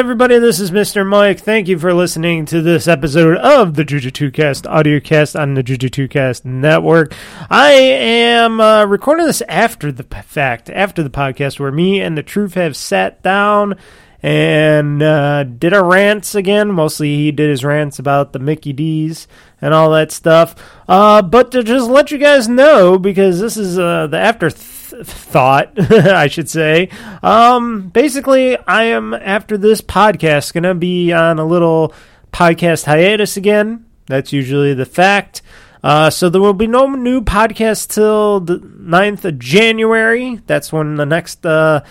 everybody. This is Mr. Mike. Thank you for listening to this episode of the Juju Two Cast audio cast on the Juju Two Cast network. I am uh, recording this after the fact, after the podcast, where me and the Truth have sat down and uh, did our rants again. Mostly he did his rants about the Mickey D's and all that stuff. Uh, but to just let you guys know, because this is uh, the after thought, I should say. Um, basically, I am after this podcast going to be on a little podcast hiatus again. That's usually the fact. Uh, so there will be no new podcast till the 9th of January. That's when the next uh,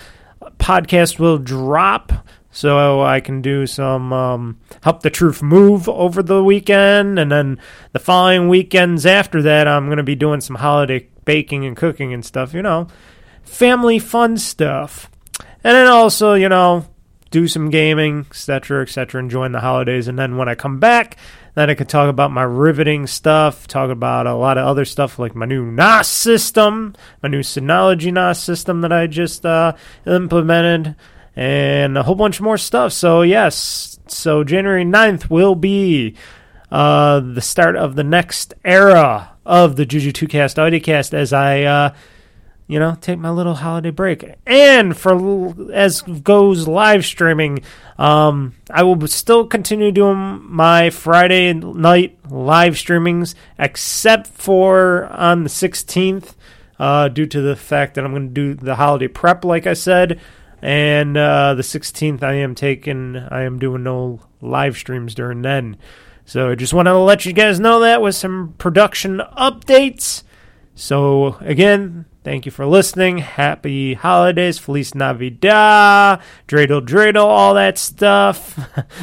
podcast will drop. So I can do some um, help the truth move over the weekend, and then the following weekends after that, I'm going to be doing some holiday baking and cooking and stuff. You know, family fun stuff, and then also you know do some gaming, etc., etc., enjoying the holidays, and then when I come back, then I can talk about my riveting stuff, talk about a lot of other stuff like my new NAS system, my new Synology NAS system that I just uh, implemented, and a whole bunch more stuff. So, yes, so January 9th will be uh, the start of the next era of the Juju 2Cast Audiocast as I. Uh, you know, take my little holiday break. And for as goes live streaming, um, I will still continue doing my Friday night live streamings, except for on the 16th, uh, due to the fact that I'm going to do the holiday prep, like I said. And uh, the 16th, I am taking, I am doing no live streams during then. So I just wanted to let you guys know that with some production updates. So again, thank you for listening. Happy holidays, Feliz Navidad, dreidel dreidel, all that stuff.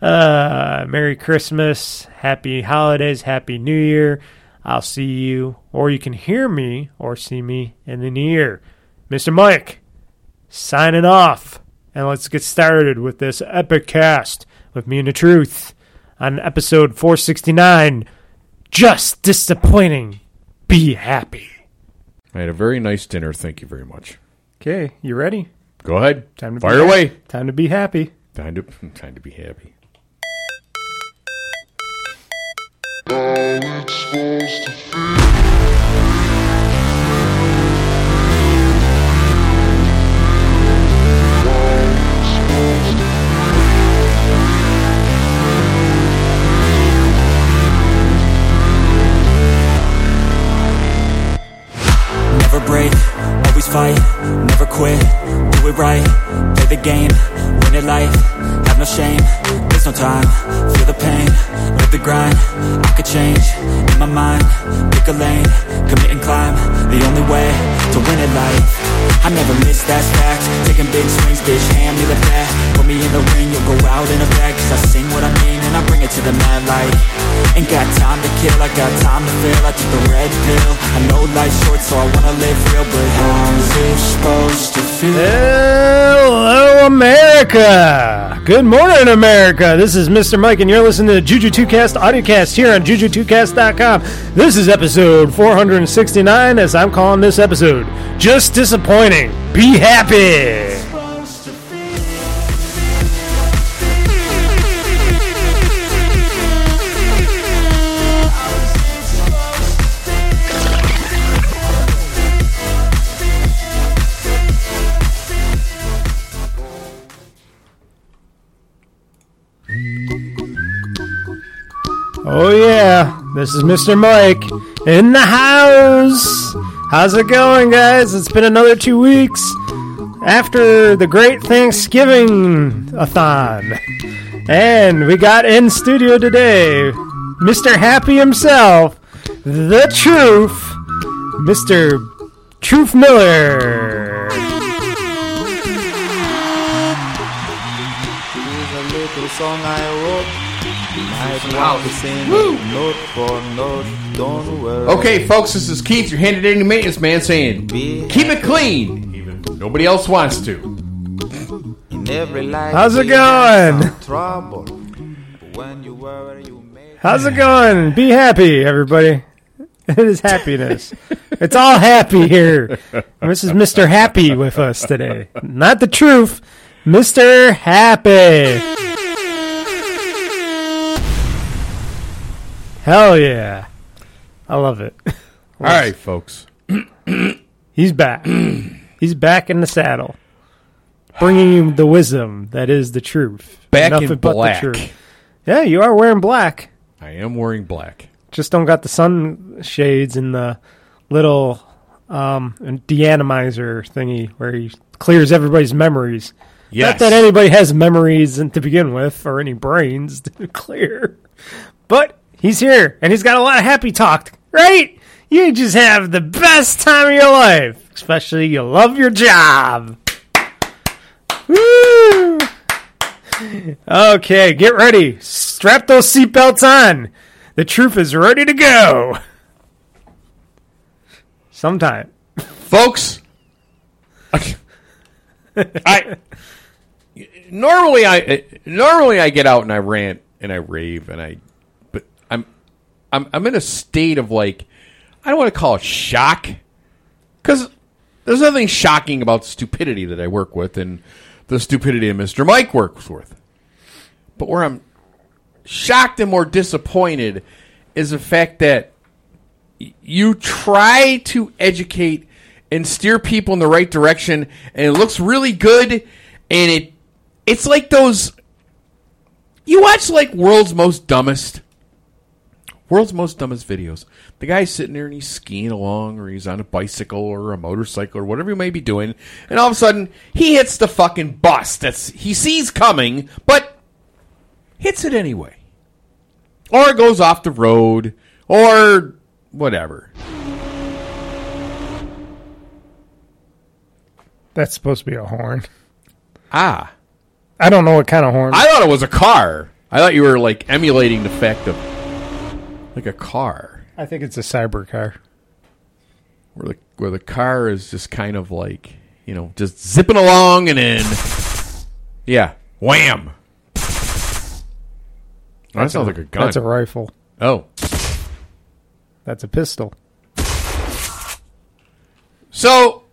uh, Merry Christmas, Happy holidays, Happy New Year. I'll see you, or you can hear me or see me in the new year. Mr. Mike, signing off. And let's get started with this epic cast with me and the truth on episode 469 Just Disappointing. Be happy. I had a very nice dinner. Thank you very much. Okay, you ready? Go ahead. Time to Fire be away. Time to be happy. Time to time to be happy. Never break, always fight, never quit, do it right, play the game, win it life, have no shame, there's no time, feel the pain, live the grind, I could change, in my mind, pick a lane, commit and climb, the only way to win it life, I never miss that fact, taking big swings, bitch, hand me the bat, put me in the ring, you'll go out in a bag, cause I sing what I mean, and I bring it to the mad light, ain't got time to kill, I got time to feel, I took the red pill, I know life's short, so I wanna live real, but how's it supposed to feel? Hello, America. Good morning, America. This is Mr. Mike, and you're listening to the Juju 2Cast audiocast here on JuJu2Cast.com. This is episode 469, as I'm calling this episode. Just disappointing. Be happy. Oh, yeah. This is Mr. Mike in the house. How's it going, guys? It's been another two weeks after the great Thanksgiving a thon. And we got in studio today Mr. Happy himself, the truth, Mr. Truth Miller. Here's a little song I wrote. You might want to sing it note for note. Okay, folks, this is Keith, your handy dandy maintenance man, saying keep it clean. Nobody else wants to. in. How's it going? How's it going? Be happy, everybody. It is happiness. it's all happy here. This is Mr. Happy with us today. Not the truth, Mr. Happy. Hell yeah. I love it. All right, folks. He's back. He's back in the saddle. Bringing you the wisdom that is the truth. Back Nothing in but the black. truth. Yeah, you are wearing black. I am wearing black. Just don't got the sun shades and the little um, deanimizer thingy where he clears everybody's memories. Yes. Not that anybody has memories to begin with or any brains to clear. But he's here and he's got a lot of happy talk, right? You just have the best time of your life, especially you love your job. Woo! Okay, get ready. Strap those seatbelts on. The truth is ready to go. Sometime. folks. I normally I normally I get out and I rant and I rave and I, I'm I'm in a state of like I don't want to call it shock because there's nothing shocking about stupidity that I work with and the stupidity of Mr. Mike works with. But where I'm shocked and more disappointed is the fact that you try to educate and steer people in the right direction and it looks really good and it it's like those you watch like world's most dumbest world's most dumbest videos the guy's sitting there and he's skiing along or he's on a bicycle or a motorcycle or whatever he may be doing and all of a sudden he hits the fucking bus that's he sees coming but hits it anyway or it goes off the road or whatever That's supposed to be a horn. ah I don't know what kind of horn. I thought it was a car. I thought you were like emulating the fact of like a car, I think it's a cyber car. where the where the car is just kind of like you know just zipping along and then yeah, wham. that sounds like a gun. That's a rifle. oh, That's a pistol. so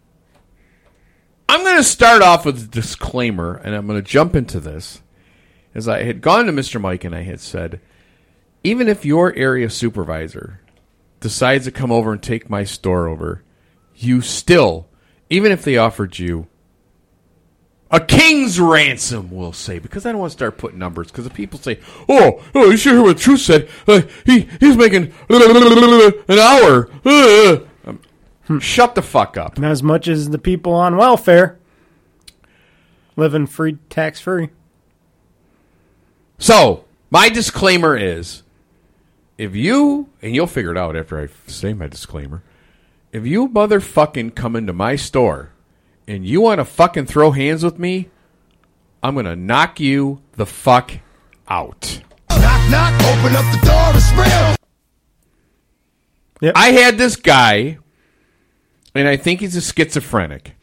I'm going to start off with a disclaimer, and I'm going to jump into this. As I had gone to Mr. Mike and I had said, even if your area supervisor decides to come over and take my store over, you still, even if they offered you a king's ransom, we'll say, because I don't want to start putting numbers. Because if people say, "Oh, oh, you should hear what Truth said," uh, he he's making an hour. Uh, um, shut the fuck up. Not as much as the people on welfare living free, tax free. So, my disclaimer is if you, and you'll figure it out after I say my disclaimer, if you motherfucking come into my store and you want to fucking throw hands with me, I'm going to knock you the fuck out. Knock, knock, open up the door, it's real. I had this guy, and I think he's a schizophrenic.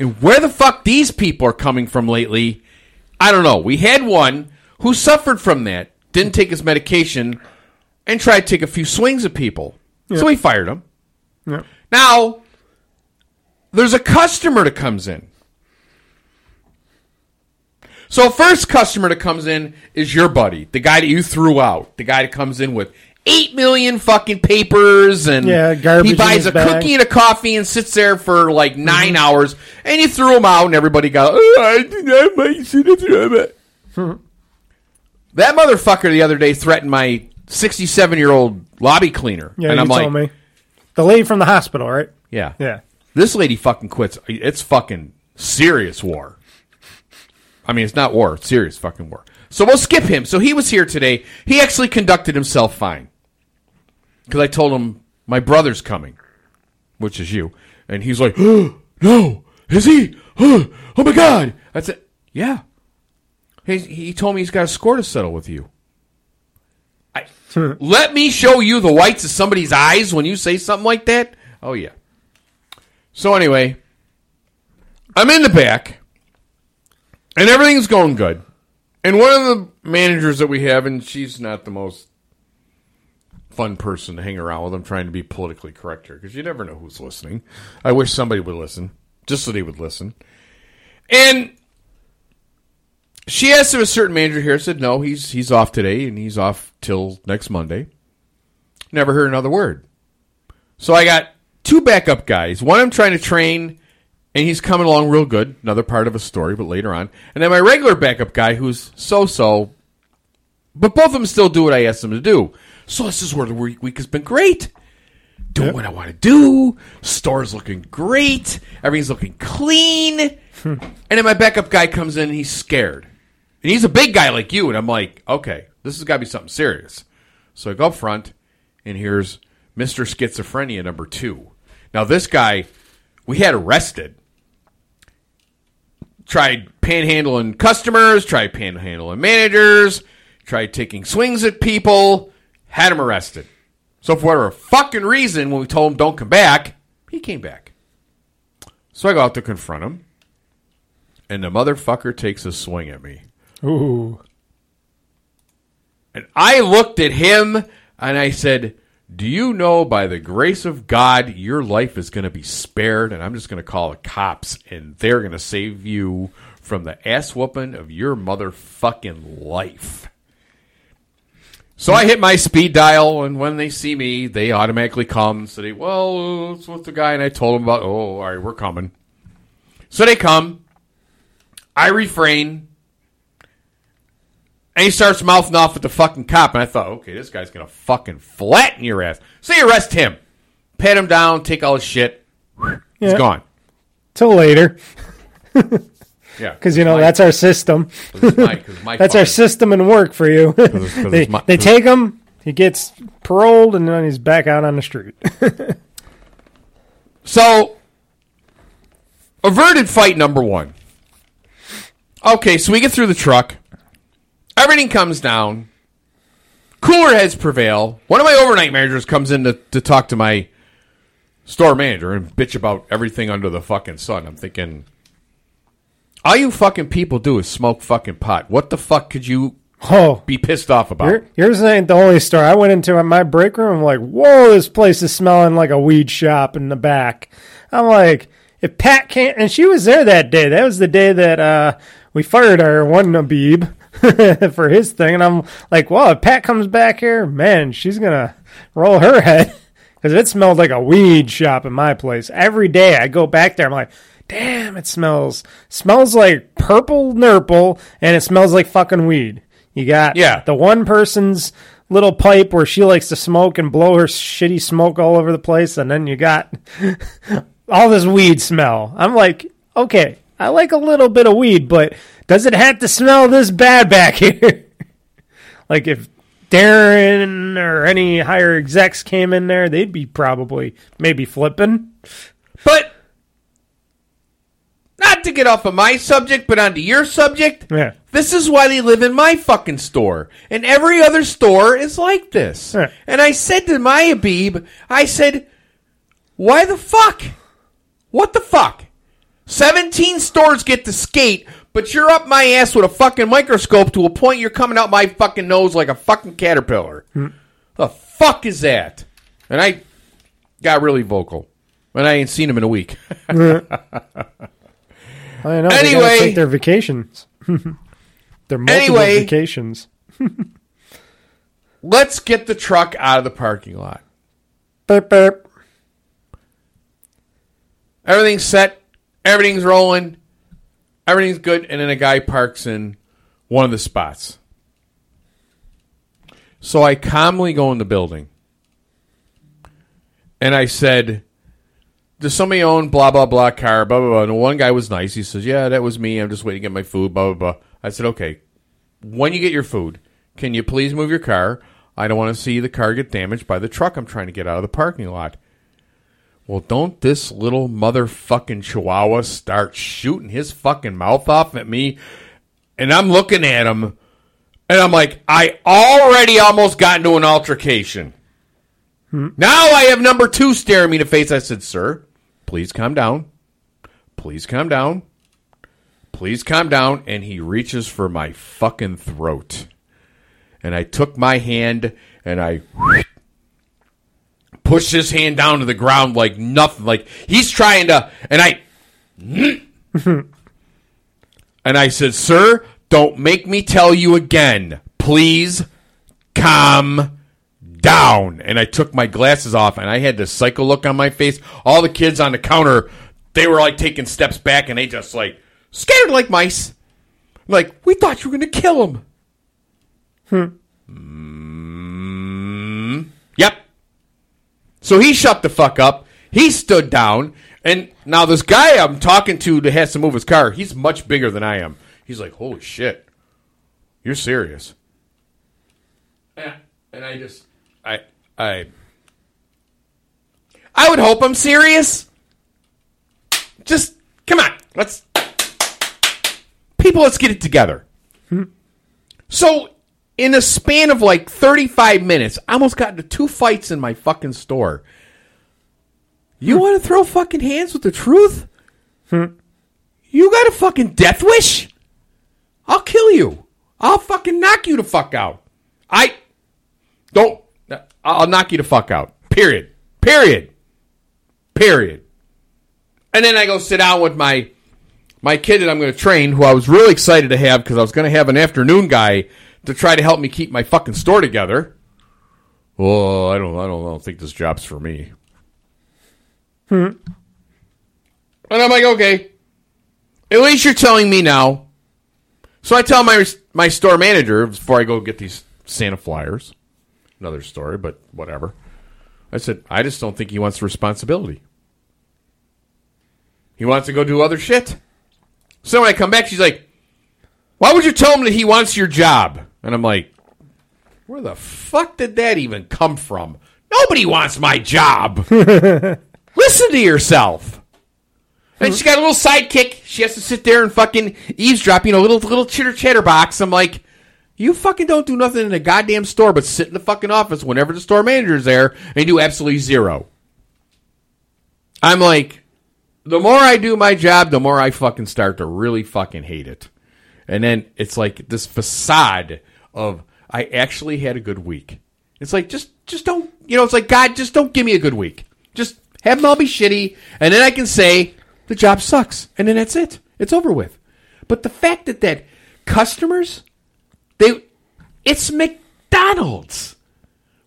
And where the fuck these people are coming from lately, I don't know. We had one who suffered from that, didn't take his medication, and tried to take a few swings at people. So we fired him. Yeah. Now, there's a customer that comes in. So first customer that comes in is your buddy, the guy that you threw out, the guy that comes in with eight million fucking papers and Yeah, garbage he buys a bag. cookie and a coffee and sits there for like 9 Mm-hmm. hours, and you threw him out, and everybody got. Oh, I did not make it, I threw him out." That motherfucker the other day threatened my 67 year old lobby cleaner, Yeah, and you I'm like, told me. The lady from the hospital, right? yeah, Yeah. this lady fucking quits. It's fucking serious war. I mean, it's not war. It's serious fucking war. So we'll skip him. So he was here today. He actually conducted himself fine. Because I told him, my brother's coming, which is you. And he's like, no, is he? Oh, oh my God. I said, yeah. He, he told me he's got a score to settle with you. I, let me show you the whites of somebody's eyes when you say something like that. Oh, yeah. So anyway, I'm in the back, and everything's going good. And one of the managers that we have, and she's not the most fun person to hang around with. I'm trying to be politically correct here because you never know who's listening. I wish somebody would listen, just so they would listen. And she asked if a certain manager here said no, he's he's off today and he's off till next Monday. Never heard another word. So I got two backup guys. One I'm trying to train, and he's coming along real good. Another part of a story, but later on. And then my regular backup guy, who's so so, but both of them still do what I asked them to do. So this is where the week week has been great. Doing what I want to do. Store's looking great. Everything's looking clean. Hmm. and then my backup guy comes in and he's scared. And he's a big guy like you. And I'm like, okay, this has got to be something serious. So I go up front, and here's Mr. Schizophrenia number two. Now, this guy, we had arrested. Tried panhandling customers, tried panhandling managers, tried taking swings at people, had him arrested. So, for whatever fucking reason, when we told him don't come back, he came back. So I go out to confront him, and the motherfucker takes a swing at me. Ooh. And I looked at him and I said, Do you know by the grace of God your life is going to be spared? And I'm just going to call the cops and they're going to save you from the ass whooping of your motherfucking life. So I hit my speed dial, and when they see me, they automatically come. So they, well, it's with the guy, and I told them about, oh, all right, we're coming. So they come. I refrain. And he starts mouthing off with the fucking cop, and I thought, okay, this guy's gonna fucking flatten your ass. So you arrest him, pat him down, take all his shit. He's gone. Till later, Yeah, because you know my- that's our system. 'cause it's my- 'cause my That's our system and work for you. it's- 'cause they my- they take him. He gets paroled, and then he's back out on the street. So, averted fight number one. Okay, so we get through the truck. Everything comes down. Cooler heads prevail. One of my overnight managers comes in to, to talk to my store manager and bitch about everything under the fucking sun. I'm thinking, all you fucking people do is smoke fucking pot. What the fuck could you oh, be pissed off about? Your- Yours ain't the only store. I went into my break room. I'm like, whoa, this place is smelling like a weed shop in the back. I'm like, if Pat can't, and she was there that day. That was the day that uh, we fired our one Nabib for his thing. And I'm like, well, if Pat comes back here, man, she's gonna roll her head because it smelled like a weed shop in my place. Every day I go back there, I'm like. Damn, it smells smells like purple nurple, and it smells like fucking weed. You got Yeah. the one person's little pipe where she likes to smoke and blow her shitty smoke all over the place, and then you got all this weed smell. I'm like, okay, I like a little bit of weed, but does it have to smell this bad back here? like if Darren or any higher execs came in there, they'd be probably maybe flipping. But not to get off of my subject, but onto your subject. Yeah. This is why they live in my fucking store. And every other store is like this. Yeah. And I said to my Abib, I said, why the fuck? What the fuck? 17 stores get to skate, but you're up my ass with a fucking microscope to a point you're coming out my fucking nose like a fucking caterpillar. Hmm. The fuck is that? And I got really vocal. And I ain't seen him in a week. I know. Anyway. take their vacations. their multiple Anyway. vacations. Let's get the truck out of the parking lot. Burp, burp. Everything's set. Everything's rolling. Everything's good. And then a guy parks in one of the spots. So I calmly go in the building. And I said, Does somebody own blah, blah, blah car? Blah, blah, blah. And one guy was nice. He says, Yeah, that was me. I'm just waiting to get my food. Blah, blah, blah. I said, Okay. When you get your food, can you please move your car? I don't want to see the car get damaged by the truck I'm trying to get out of the parking lot. Well, don't this little motherfucking chihuahua start shooting his fucking mouth off at me? And I'm looking at him, and I'm like, I already almost got into an altercation. Hmm. Now I have number two staring me in the face. I said, Sir, please calm down. Please calm down. Please calm down. And he reaches for my fucking throat. And I took my hand and I pushed his hand down to the ground like nothing. Like he's trying to, and I, and I said, "Sir, Don't make me tell you again. Please calm down. And I took my glasses off and I had this psycho look on my face. All the kids on the counter, they were like taking steps back and they just like scared like mice. Like, we thought you were going to kill him. Hmm. So he shut the fuck up. He stood down. And now this guy I'm talking to that has to move his car, he's much bigger than I am. He's like, holy shit. You're serious. Yeah. And I just, I, I, I would hope I'm serious. Just, come on. Let's, people, let's get it together. Hmm. So, in a span of like 35 minutes, I almost got into two fights in my fucking store. You hmm. want to throw fucking hands with the truth? Hmm. You got a fucking death wish? I'll kill you. I'll fucking knock you the fuck out. I don't. I'll knock you the fuck out. Period. Period. Period. And then I go sit down with my my kid that I'm going to train, who I was really excited to have because I was going to have an afternoon guy to try to help me keep my fucking store together. Well, I don't, I don't, I don't think this job's for me. Hmm. And I'm like, okay, at least you're telling me now. So I tell my my store manager before I go get these Santa flyers. Another story, but whatever. I said, I just don't think he wants the responsibility. He wants to go do other shit. So when I come back, she's like, Why would you tell him that he wants your job? And I'm like, Where the fuck did that even come from? Nobody wants my job. Listen to yourself. And she's got a little sidekick. She has to sit there and fucking eavesdrop, you know, little little chitter chatter box. I'm like, you fucking don't do nothing in a goddamn store but sit in the fucking office whenever the store manager's there and do absolutely zero. I'm like, the more I do my job, the more I fucking start to really fucking hate it. And then it's like this facade of I actually had a good week. It's like just just don't you know, it's like God, just don't give me a good week. Just have them all be shitty, and then I can say the job sucks, and then that's it. It's over with. But the fact that that customers, they, it's McDonald's.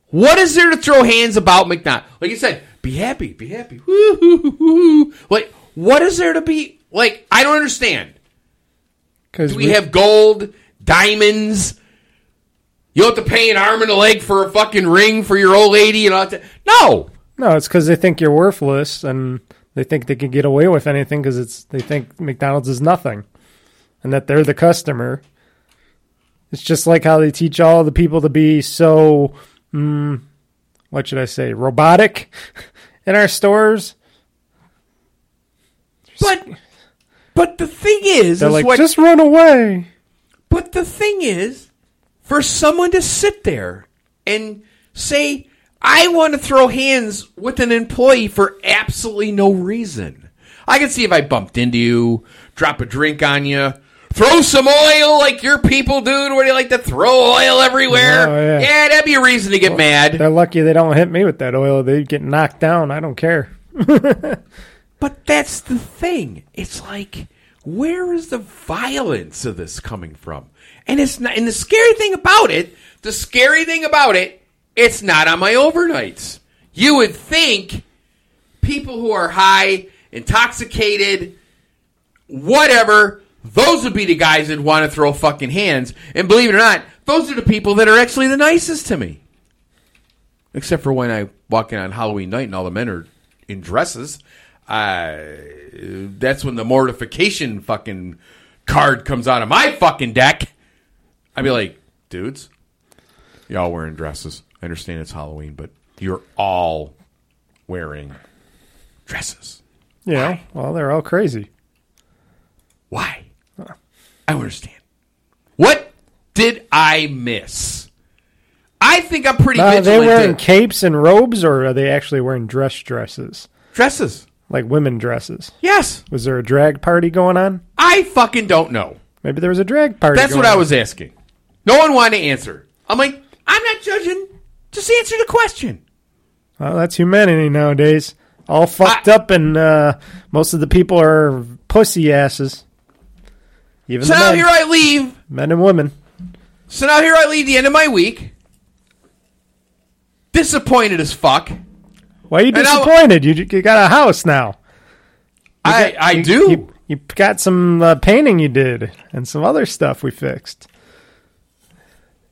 What is there to throw hands about McDonald's? Like you said, be happy, be happy. Like, what is there to be? Like, I don't understand. Because Do we have gold, diamonds? You have to pay an arm and a leg for a fucking ring for your old lady and all that. No, no, it's because they think you're worthless and they think they can get away with anything because it's they think McDonald's is nothing, and that they're the customer. It's just like how they teach all the people to be so, mm, what should I say, robotic in our stores. but but the thing is, They're is like, what, just run away. But the thing is, for someone to sit there and say, I want to throw hands with an employee for absolutely no reason. I can see if I bumped into you, drop a drink on you, throw some oil like your people do, where they like to throw oil everywhere. Oh, yeah. yeah. that'd be a reason to get mad. They're lucky they don't hit me with that oil. They get knocked down. I don't care. But that's the thing. It's like, where is the violence of this coming from? And it's not. And the scary thing about it, the scary thing about it, it's not on my overnights. You would think people who are high, intoxicated, whatever, those would be the guys that want to throw fucking hands. And believe it or not, those are the people that are actually the nicest to me. Except for when I walk in on Halloween night and all the men are in dresses. Uh, that's when the mortification fucking card comes out of my fucking deck. I'd be like, dudes, y'all wearing dresses. I understand it's Halloween, but you're all wearing dresses. Yeah. Well, they're all crazy. Why? I don't understand. What did I miss? I think I'm pretty Uh, are they wearing capes and robes, or are they actually wearing dress dresses, dresses. like women dresses? Yes. Was there a drag party going on? I fucking don't know. Maybe there was a drag party. That's what I was asking. No one wanted to answer. I'm like, I'm not judging. Just answer the question. Well, that's humanity nowadays. All fucked I- up, and uh, most of the people are pussy asses. Even So now men. here I leave Men and women. So now here I leave the end of my week. Disappointed as fuck. Why are you disappointed? You, you got a house now. I I You- do. You, you got some uh, painting you did and some other stuff we fixed.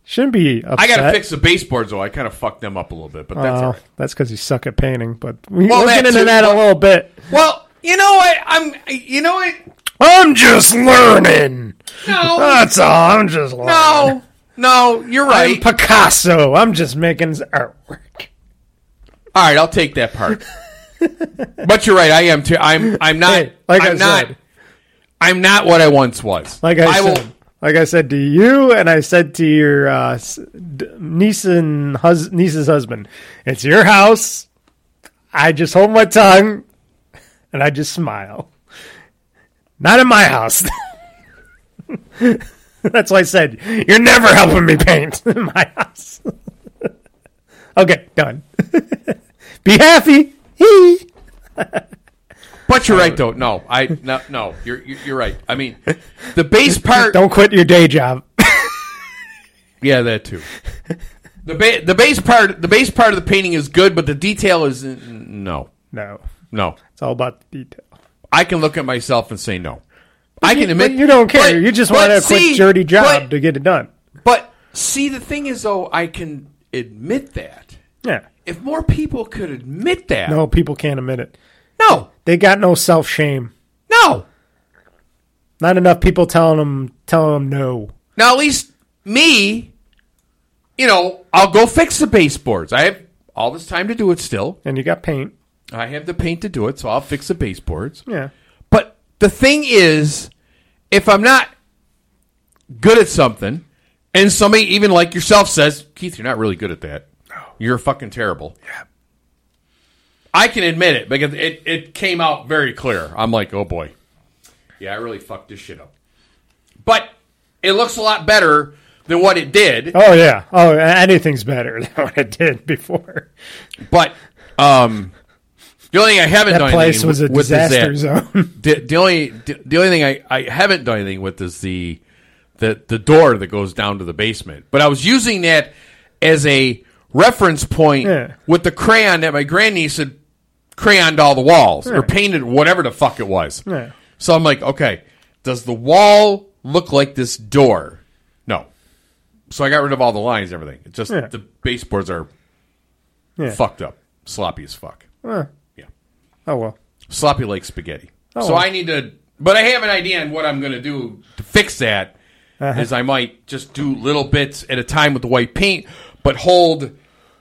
Shouldn't be upset. I gotta fix the baseboards though. I kind of fucked them up a little bit, but that's all right. that's because you suck at painting. But we, Well, that get into too, that a but- little bit. Well, you know what? I'm. You know what? I'm just learning. No, That's all. I'm just learning. no, no. You're I'm right. Picasso. I'm just making artwork. All right, I'll take that part. but you're right. I am too. I'm. I'm not. Hey, like I'm I not. said. I'm not what I once was. Like I, will. said, like I said to you, and I said to your uh, niece and hus- niece's husband, it's your house. I just hold my tongue, and I just smile. Not in my house. That's why I said you're never helping me paint in my house. okay, done. Be happy. Hee. You're right though. No, I no no. You're you're you're right. I mean, the base part. Don't quit your day job. Yeah, that too. The ba- the base part the base part of the painting is good, but the detail is no no, no. it's all about the detail. I can look at myself and say no. I can admit but you don't care. but- you just but want a see, quick, dirty job But, to get it done. but see, the thing is, though, I can admit that. Yeah. If more people could admit that, No, people can't admit it. No, They got no self shame. no. Not enough people telling them telling them no. Now, at least me, you know, I'll go fix the baseboards. I have all this time to do it still. And you got paint. I have the paint to do it, so I'll fix the baseboards. Yeah. But the thing is, if I'm not good at something, and somebody even like yourself says, Keith, you're not really good at that. You're fucking terrible. Yeah. I can admit it because it, it came out very clear. I'm like, oh boy. Yeah, I really fucked this shit up. But it looks a lot better than what it did. Oh yeah. Oh, anything's better than what it did before. But um, the only thing I haven't That done place anything was a with is that- disaster zone. the, the only the, the only thing I, I haven't done anything with is the the the door that goes down to the basement. But I was using that as a reference point Yeah. with the crayon that my grandniece had crayoned all the walls or painted whatever the fuck it was. Yeah. So I'm like, okay, does the wall look like this door? No. So I got rid of all the lines and everything. It just Yeah. the baseboards are Yeah. fucked up, sloppy as fuck. Yeah Oh well. sloppy like spaghetti. Oh, so well. I need to, but I have an idea on what I'm going to do to fix that. Uh-huh. Is I might just do little bits at a time with the white paint, but hold,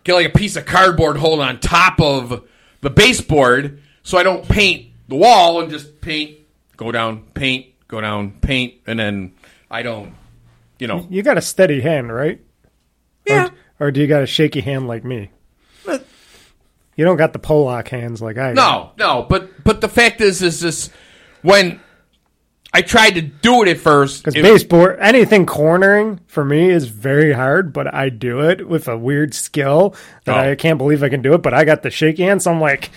get like a piece of cardboard, hold on top of the baseboard, so I don't paint the wall and just paint, go down, paint, go down, paint, and then I don't, you know, You got a steady hand, right? yeah. Or do you got a shaky hand like me? You don't got the Pollock hands like I got. No, no, but but the fact is, is this when I tried to do it at first, Because baseboard, anything cornering for me is very hard, but I do it with a weird skill that Oh. I can't believe I can do it. But I got the shaky hand, so I'm like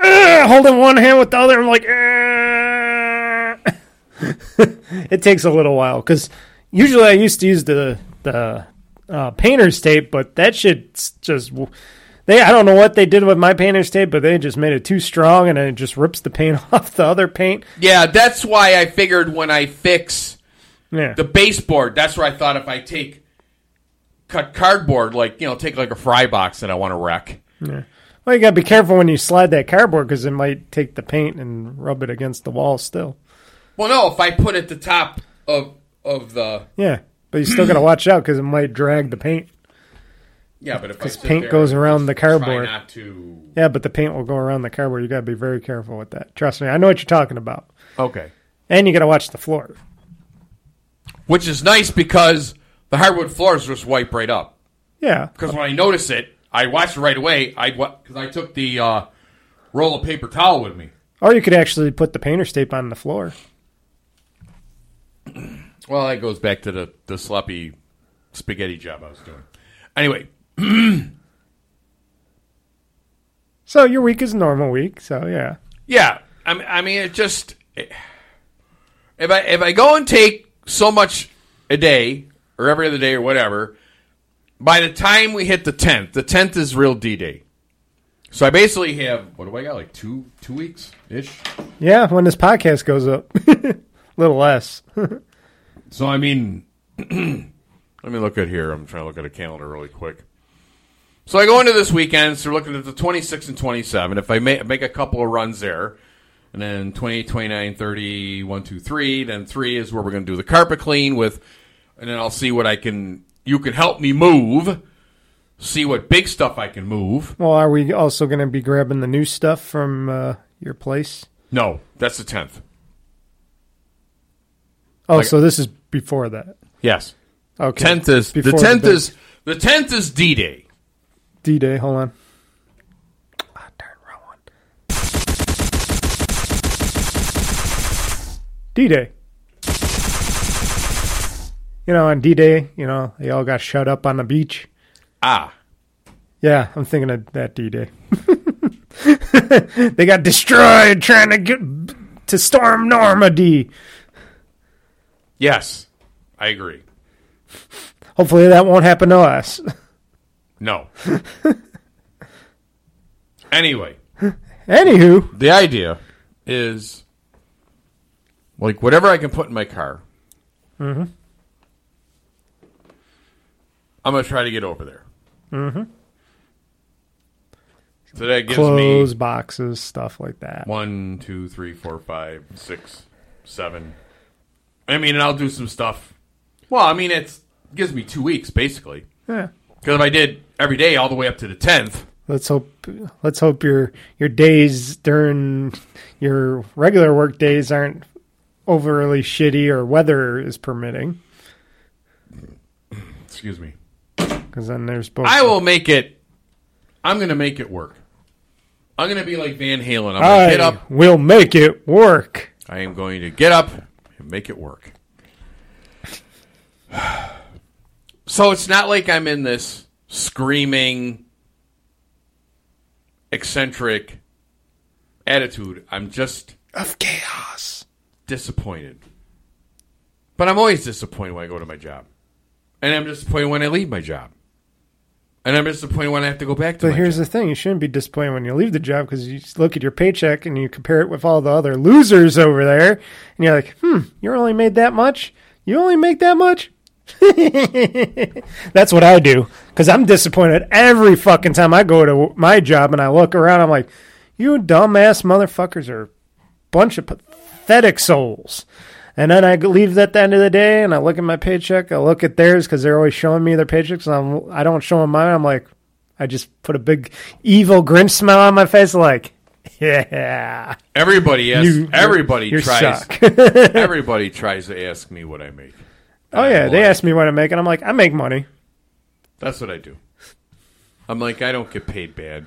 holding one hand with the other. I'm like, it takes a little while because usually I used to use the the uh, painter's tape, but that shit's just they. I don't know what they did with my painter's tape, but they just made it too strong, and it just rips the paint off the other paint. Yeah, that's why I figured when I fix Yeah, the baseboard, that's where I thought if I take cut cardboard, like you know, take like a fry box that I want to wreck. Yeah. Well, you gotta be careful when you slide that cardboard because it might take the paint and rub it against the wall still. Well, no, if I put it at the top of of the Yeah, but you still gotta watch out because it might drag the paint. Yeah, but if I 'Cause paint goes around just the try cardboard. not to. Yeah, but the paint will go around the cardboard. You gotta be very careful with that. Trust me, I know what you're talking about. Okay, And you gotta watch the floor. which is nice because the hardwood floors just wipe right up. Yeah, Because when I notice it, I watch it right away. I because I took the uh, roll of paper towel with me. or you could actually put the painter's tape on the floor. Well, that goes back to the the sloppy spaghetti job I was doing. Anyway, So your week is a normal week. So yeah, yeah, I mean, I mean, it just if I if I go and take so much a day or every other day or whatever. By the time we hit the tenth, the tenth is real D Day. So I basically have what do I got like two two weeks ish. Yeah, when this podcast goes up, a little less. So I mean, let me look at here. I'm trying to look at a calendar really quick. So I go into this weekend. So we're looking at the 26 and 27. If I make, make a couple of runs there, and then 28, 29, 30, 1, 2, 3, then 3 is where we're going to do the carpet clean with, and then I'll see what I can, you can help me move, see what big stuff I can move. well, are we also going to be grabbing the new stuff from uh, your place? No, that's the 10th. Oh, Like- so this is before that. Yes. Okay. 10th is, the 10th big is, the 10th is D Day. D Day. Hold on. Ah, darn, wrong one. D Day. You know, on D Day, you know, they all got shut up on the beach. Ah. Yeah, I'm thinking of that D Day. they got destroyed trying to get to storm Normandy. Yes. I agree. Hopefully, that won't happen to us. No. anyway. Anywho, the idea is like whatever I can put in my car. Mm-hmm. I'm gonna try to get over there. Mm-hmm. So that gives clothes, me boxes, stuff like that. one, two, three, four, five, six, seven. I mean, and I'll do some stuff. Well, I mean, it's gives me two weeks basically. Yeah. Because if I did every day all the way up to the tenth, Let's hope. Let's hope your your days during your regular work days aren't overly shitty or weather is permitting. excuse me, Because then there's both. I will make it. I'm gonna make it work. I'm gonna be like Van Halen. I'm gonna I get up. We'll make it work. I am going to get up and make it work. So it's not like I'm in this screaming, eccentric attitude. I'm just Of chaos. disappointed. But I'm always disappointed when I go to my job. And I'm disappointed when I leave my job. And I'm disappointed when I have to go back to But here's job. the thing: you shouldn't be disappointed when you leave the job because you just look at your paycheck and you compare it with all the other losers over there, and you're like, "Hmm, you only made that much? You only make that much?" That's what I do because I'm disappointed every fucking time I go to my job and I look around. I'm like, "You dumbass motherfuckers are a bunch of pathetic souls." And then I leave at the end of the day, and I look at my paycheck. I look at theirs because they're always showing me their paychecks, and I'm, I don't show them mine. I'm like, I just put a big evil Grinch smile on my face, like, yeah, Everybody asks, You- everybody you tries suck. everybody tries to ask me what I make. oh yeah. They ask me what I make, and I'm like, I make money. That's what I do. I'm like, I don't get paid bad.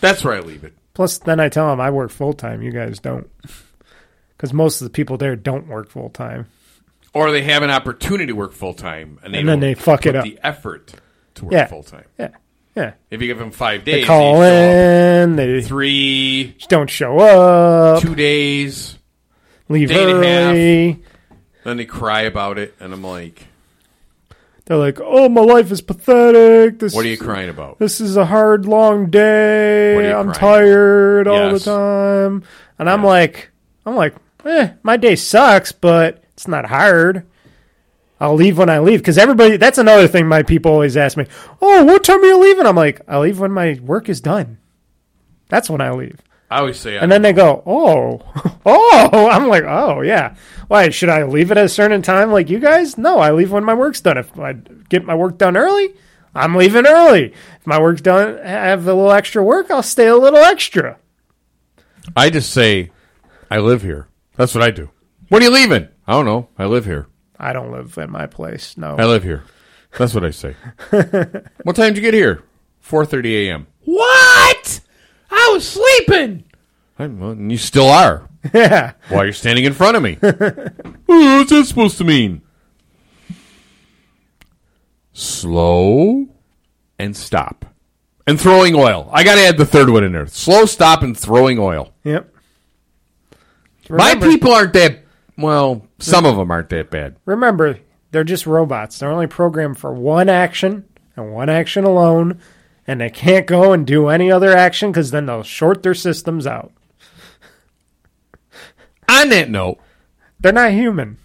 That's where I leave it. Plus, then I tell them I work full time. You guys don't, because most of the people there don't work full time. Or they have an opportunity to work full time, and, they And then they fuck it up. the effort to work Yeah. full time. Yeah, yeah. If you give them five They days, call they in, they three, don't show up, two days, leave day and a half. early. then they cry about it, and I'm like, They're like, "Oh, my life is pathetic. This "What are you crying about?" This is a hard, long day. I'm tired all the time." And I'm like, I'm like, eh, my day sucks, but it's not hard. I'll leave when I leave because everybody. That's another thing my people always ask me. Oh, what time are you leaving? I'm like, I leave when my work is done. That's when I leave. I always say, And then they go, oh, oh. I'm like, oh, yeah. Why should I leave it at a certain time like you guys? No, I leave when my work's done. If I get my work done early, I'm leaving early. If my work's done, have a little extra work, I'll stay a little extra. I just say, I live here. That's what I do. When are you leaving? I don't know. I live here. I don't live at my place. No. I live here. That's what I say. what time did you get here? Four thirty a.m. What? Was sleeping. I, well, you still are. yeah. While you're standing in front of me. What's that supposed to mean? Slow and stop. And throwing oil. I got to add the third one in there. Slow, stop, and throwing oil. Yep. My people aren't that. Well, some of them aren't that bad. Remember, They're just robots. They're only programmed for one action and one action alone, and they can't go and do any other action because then they'll short their systems out. On that note, They're not human.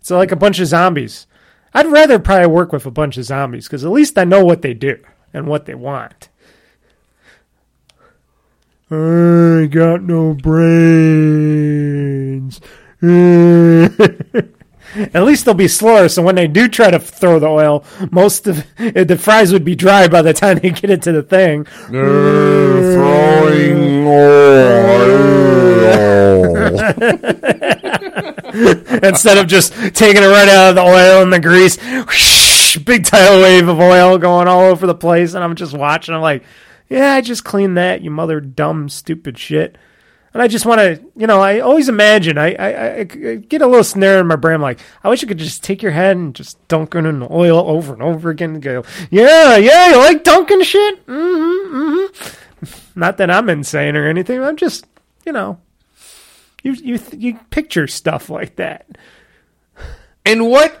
It's like a bunch of zombies. I'd rather probably work with a bunch of zombies because at least I know what they do and what they want. I got no brains. At least they'll be slower, so when they do try to throw the oil, most of the fries would be dry by the time they get into the thing. throwing oil. Instead of just taking it right out of the oil and the grease, whoosh, big tidal wave of oil going all over the place, and I'm just watching. I'm like, yeah, I just cleaned that, you mother dumb stupid shit. And I just want to, you know, I always imagine, I, I, I- get a little snare in my brain. I'm like, I wish I could just take your head and just dunk it in oil over and over again and go, yeah, yeah, you like dunking shit? Mm-hmm, mm-hmm. Not that I'm insane or anything. I'm just, you know, you, you, you picture stuff like that. And what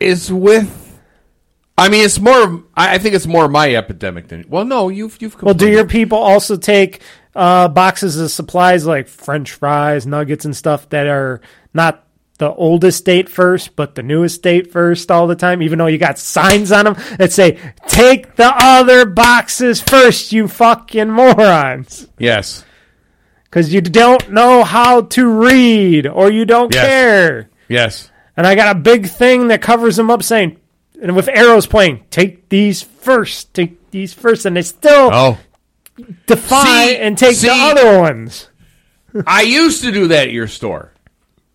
is with? I mean, it's more. I I think it's more my epidemic than. Well, no, you've you've. Well, do your people also take uh, boxes of supplies like French fries, nuggets, and stuff that are not the oldest date first, but the newest date first all the time? Even though you got signs on them that say "Take the other boxes first, you fucking morons," Yes. because you don't know how to read or you don't Yes. care. Yes. And I got a big thing that covers them up saying, and with arrows pointing, take these first, take these first, and they still Oh, defy See- and take see- the other ones. I used to do that at your store.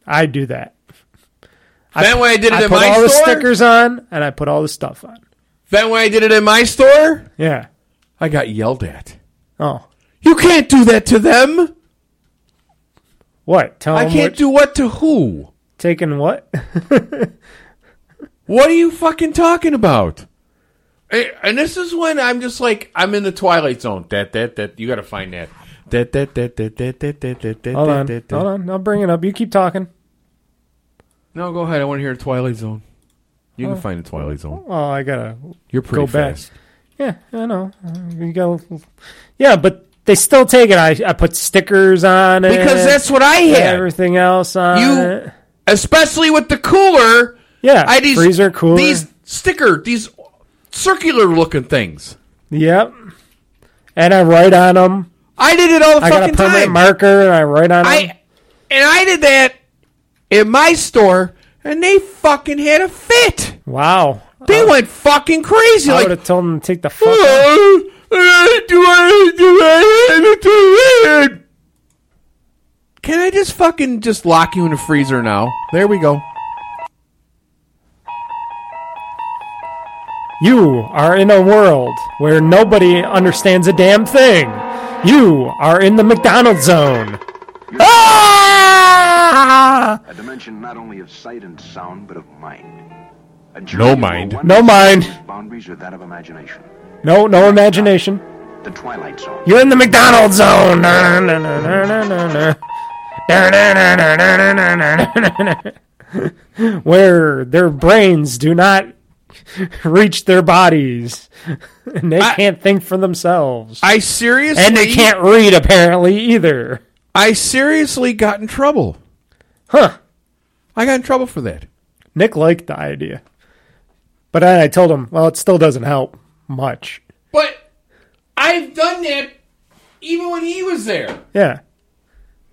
I do that. Then when I did it I in put my all the store, stickers on and I put all the stuff on. then when I did it in my store, Yeah. I got yelled at. Oh, You can't do that to them. what? Tell me. I can't what, do what to who? taking what? What are you fucking talking about? Eh, And this is when I'm just like I'm in the twilight zone. That that that you got to find that. That that that that that that that that that. hold on, hold on. I'll bring it up. You keep talking. No, go ahead. I want to hear Twilight Zone. You can find the Twilight Zone. Oh, I gotta You're pretty go back. fast. Yeah, I know. You go. Yeah, but they still take it. I I put stickers on it Because that's what I had. everything else on You- it. Especially with the cooler. Yeah, I these freezer cooler. These sticker, these circular looking things. Yep. And I write on them. I did it all the I got a fucking permanent time. marker and I write on them. I and I did that in my store, and they fucking had a fit. wow. They went fucking crazy. I like, would have told them to take the fuck out. "Oh, uh, do I do I do it?" Can I just fucking just lock you in a freezer now? There we go. You are in a world where nobody understands a damn thing. You are in the McDonald's zone. Ah! A dimension not only of sight and sound, but of mind. No mind. No mind. Boundaries are that of imagination. No, no imagination. The Twilight Zone. You're in the McDonald's zone. Where their brains do not reach their bodies. And they I- can't think for themselves. I seriously and they can't read, apparently, either. I seriously got in trouble. Huh. I got in trouble for that. Nick liked the idea. But then I told him, well, it still doesn't help much. But I've done that even when he was there. Yeah.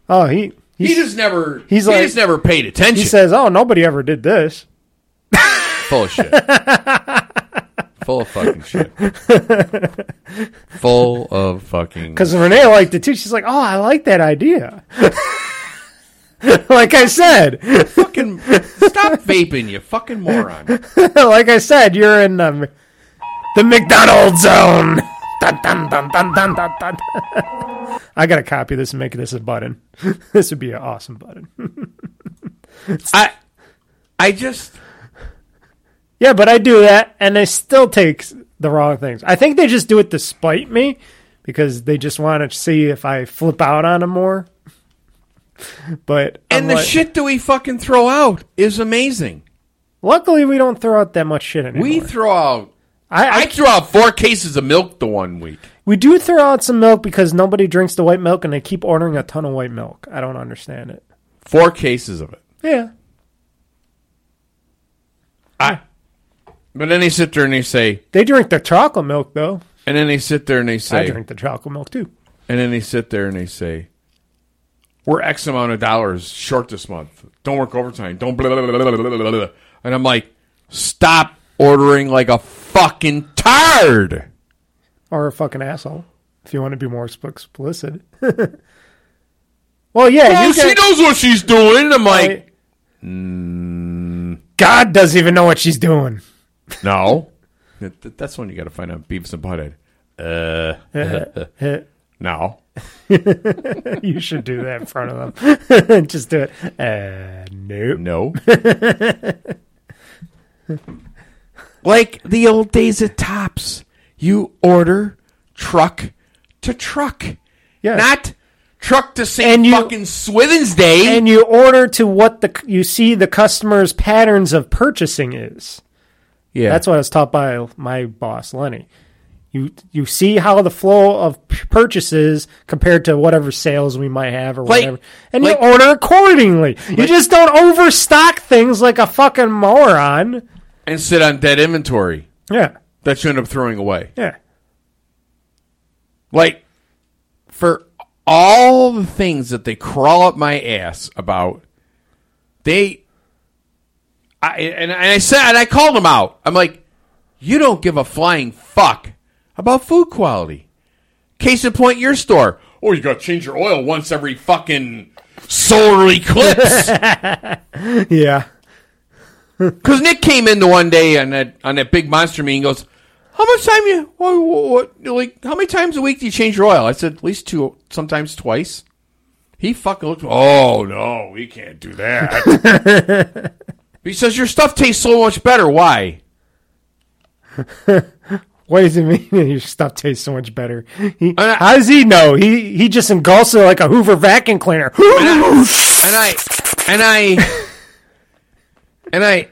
Oh, he He just never. he's he like- just never paid attention. he says, oh, nobody ever did this. Full of shit. Full of fucking shit. Full of fucking. Because Renee liked it too. She's like, oh, I like that idea. like I said, fucking stop vaping, you fucking moron. like I said, you're in the, the McDonald's zone. Dun, dun, dun. I gotta copy this and make this a button. this would be an awesome button. I, I just. Yeah, but I do that, and they still take the wrong things. I think they just do it to spite me because they just want to see if I flip out on them more. But And I'm the like, shit that we fucking throw out is amazing. Luckily, we don't throw out that much shit anymore. We throw out. I, I, I threw out four cases of milk the one week. we do throw out some milk because nobody drinks the white milk, and they keep ordering a ton of white milk. I don't understand it. Four cases of it. Yeah, I. But then they sit there and they say, they drink the chocolate milk though. and then they sit there and they say I say, drink the chocolate milk too. and then they sit there and they say, we're X amount of dollars short this month. Don't work overtime. Don't blah, blah, blah, blah, blah, blah, blah. And I'm like, stop ordering like a fucking tard. or a fucking asshole if you want to be more sp- explicit. well, yeah, Oh, you she knows what she's doing. I'm like, God doesn't even know what she's doing. No. That- that- That's when you got to find out Beavis and Butthead. Uh, no. you should do that in front of them. Just do it. Uh, nope. No. like the old days at Tops. You order truck to truck. Yeah. Not truck to St. And you- fucking Swithin's Day. and you order to what the you see the customer's patterns of purchasing is. Yeah. That's what I was taught by my boss, Lenny. You you see how the flow of p- purchases compared to whatever sales we might have or Like- whatever, and like- you order accordingly. you just don't overstock things like a fucking moron. and sit on dead inventory Yeah, that you end up throwing away. yeah. Like, for all the things that they crawl up my ass about, they. I, and, and I said, and I called him out. I'm like, you don't give a flying fuck about food quality. Case in point, your store. Oh, you got to change your oil once every fucking solar eclipse. Yeah. Because Nick came in the one day on that on that big monster meeting. Goes, how much time you what, what, what like how many times a week do you change your oil? I said at least two, sometimes twice. He fucking looked. Oh no, we can't do that. he says your stuff tastes so much better. Why? What does it mean? Your stuff tastes so much better. He, I- how does he know? He he just engulfs it like a Hoover vacuum cleaner. and I and I and I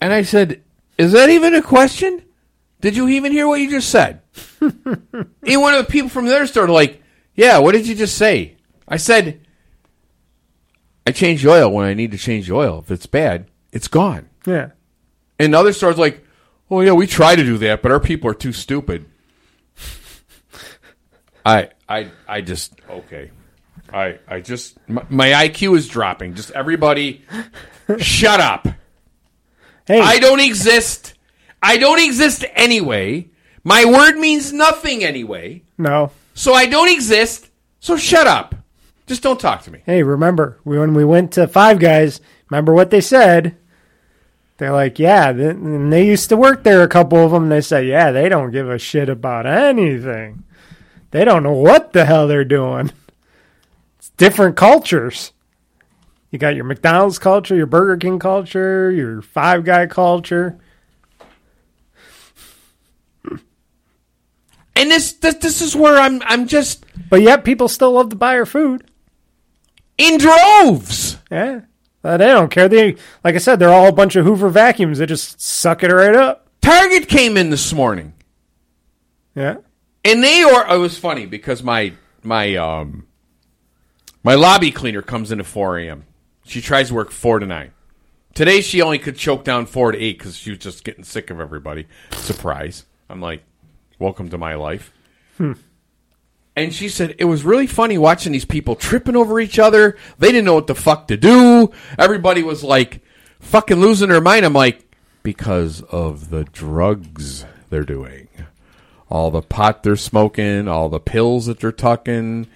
and I said, "Is that even a question? Did you even hear what you just said?" and one of the people from the other store like, "Yeah, what did you just say?" I said, "I change the oil when I need to change the oil. If it's bad, it's gone." yeah. And the other store's like, "Oh yeah, we try to do that, but our people are too stupid." I I I just okay. I I just my, my IQ is dropping. Just everybody, shut up. Hey, I don't exist. I don't exist anyway. My word means nothing anyway. no. So I don't exist. So shut up. Just don't talk to me. Hey, remember when we went to Five Guys? Remember what they said? They're like, yeah, th- and they used to work there. A couple of them. They say, yeah, they don't give a shit about anything. They don't know what the hell they're doing. It's different cultures. You got your McDonald's culture, your Burger King culture, your Five Guy culture. And this this, this is where I'm I'm just But yet, people still love to buy our food. in droves. Yeah, Uh, they don't care. They, like I said, they're all a bunch of Hoover vacuums. They just suck it right up. Target came in this morning. Yeah. And they or it was funny because my my um my lobby cleaner comes in at four a.m. She tries to work four to nine. Today she only could choke down four to eight because she was just getting sick of everybody. Surprise! I'm like, welcome to my life. And she said it was really funny watching these people tripping over each other. They didn't know what the fuck to do. Everybody was like fucking losing their mind. I'm like, because of the drugs they're doing all the pot they're smoking, all the pills that they're tucking,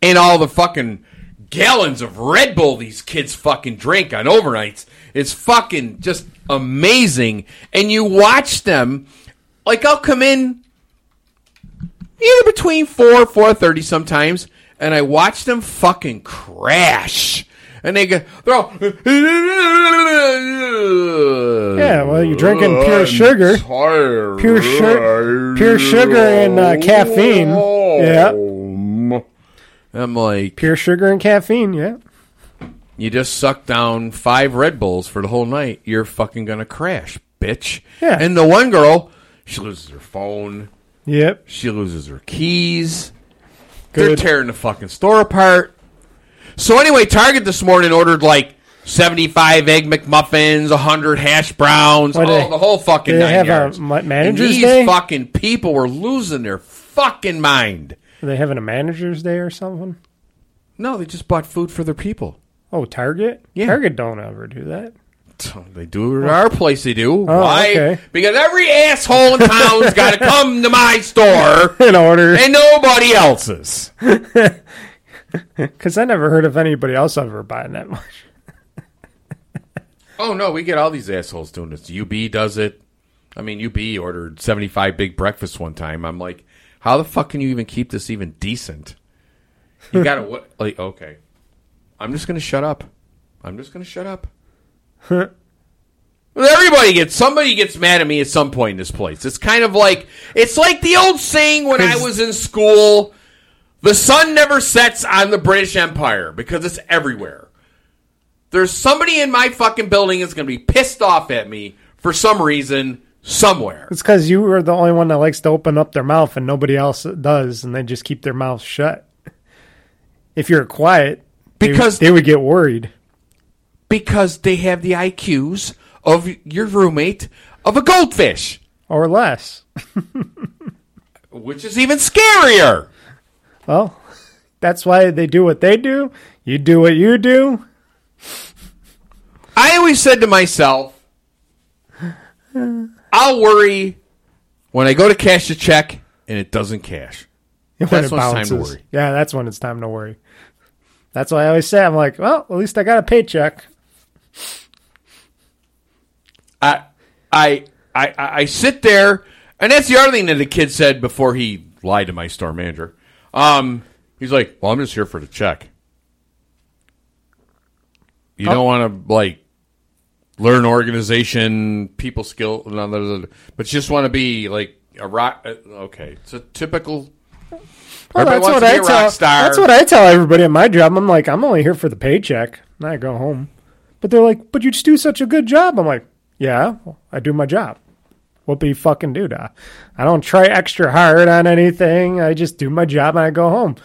and all the fucking gallons of Red Bull these kids fucking drink on overnights. It's fucking just amazing. And you watch them, like I'll come in either between four, four thirty sometimes, and I watch them fucking crash. And they go, they're all. Yeah, well, you're drinking pure sugar. Pure su- pure sugar and, uh, caffeine. Yeah. I'm like, Pure sugar and caffeine. Yeah. you just suck down five Red Bulls for the whole night, you're fucking gonna crash, bitch. Yeah. And the one girl, she loses her phone, Yep. she loses her keys. Good. They're tearing the fucking store apart. So anyway, Target this morning ordered like seventy-five egg McMuffins, hundred hash browns, all they- the whole fucking they have a yards. and manager's these day? fucking people were losing their fucking mind. Are they having a manager's day or something? No, they just bought food for their people. Oh, Target? Yeah. Target don't ever do that. They do it at our place. They do. Oh, Why? okay. Because every asshole in town's got to come to my store In order. and nobody else's. Because I never heard of anybody else ever buying that much. Oh no, we get all these assholes doing this. UB does it. I mean, UB ordered seventy-five big breakfasts one time. I'm like, how the fuck can you even keep this even decent? You gotta what? Like, okay, I'm just gonna shut up. I'm just gonna shut up. Everybody gets somebody gets mad at me at some point in this place. It's kind of like it's like the old saying when I was in school: the sun never sets on the British Empire because it's everywhere. There's somebody in my fucking building that's going to be pissed off at me for some reason somewhere. It's because you are the only one that likes to open up their mouth and nobody else does, and they just keep their mouths shut. If you're quiet, they- Because- they, would get worried. Because they have the IQs of your roommate of a goldfish, Or less. which is even scarier. Well, that's why they do what they do. You do what you do. I always said to myself, I'll worry when I go to cash a check and it doesn't cash. When That's it when it's time to worry. Yeah, that's when it's time to worry. That's why I always say, I'm like, well, at least I got a paycheck. I, I, I, I sit there, and that's the other thing that the kid said before he lied to my store manager. Um, he's like, "Well, I'm just here for the check. You don't want to like learn organization, people skill, no, no, no, but you just want to be like a rock. uh, Okay, it's a typical. Well, that's wants what I tell. rock star. That's what I tell everybody at my job. I'm like, I'm only here for the paycheck. And I go home, but they're like, but you just do such a good job. I'm like, yeah, I do my job. What be fucking do da? I don't try extra hard on anything. I just do my job and I go home.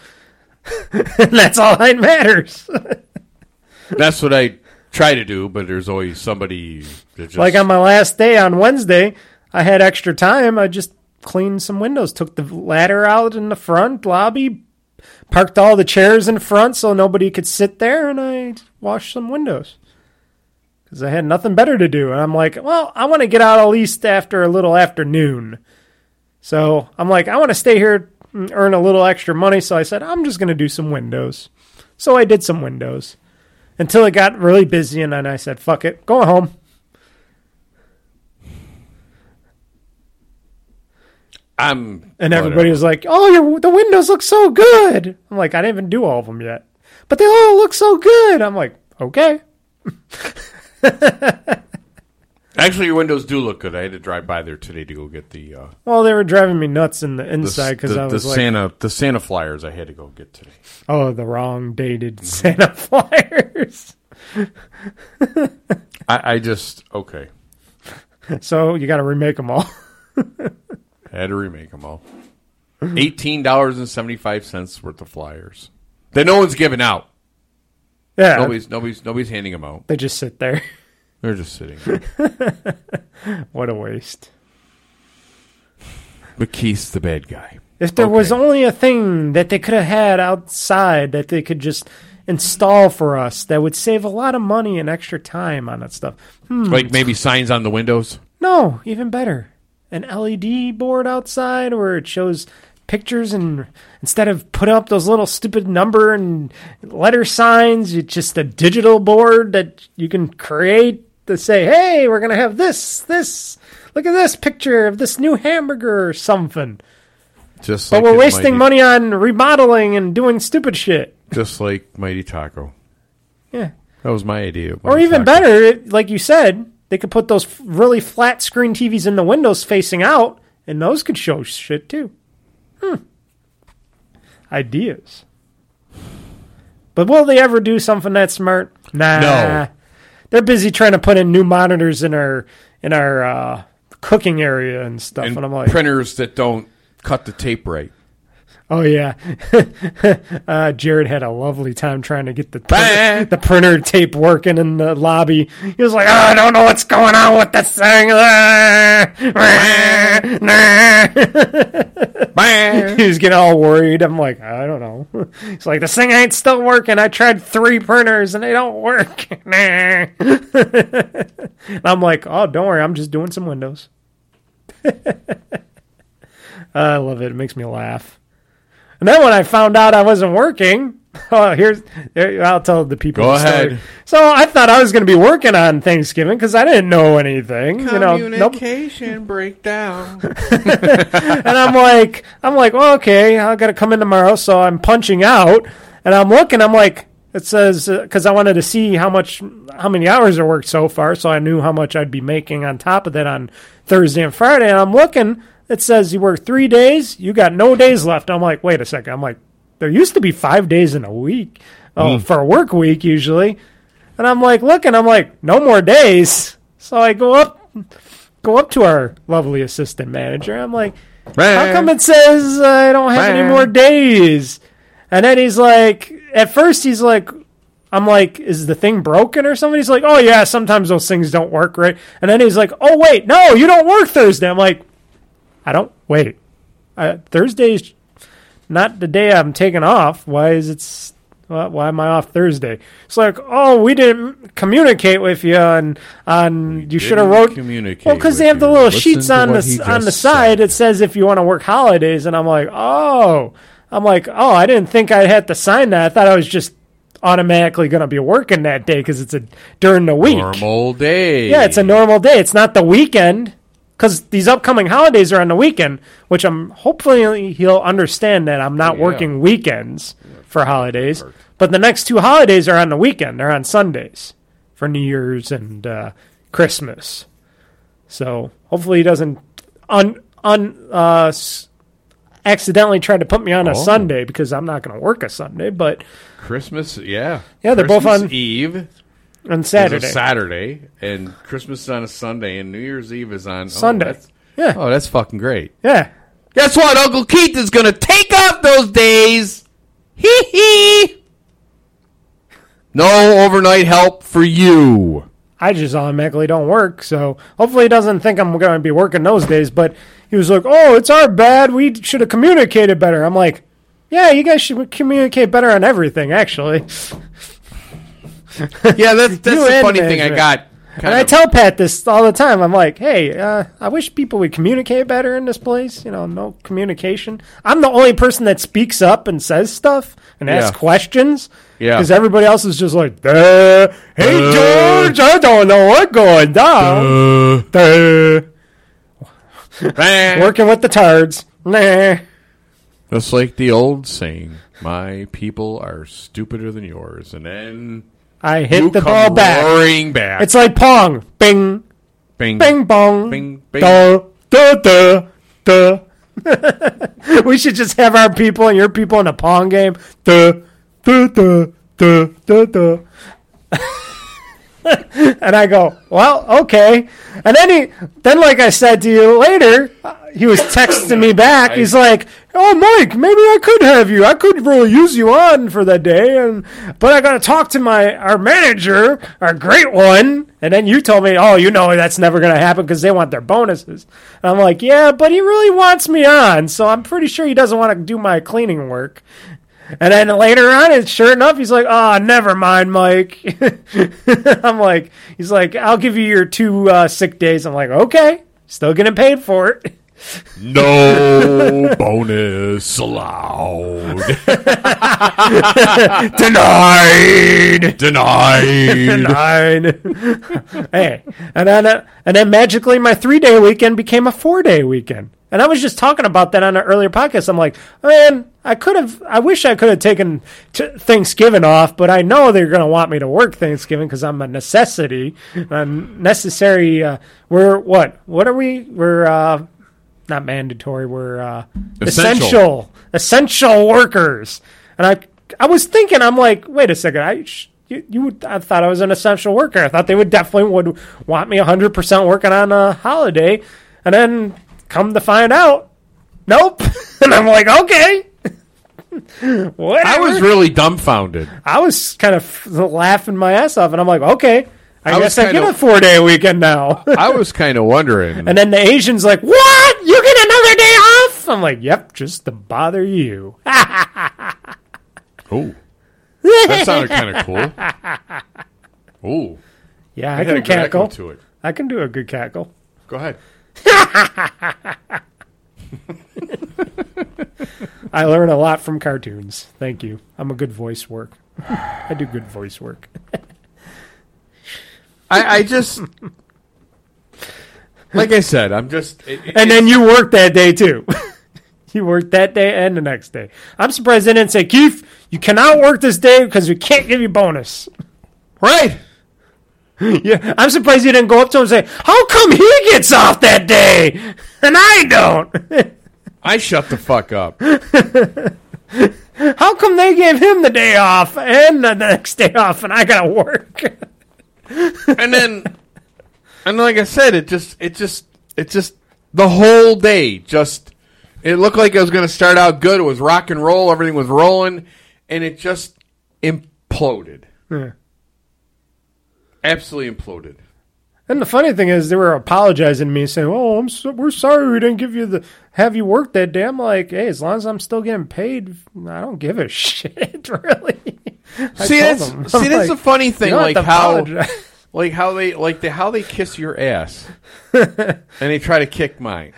and that's all that matters. That's what I try to do, but there's always somebody that just like on my last day on Wednesday, I had extra time. I just cleaned some windows, took the ladder out in the front lobby, parked all the chairs in front so nobody could sit there, and I washed some windows because I had nothing better to do. And I'm like, well, I want to get out at least after a little afternoon. So I'm like, I want to stay here and earn a little extra money. So I said, I'm just going to do some windows. So I did some windows until it got really busy, and then I said, fuck it, going home. I'm And everybody whatever. was like, "Oh, your the windows look so good." I'm like, "I didn't even do all of them yet, but they all look so good." I'm like, "Okay." Actually, your windows do look good. I had to drive by there today to go get the uh, Well, they were driving me nuts in the inside because the, I was the like, Santa the Santa flyers. I had to go get today. "Oh, the wrong dated Santa flyers." I, I just okay. so you got to remake them all. I had to remake them all. Eighteen dollars and seventy five cents worth of flyers that no one's giving out. Yeah, Nobody's nobody's nobody's handing them out. they just sit there. They're just sitting. there. what a waste. but Keith's the bad guy. If there was Okay. only a thing that they could have had outside that they could just install for us that would save a lot of money and extra time on that stuff. Hmm. Like maybe signs on the windows. No, even better. An LED board outside where it shows pictures and instead of put up those little stupid number and letter signs, it's just a digital board that you can create to say, "Hey, we're going to have this, this. Look at this picture of this new hamburger or something." Just But like we're wasting Mighty- money on remodeling and doing stupid shit. Just like Mighty Taco. Yeah. That was my idea. Or even Taco. better, it- like you said, they could put those really flat screen TVs in the windows facing out, and those could show shit too. Hmm. Ideas. But will they ever do something that smart? Nah. No. They're busy trying to put in new monitors in our in our uh, cooking area and stuff. And, and I'm like, printers that don't cut the tape right. oh yeah. uh, Jared had a lovely time trying to get the the printer tape working in the lobby. He was like, oh, I don't know what's going on with this thing. he was getting all worried. I'm like, I don't know. He's like, this thing ain't still working. I tried three printers and they don't work. I'm like, oh, don't worry. I'm just doing some windows. I love it. It makes me laugh. And then when I found out I wasn't working, oh, here's here, I'll tell the people. Go the ahead. So I thought I was going to be working on Thanksgiving because I didn't know anything. You know, nope. Communication breakdown. and I'm like, I'm like, well, okay, I got to come in tomorrow. So I'm punching out, and I'm looking. I'm like, it says uh, because I wanted to see how much, how many hours I worked so far, so I knew how much I'd be making on top of that on Thursday and Friday. And I'm looking. It says you work three days. You got no days left. I'm like, wait a second. I'm like, there used to be five days in a week, oh, for a work week usually. And I'm like, looking. I'm like, no more days. So I go up, go up to our lovely assistant manager. I'm like, how come it says I don't have any more days? And then he's like, at first he's like, I'm like, is the thing broken or something? He's like, oh yeah, sometimes those things don't work right. And then he's like, oh wait, no, you don't work Thursday. I'm like, I don't wait. Uh, Thursday's not the day I'm taking off. Why is it? Why am I off Thursday? It's like, oh, we didn't communicate with you, and on you should have wrote. communicate Well, because they have the little Listen sheets on the on the side. said. It says if you want to work holidays, and I'm like, oh, I'm like, oh, I didn't think I had to sign that. I thought I was just automatically going to be working that day because it's a during the week. Normal day. Yeah, it's a normal day. It's not the weekend because these upcoming holidays are on the weekend, which I'm hopefully he'll understand that I'm not Yeah. working weekends for holidays. But the next two holidays are on the weekend. They're on Sundays for New Year's and uh, Christmas. So hopefully he doesn't un un uh, accidentally try to put me on a Oh. Sunday because I'm not going to work a Sunday. But Christmas. Yeah. Yeah, they're both on- Eve. On is Saturday, a Saturday, and Christmas is on a Sunday, and New Year's Eve is on oh, Sunday. that's- yeah, Oh, that's fucking great. yeah. Guess what? Uncle Keith is going to take off those days. Hee hee. No overnight help for you. I just automatically don't work. So hopefully he doesn't think I'm going to be working those days. But he was like, "Oh, it's our bad. We should have communicated better." I'm like, "Yeah, you guys should communicate better on everything, actually." Yeah, that's that's the funny thing. I got. And I of- tell Pat this all the time. I'm like, "Hey, uh, I wish people would communicate better in this place. You know, no communication. I'm the only person that speaks up and says stuff and asks questions." Yeah. Because everybody else is just like, Duh. "Hey, George, I don't know what's going down." Duh. Working with the tards. Nah. Just like the old saying, "My people are stupider than yours," and then I hit you the ball back. roaring back. It's like Pong. Bing, bing, bing, bong. Bing, bing. Duh, duh, duh, duh. we should just have our people and your people in a Pong game. Duh, duh, duh, duh, duh, duh. and I go, well, okay. And then he, then like I said to you later, he was texting me back. He's like, "Oh, Mike, maybe I could have you. I could really use you on for that day, and but I got to talk to my our manager, our great one." And then you told me, "Oh, you know that's never going to happen because they want their bonuses." And I'm like, "Yeah, but he really wants me on, so I'm pretty sure he doesn't want to do my cleaning work." And then later on, it's sure enough, he's like, "Oh, never mind, Mike." I'm like, he's like, "I'll give you your two uh, sick days." I'm like, "Okay, still getting paid for it." no bonus allowed. Denied. Denied. Denied. hey, and then uh, and then magically, my three day weekend became a four day weekend. And I was just talking about that on an earlier podcast. I'm like, man, I could have. I wish I could have taken t- Thanksgiving off, but I know they're going to want me to work Thanksgiving because I'm a necessity, a necessary. Uh, we're what? What are we? We're uh, not mandatory. We're uh, Essential. essential, essential workers. And I, I was thinking, I'm like, wait a second, I, sh- you, you would, I thought I was an essential worker. I thought they would definitely would want me 100% working on a holiday. And then come to find out, nope. and I'm like, okay. Whatever. I was really dumbfounded. I was kind of laughing my ass off, and I'm like, okay, I, I guess I get of- a four day weekend now. I was kind of wondering. and then the Asian's like, what? You get another day off? I'm like, yep, just to bother you. oh, that sounded kind of cool. Oh, yeah, I I can cackle. to it. I can do a good cackle. Go ahead. I learn a lot from cartoons. Thank you. I'm a good voice work. I do good voice work. I, I just, like I said, I'm just. it- it- And then you worked that day too. you worked that day and the next day. I'm surprised they didn't say, Keith, you cannot work this day because we can't give you bonus. right. Yeah, I'm surprised you didn't go up to him and say, "How come he gets off that day and I don't? I shut the fuck up. How come they gave him the day off and the next day off and I gotta work?" and then and like I said, it just it just it just the whole day just it looked like it was going to start out good. It was rock and roll, everything was rolling, and it just imploded. Yeah. Absolutely imploded. And the funny thing is, they were apologizing to me, saying, "Oh, I'm so, we're sorry we didn't give you the have you work that day." I'm like, "Hey, as long as I'm still getting paid, I don't give a shit, really." I See, that's see that's the funny thing, like how like how they like the how they kiss your ass, and they try to kick mine.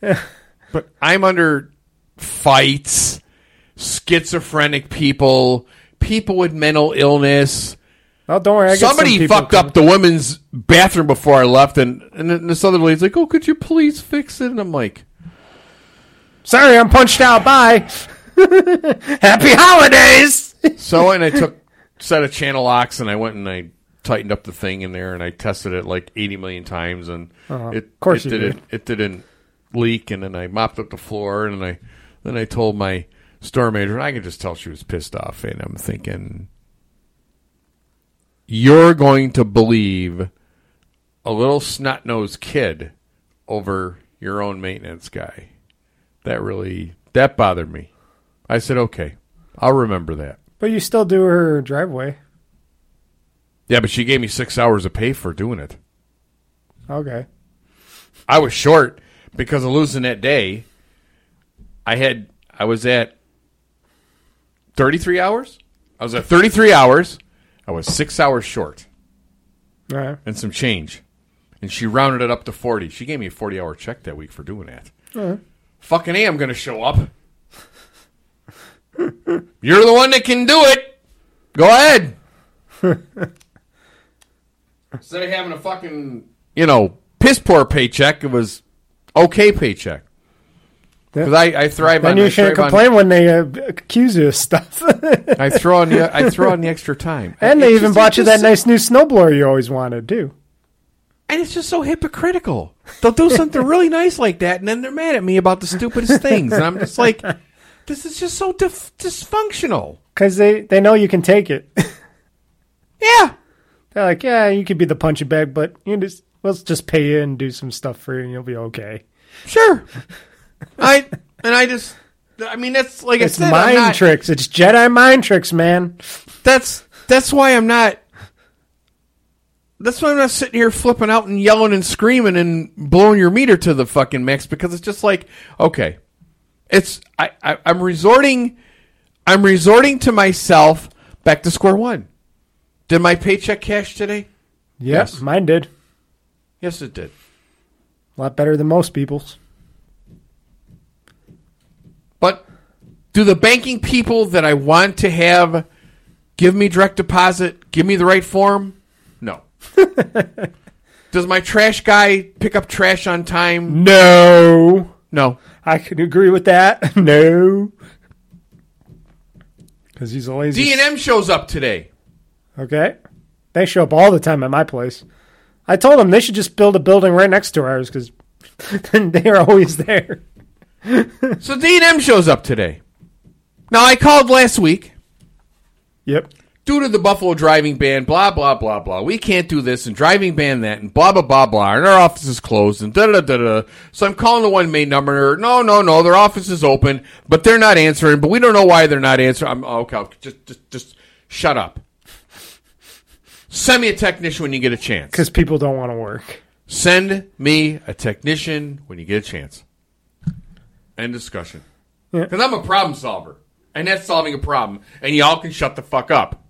But I'm under fights, schizophrenic people, people with mental illness. Oh, don't worry. I get some Somebody fucked coming. up the women's bathroom before I left, and and this other lady's like, "Oh, could you please fix it?" And I'm like, Sorry, I'm punched out. Bye. Happy holidays. so and I took set of channel locks and I went and I tightened up the thing in there and I tested it like 80 million times and it Uh-huh. of course it didn't it didn't leak and then I mopped up the floor and I then I told my store manager and I could just tell she was pissed off and I'm thinking you're going to believe a little snot nosed kid over your own maintenance guy. That really that bothered me. I said, okay, I'll remember that. But you still do her driveway. Yeah, but she gave me six hours of pay for doing it. Okay. I was short because of losing that day. I had I was at thirty three hours. I was at thirty three hours. I was six hours short right. and some change. And she rounded it up to forty. She gave me a forty hour check that week for doing that. Fucking A, I'm gonna show up. You're the one that can do it. Go ahead. Instead of having a fucking you know piss poor paycheck, it was okay paycheck. Because I, I thrive Then on. you I shouldn't thrive on- complain when they uh, accuse you of stuff. I throw on the I throw on the extra time, and they even just- bought you that just- nice new snowblower you always wanted, too. and it's just so hypocritical. They'll do something really nice like that, and then they're mad at me about the stupidest things, and I'm just like, this is just so dif- dysfunctional. Because they, they know you can take it. Yeah, They're like, yeah, you could be the punching bag, but you just let's just pay you and do some stuff for you, and you'll be okay. sure. I and I just, I mean, that's like It's I said, mind not- tricks. It's Jedi mind tricks, man. That's that's why I'm not. That's why I'm not sitting here flipping out and yelling and screaming and blowing your meter to the fucking max because it's just like okay, it's I, I I'm resorting, I'm resorting to myself back to square one. Did my paycheck cash today? Yes, Yes. mine did. Yes, it did. A lot better than most people's. But do the banking people that I want to have give me direct deposit, give me the right form? No. Does my trash guy pick up trash on time? No, No. I can agree with that. no, because he's a lazy. D and M shows up today. Okay, they show up all the time at my place. I told them they should just build a building right next to ours because then they're always there. So D and M shows up today. Now I called last week Yep. due to the Buffalo driving ban, blah, blah, blah, blah. We can't do this and driving ban that and blah, blah, blah, blah. And our office is closed and da, da, da, da. So I'm calling the one main number. No, no, no. Their office is open, but they're not answering, but we don't know why they're not answering. I'm, oh, okay, okay, just, just, just shut up. Send me a technician when you get a chance. Because people don't want to work. Send me a technician when you get a chance. End discussion. Yeah. Because I'm a problem solver. And that's solving a problem. And y'all can shut the fuck up.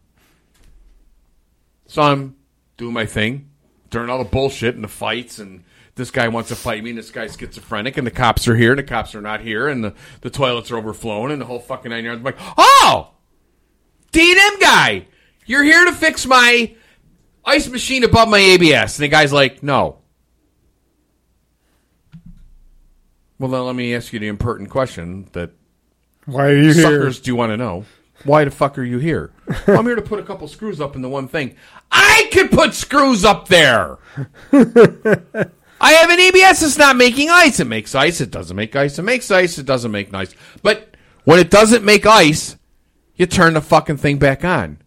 So I'm doing my thing, during all the bullshit and the fights, and this guy wants to fight me, and this guy's schizophrenic, and the cops are here, and the cops are not here, and the, the toilets are overflowing, and the whole fucking nine yards. I'm like, oh! D&M guy! You're here to fix my ice machine above my ABS. And the guy's like, no. Well, then let me ask you the impertinent question that Why are you here? suckers do you want to know? Why the fuck are you here? Well, I'm here to put a couple screws up in the one thing. I could put screws up there. I have an ABS that's not making ice. It makes ice. It doesn't make ice. It makes ice. It doesn't make ice. But when it doesn't make ice, you turn the fucking thing back on.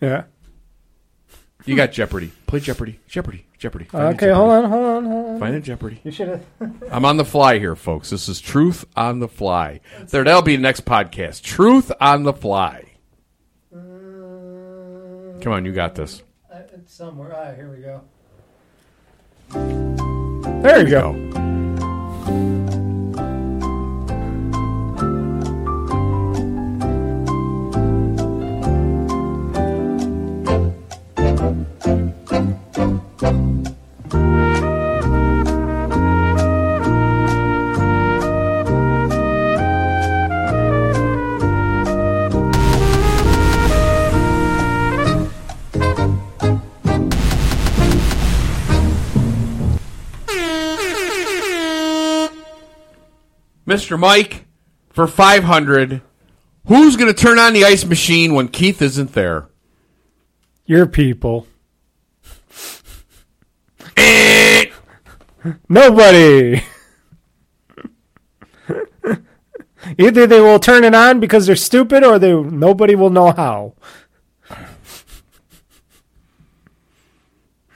Yeah. You got Jeopardy. Play Jeopardy. Jeopardy. Jeopardy. Find Okay, hold on, hold on, hold on. Find a Jeopardy. You should have. I'm on the fly here, folks. This is Truth on the Fly. There, that'll be the next podcast. Truth on the Fly. Come on, you got this. It's somewhere. Ah, here we go. There you go. Mr. Mike, for 500, who's going to turn on the ice machine when Keith isn't there? Your people. Nobody. Either they will turn it on because they're stupid, or they nobody will know how.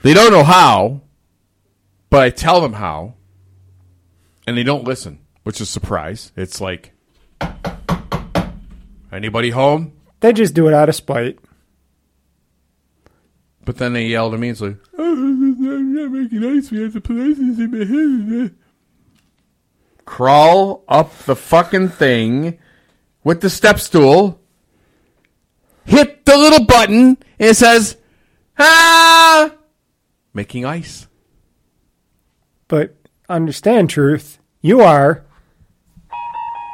They don't know how, but I tell them how, and they don't listen, which is a surprise. It's like, anybody home? They just do it out of spite. But then they yelled at me. It's like, oh, I'm not making ice. We have to put ice in my head. Crawl up the fucking thing with the step stool. Hit the little button, and it says, ah, making ice. But understand, truth. You are.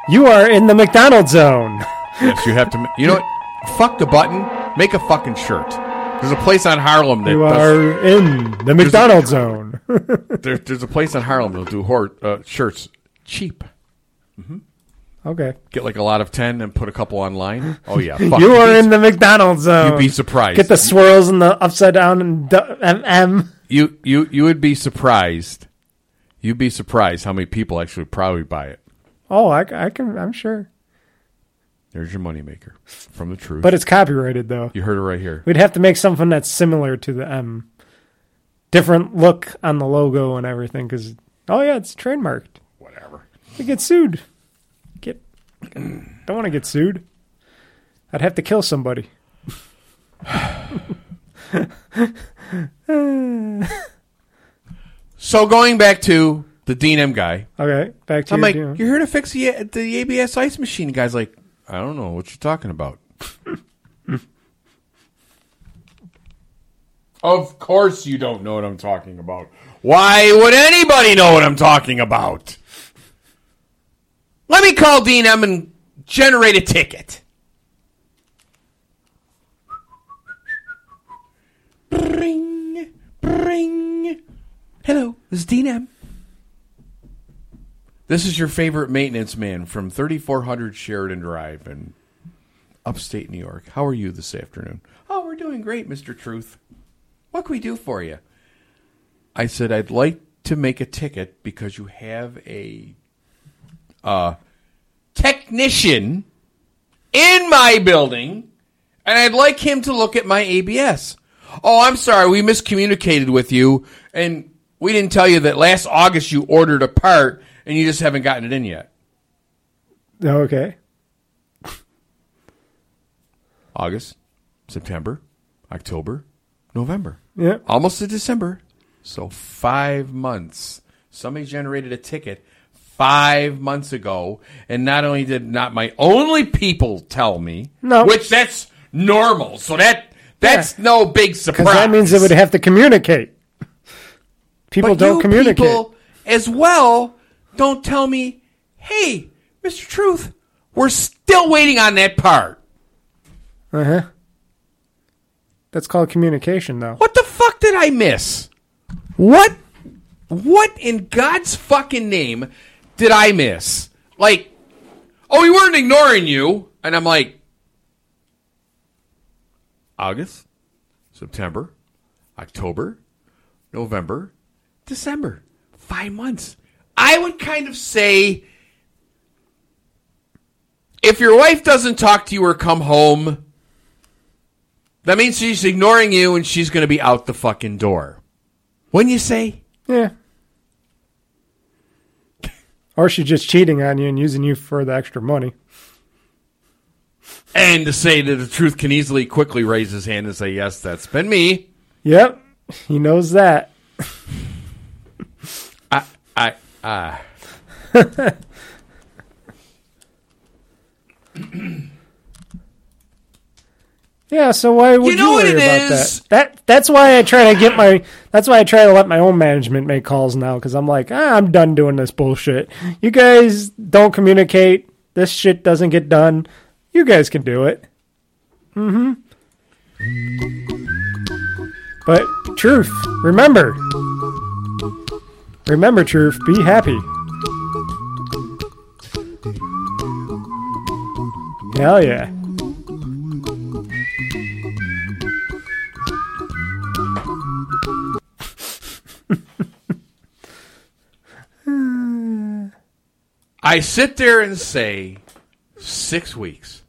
You are in the McDonald's zone. Yes, you have to. ma- You know what? Fuck the button. Make a fucking shirt. There's a place on Harlem that You does, are in the McDonald's zone. there, there's a place on Harlem that'll do hor- uh, shirts cheap. okay. Get like a lot of ten and put a couple online. Oh yeah, fuck. You are in the McDonald's zone. You'd be surprised. Get the swirls and the upside down and du- M. M. you you you would be surprised. You'd be surprised how many people actually probably buy it. Oh, I, I can. I'm sure. There's your moneymaker from the truth. But it's copyrighted though. you heard it right here. We'd have to make something that's similar to the M. Different look on the logo and everything. Because oh yeah, it's trademarked. Whatever. We get sued. Get. Don't want to get sued. I'd have to kill somebody. So going back to the D&M guy, Okay, back to I'm your like, deal. you're here to fix the the ABS ice machine. The guy's like, I don't know what you're talking about. of course you don't know what I'm talking about. Why would anybody know what I'm talking about? Let me call D&M and generate a ticket. Bring, bring. Hello, this is D&M. This is your favorite maintenance man from 3400 Sheridan Drive in upstate New York. How are you this afternoon? Oh, we're doing great, Mr. Truth. What can we do for you? I said, I'd like to make a ticket because you have a uh, technician in my building and I'd like him to look at my ABS. Oh, I'm sorry, we miscommunicated with you, and we didn't tell you that last August you ordered a part and you just haven't gotten it in yet. Oh, okay. August, September, October, November. Yeah. Almost to December. So five months. Somebody generated a ticket five months ago, and not only did not my only people tell me, No. which that's normal. So that that's no big surprise. That means they would have to communicate. People But don't communicate. people as well don't tell me, hey, Mr. Truth, we're still waiting on that part. Uh huh. That's called communication, though. What the fuck did I miss? What what in God's fucking name did I miss? Like, oh, we weren't ignoring you. And I'm like, August, September, October, November, December. Five months. I would kind of say if your wife doesn't talk to you or come home, that means she's ignoring you and she's going to be out the fucking door. Wouldn't you say? Yeah. Or she's just cheating on you and using you for the extra money. And to say that the truth can easily, quickly raise his hand and say, yes, that's been me. Yep. He knows that. I, I, I. Yeah, so why would you, You know what worry it about is? that? That that's why I try to get my that's why I try to let my own management make calls now cuz I'm like, ah, I'm done doing this bullshit. You guys don't communicate. This shit doesn't get done. You guys can do it. Mm-hmm. But truth, remember. Remember truth, be happy. Hell yeah. I sit there and say, six weeks.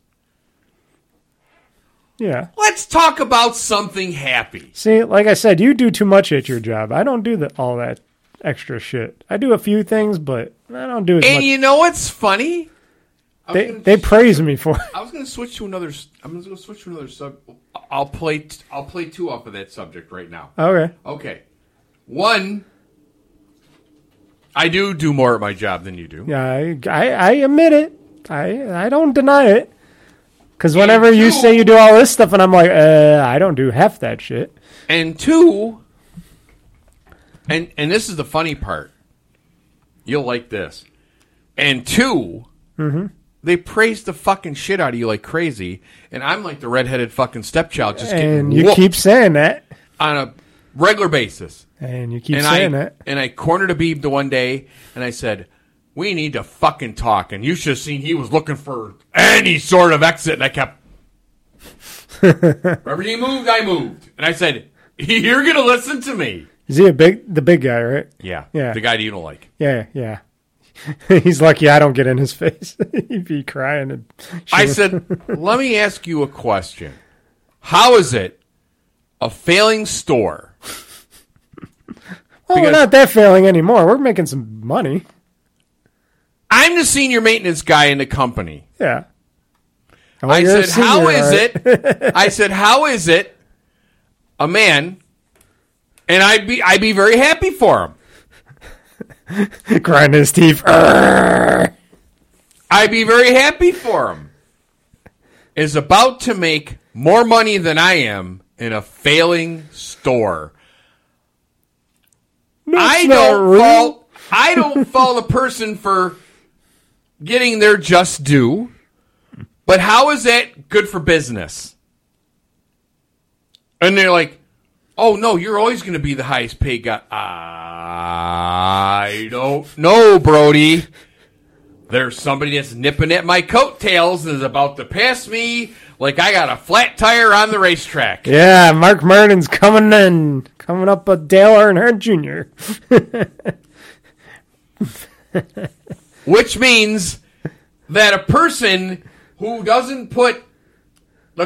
Yeah. Let's talk about something happy. See, like I said, you do too much at your job. I don't do the, all that extra shit. I do a few things, but I don't do as And much. you know what's funny? I was they gonna- they praise me for it. I was going to switch to another. s- I'm going to switch to another sub. I'll play. T- I'll play two off of that subject right now. Okay. Okay, one. I do do more at my job than you do. Yeah, I, I, I admit it. I I don't deny it. Because whenever you two- say you do all this stuff, and I'm like, uh, I don't do half that shit. And two, and and this is the funny part. You'll like this. And 2 Mm-hmm. they praise the fucking shit out of you like crazy, and I'm like the redheaded fucking stepchild, just getting And you keep saying that. on a regular basis. And you keep and saying I that. and I cornered Abib the one day, and I said, "We need to fucking talk." And you should have seen he was looking for any sort of exit, and I kept. Wherever he moved, I moved, and I said, "You're gonna listen to me." Is he a big, the big guy, right? Yeah, Yeah. the guy that you don't like. Yeah, yeah. He's lucky I don't get in his face. He'd be crying. And I said, "Let me ask you a question. How is it a failing store?" well, we're not that failing anymore. We're making some money. I'm the senior maintenance guy in the company. Yeah. Oh, I said, "How senior, is all right." it?" I said, "How is it a man?" And I'd be I'd be very happy for him. grinding his teeth. Arrgh. I'd be very happy for him. Is about to make more money than I am in a failing store. I don't fault I don't fault a person for getting their just due. But how is that good for business? And they're like, "Oh no, you're always going to be the highest paid guy." I don't know, Brody. There's somebody that's nipping at my coattails and is about to pass me like I got a flat tire on the racetrack. Yeah, Mark Martin's coming in, coming up with Dale Earnhardt Jr. Which means that a person who doesn't put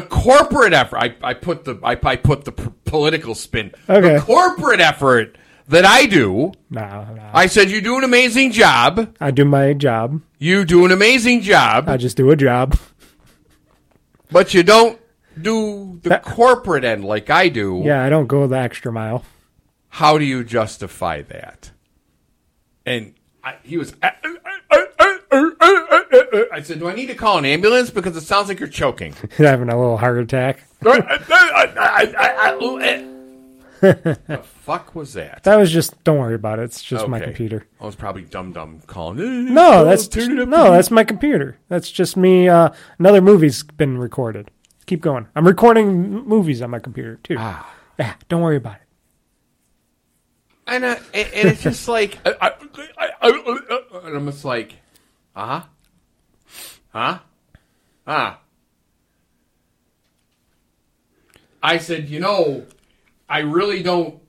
the corporate effort. I, I put the I, I put the p- political spin. Okay. The corporate effort that I do. No, no. I said you do an amazing job. I do my job. You do an amazing job, I just do a job. but you don't do the That- corporate end like I do. Yeah, I don't go the extra mile. How do you justify that? And I, he was. "Uh, I said, "Do I need to call an ambulance because it sounds like you're choking?" Having a little heart attack. the fuck was that? That was just. Don't worry about it. It's just my Okay. computer. I was probably dumb dumb calling. No, that's turn it up. no, that's my computer. That's just me. Uh, another movie's been recorded. Keep going. I'm recording m- movies on my computer too. Ah. Yeah, don't worry about it. and, uh, and and it's just like, I, I, I, I, and I'm just like, uh huh, huh, huh. I said, you know, I really don't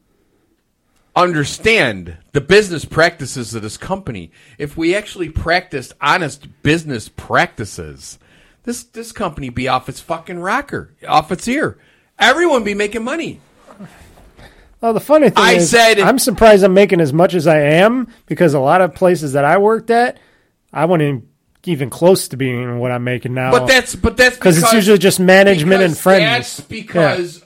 understand the business practices of this company. If we actually practiced honest business practices, this this company be off its fucking rocker, off its ear. Everyone be making money. Well, the funny thing I is, said- I'm surprised I'm making as much as I am because a lot of places that I worked at, I wouldn't even close to being what I'm making now. But that's but that's 'Cause it's usually just management and because friends. That's because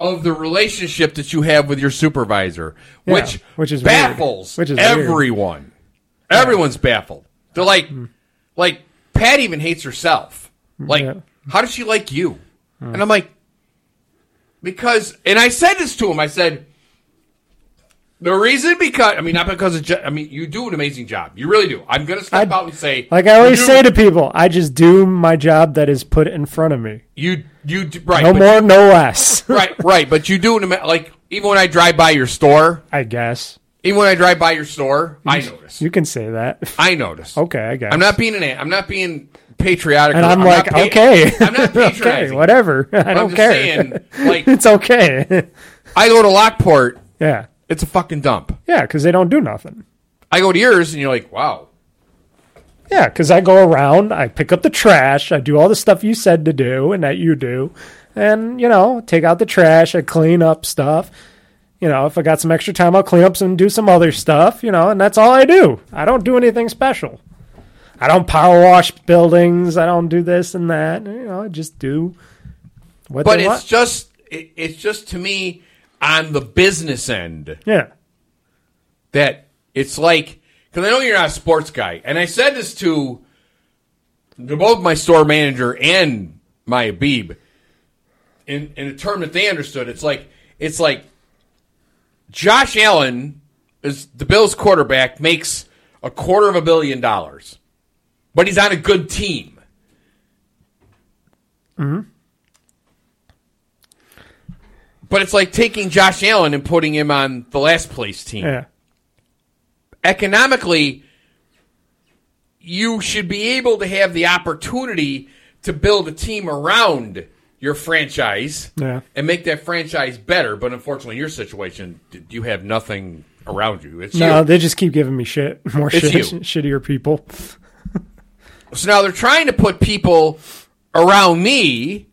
of the relationship that you have with your supervisor, Yeah, which which is weird. baffles Which is weird. everyone. Everyone's baffled. They're like, hmm. like Pat even hates herself. Hmm, like, Yeah. how does she like you? Hmm. And I'm like, because, and I said this to him. I said. The reason because I mean not because of I mean you do an amazing job you really do I'm gonna step I- out and say like I always do- say to people, I just do my job that is put in front of me. you you right No more, no less. right, right. But you do like even when I drive by your store, I guess even when I drive by your store, I notice. you can say that. I notice. Okay, I guess. I'm not being an. I'm not being patriotic. And I'm, not like, pa- okay, I'm not okay, whatever. I I'm don't just care. saying, like, it's okay. I go to Lockport. yeah, It's a fucking dump. yeah, because they don't do nothing. I go to yours, and you're like, wow. Yeah, because I go around, I pick up the trash, I do all the stuff you said to do and that you do, and you know, take out the trash, I clean up stuff. You know, if I got some extra time, I'll clean up some, do some other stuff. You know, and that's all I do. I don't do anything special. I don't power wash buildings. I don't do this and that. You know, I just do what But it's want. just. It, it's just to me on the business end. yeah, that it's like because I know you're not a sports guy, and I said this to, to both my store manager and my Abib in in a term that they understood. It's like it's like Josh Allen is the Bills quarterback makes a quarter of a billion dollars, but he's on a good team. Mm-hmm. But it's like taking Josh Allen and putting him on the last place team yeah, economically, you should be able to have the opportunity to build a team around your franchise Yeah. and make that franchise better. But unfortunately, in your situation, you have nothing around you. It's no, you. they just keep giving me shit, more shit, shittier people. So now they're trying to put people around me,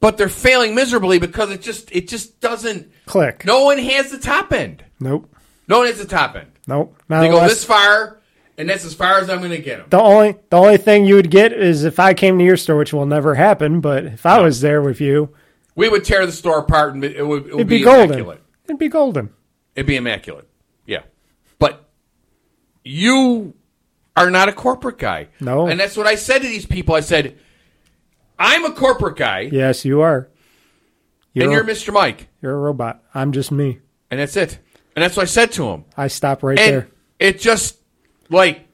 but they're failing miserably because it just it just doesn't. Click. No one has the top end. Nope, No one has the top end. nope. Not They go unless- this far, and that's as far as I'm going to get them. The only the only thing you would get is if I came to your store, which will never happen. But if I was there with you, We would tear the store apart, and it would, it would it'd be, be, golden. immaculate. It'd be golden. It'd be immaculate. Yeah, but you are not a corporate guy. No. and that's what I said to these people. I said, "I'm a corporate guy, Yes, you are. You're, and you're Mr. Mike, you're a robot. I'm just me. and that's it." And that's what I said to him. I stop right And there. it just like.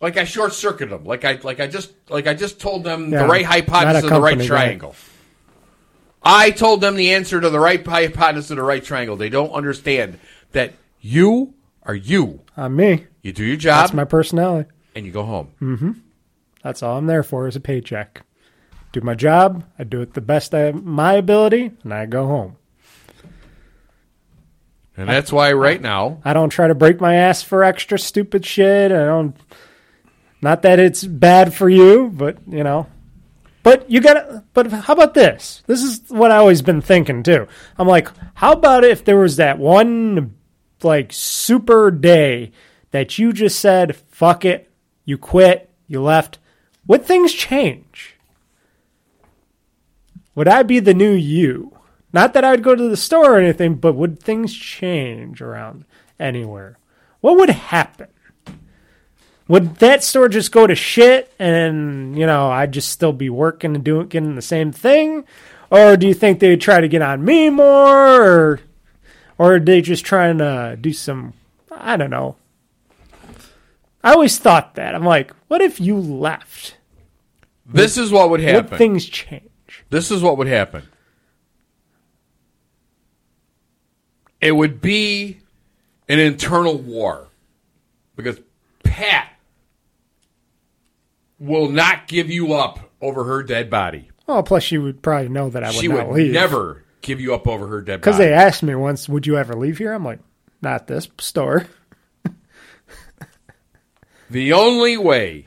Like I short circuited them. Like I like I just like I just told them Yeah, the right hypotenuse hypothesis of the right triangle. I told them the answer to the right hypotenuse of the right triangle. They don't understand that you are you. I'm me. You do your job That's my personality. and you go home. Mm-hmm. That's all I'm there for is a paycheck. Do my job. I do it the best of my ability, and I go home. And that's why right now, I don't try to break my ass for extra stupid shit. I don't. Not that it's bad for you, but you know, But you got to But how about this? This is what I always been thinking too. I'm like, how about if there was that one like super day that you just said, "Fuck it," you quit, you left. Would things change? Would I be the new you? Not that I would go to the store or anything, but would things change around anywhere? What would happen? Would that store just go to shit and, you know, I'd just still be working and doing getting the same thing? Or do you think they'd try to get on me more or or are they just trying to do some I don't know. I always thought that. I'm like, what if you left? This is what would happen. Would things change? This is what would happen. It would be an internal war because Pat will not give you up over her dead body. Well, plus she would probably know that I would she not would leave. never give you up over her dead body. Because they asked me once, would you ever leave here? I'm like, not this store. The only way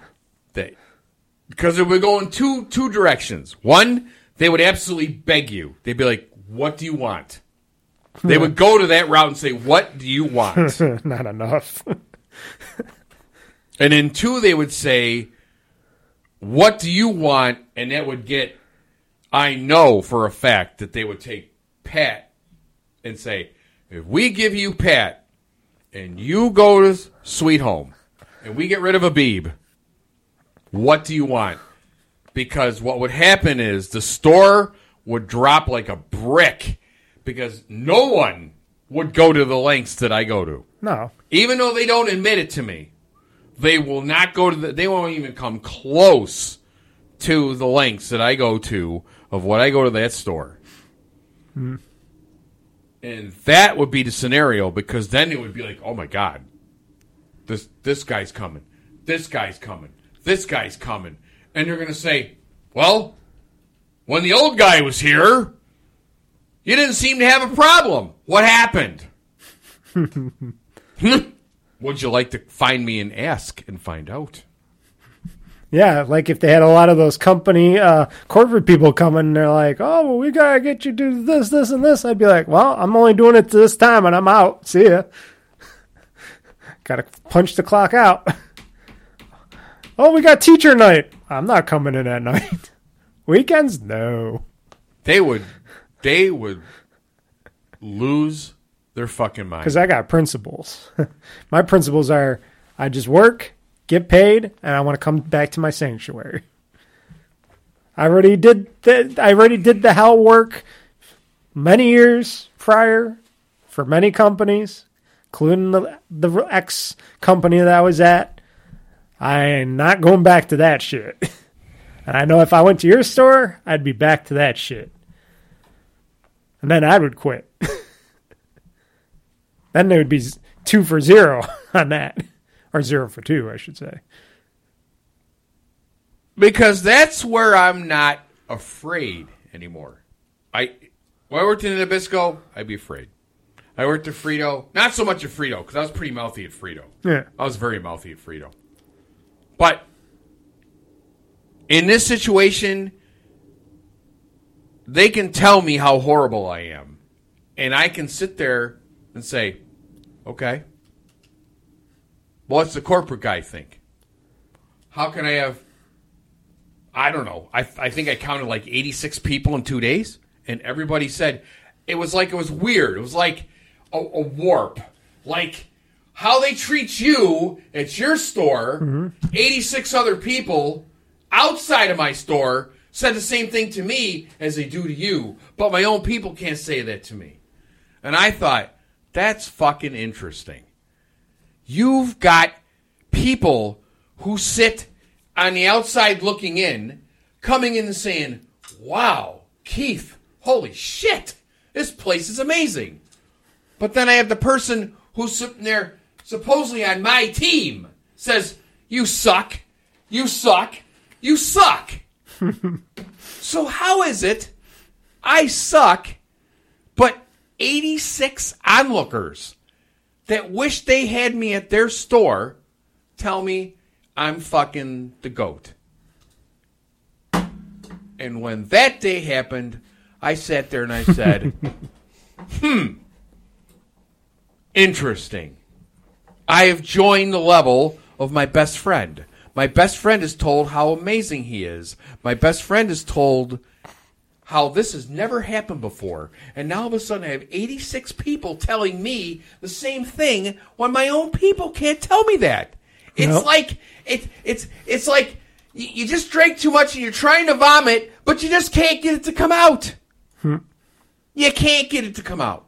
that because it would go in two two directions. One, they would absolutely beg you. They'd be like, "What do you want?" They would go to that route and say, "What do you want?" not enough. and then two, they would say, "What do you want?" And that would get. I know for a fact that they would take Pat and say, "If we give you Pat, and you go to Sweet Home, and we get rid of Abib, what do you want? Because what would happen is the store would drop like a brick because no one would go to the lengths that I go to. no. Even though they don't admit it to me, they will not go to the, they won't even come close to the lengths that I go to of what I go to that store. Hmm. And that would be the scenario because then it would be like, oh my God, this this guy's coming, this guy's coming, this guy's coming, and you're gonna say, well, when the old guy was here, you didn't seem to have a problem. What happened? Would you like to find me and ask and find out? Yeah, like if they had a lot of those company uh, corporate people coming, they're like, "Oh, well, we gotta get you to do this, this, and this." I'd be like, "Well, I'm only doing it this time, and I'm out. See ya." Gotta punch the clock out. oh, we got teacher night. I'm not coming in at night. Weekends, no. They would, they would lose their fucking mind. because I got principles. my principles are I just work, get paid, and I want to come back to my sanctuary. I already did the I already did the hell work many years prior for many companies, including the the ex company that I was at. I'm not going back to that shit. and I know if I went to your store, I'd be back to that shit. And then I would quit. Then they would be two for zero on that, or zero for two, I should say. because that's where I'm not afraid anymore. I when I worked in Nabisco, I'd be afraid. I worked at Frito, not so much at Frito because I was pretty mouthy at Frito. Yeah, I was very mouthy at Frito, but in this situation, they can tell me how horrible I am, and I can sit there and say, "Okay, what's the corporate guy think? How can I have?" I don't know. I, I think I counted like 86 people in two days, and everybody said it was like it was weird. It was like a, a warp. Like how they treat you at your store, mm-hmm. 86 other people outside of my store said the same thing to me as they do to you, but my own people can't say that to me. And I thought, that's fucking interesting. You've got people who sit on the outside looking in, coming in and saying, Wow, Keith, holy shit, this place is amazing. But then I have the person who's sitting there, supposedly on my team, says, You suck, you suck, you suck. so how is it I suck, but 86 onlookers that wish they had me at their store tell me I'm fucking the goat. And when that day happened, I sat there and I said, hmm, interesting. I have joined the level of my best friend. My best friend is told how amazing he is. My best friend is told how this has never happened before. And now all of a sudden I have 86 people telling me the same thing when my own people can't tell me that. It's Nope. like it, it's it's like you, you just drank too much and you're trying to vomit, but you just can't get it to come out. Hmm. You can't get it to come out.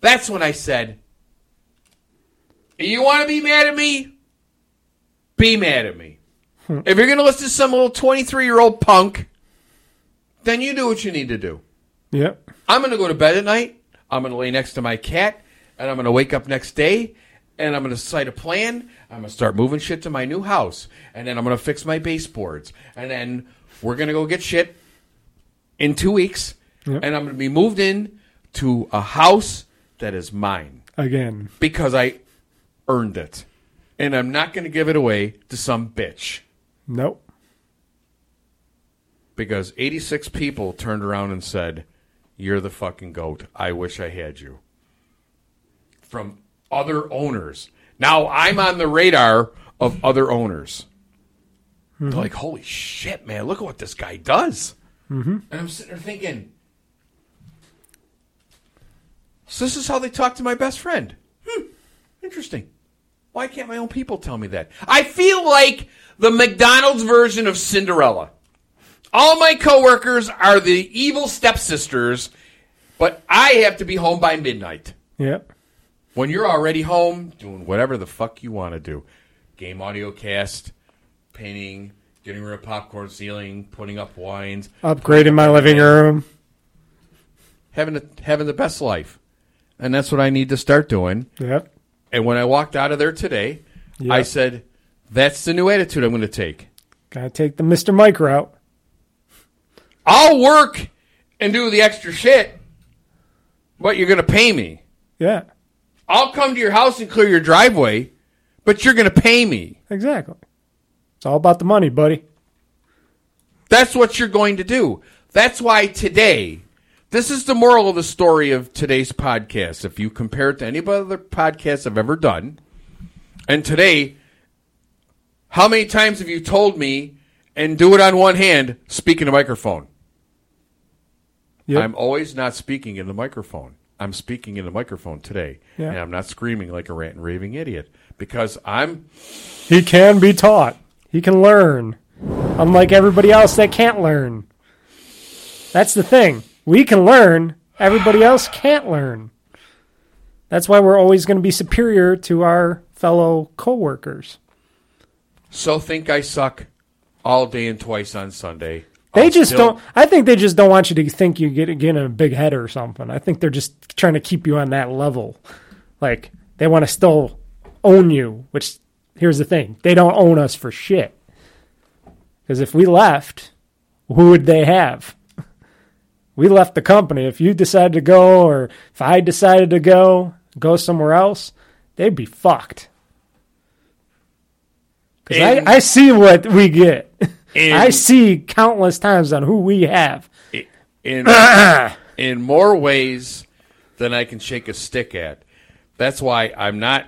That's when I said, "You want to be mad at me? Be mad at me. Hmm. if you're going to listen to some little 23 year old punk, then you do what you need to do. Yep. I'm going to go to bed at night. I'm going to lay next to my cat, and I'm going to wake up next day, and I'm going to cite a plan. I'm going to start moving shit to my new house, and then I'm going to fix my baseboards, and then we're going to go get shit in two weeks, Yep. and I'm going to be moved in to a house that is mine Again. because I earned it, and I'm not going to give it away to some bitch Nope. because 86 people turned around and said, You're the fucking goat. I wish I had you. From other owners. Now I'm on the radar of other owners. They're like, Holy shit, man, look at what this guy does. Mm-hmm. And I'm sitting there thinking, So this is how they talk to my best friend. Hmm, interesting. Why can't my own people tell me that? I feel like the McDonald's version of Cinderella. All my coworkers are the evil stepsisters, but I have to be home by midnight. Yep. When you're already home, doing whatever the fuck you want to do. Game audio cast, painting, getting rid of popcorn ceiling, putting up wines, Upgrading my living room. having the, having the best life. And that's what I need to start doing. Yep. And when I walked out of there today, Yep. I said, that's the new attitude I'm going to take. Gotta take the Mr. Mike route. I'll work and do the extra shit, but you're going to pay me. Yeah. I'll come to your house and clear your driveway, but you're going to pay me. Exactly. It's all about the money, buddy. That's what you're going to do. That's why today, this is the moral of the story of today's podcast. If you compare it to any other podcast I've ever done, and today, how many times have you told me and do it on one hand, speak in a microphone? Yep. I'm always not speaking in the microphone. I'm speaking in the microphone today. Yeah. And I'm not screaming like a rant and raving idiot because I'm He can be taught. He can learn. Unlike everybody else that can't learn. That's the thing. We can learn. Everybody else can't learn. That's why we're always going to be superior to our fellow coworkers. so think I suck all day and twice on Sunday. They I'll just still- don't. I think they just don't want you to think you get getting a big head or something. I think they're just trying to keep you on that level. Like they want to still own you. Which here's the thing: they don't own us for shit. Because if we left, who would they have? We left the company. If you decided to go, or if I decided to go, go somewhere else, they'd be fucked. Because I, I see what we get. And- I see countless times on who we have. in in more ways than I can shake a stick at. That's why I'm not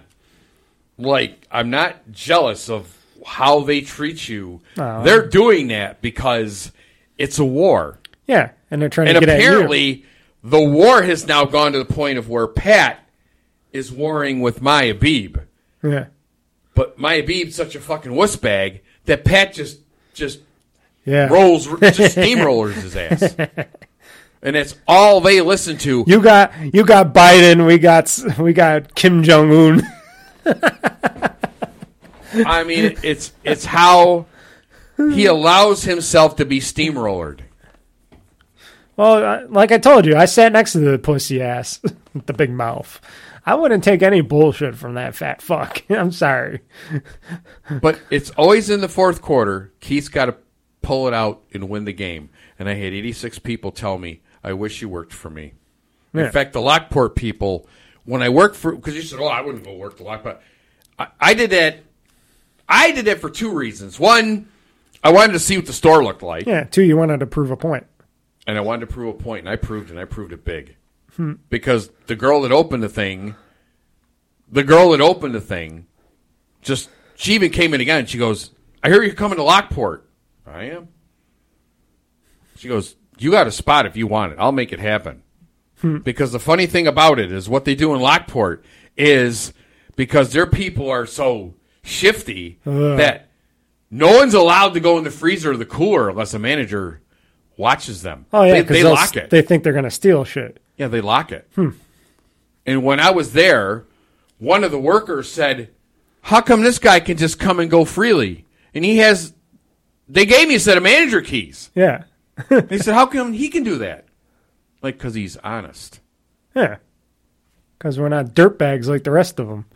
like I'm not jealous of how they treat you. Oh. They're doing that because it's a war. Yeah, and they're trying And to get apparently the war has now gone to the point of where Pat is warring with my Abib. Yeah, But my Abib's such a fucking wuss bag that Pat just just yeah. rolls just steamrollers his ass. And that's all they listen to. You got you got Biden. We got we got Kim Jong Un. I mean, it's it's how he allows himself to be steamrollered. Well, like I told you, I sat next to the pussy ass with the big mouth. I wouldn't take any bullshit from that fat fuck. I'm sorry. But it's always in the fourth quarter. Keith's got to pull it out and win the game. And I had 86 people tell me, "I wish you worked for me." Yeah. In fact, the Lockport people, when I worked for, because you said, "Oh, I wouldn't go work the Lockport," I, I did that. I did that for two reasons. One, I wanted to see what the store looked like, Yeah. Two, you wanted to prove a point. And I wanted to prove a point, and I proved, and I proved it big. Hmm. Because the girl that opened the thing, the girl that opened the thing, just she even came in again. and She goes, "I hear you're coming to Lockport." I am. She goes, "You got a spot if you want it. I'll make it happen." Hmm. Because the funny thing about it is what they do in Lockport is because their people are so shifty that no one's allowed to go in the freezer or the cooler unless a manager watches them. Oh yeah, they, because they lock it. They think they're gonna steal shit. yeah, they lock it. Hmm. And when I was there, one of the workers said, "How come this guy can just come and go freely?" And he has. They gave me a set of manager keys. Yeah. They said, "How come he can do that?" Like, because he's honest. Yeah. Because we're not dirtbags like the rest of them.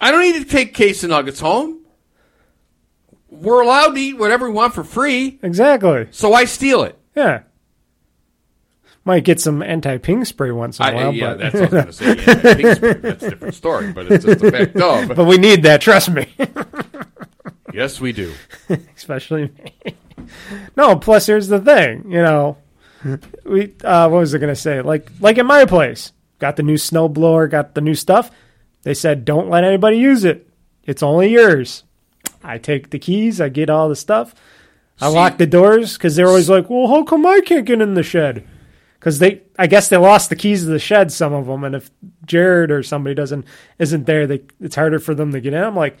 I don't need to take case of nuggets home. We're allowed to eat whatever we want for free, Exactly. so I steal it. Yeah. Might get some anti-ping spray once in a I, while, yeah, but that's what I was going to say. Yeah, pink spray, that's a different story, but it's just the fact of. but we need that. Trust me. Yes, we do. especially me. no, plus here's the thing, you know, we uh what was I gonna say? Like like in my place, got the new snow blower, got the new stuff. They said don't let anybody use it. It's only yours. I take the keys, I get all the stuff. I See- lock the doors because they're always like, "Well, how come I can't get in the shed?" Because they, I guess they lost the keys to the shed. Some of them, and if Jared or somebody doesn't isn't there, they it's harder for them to get in. I'm like,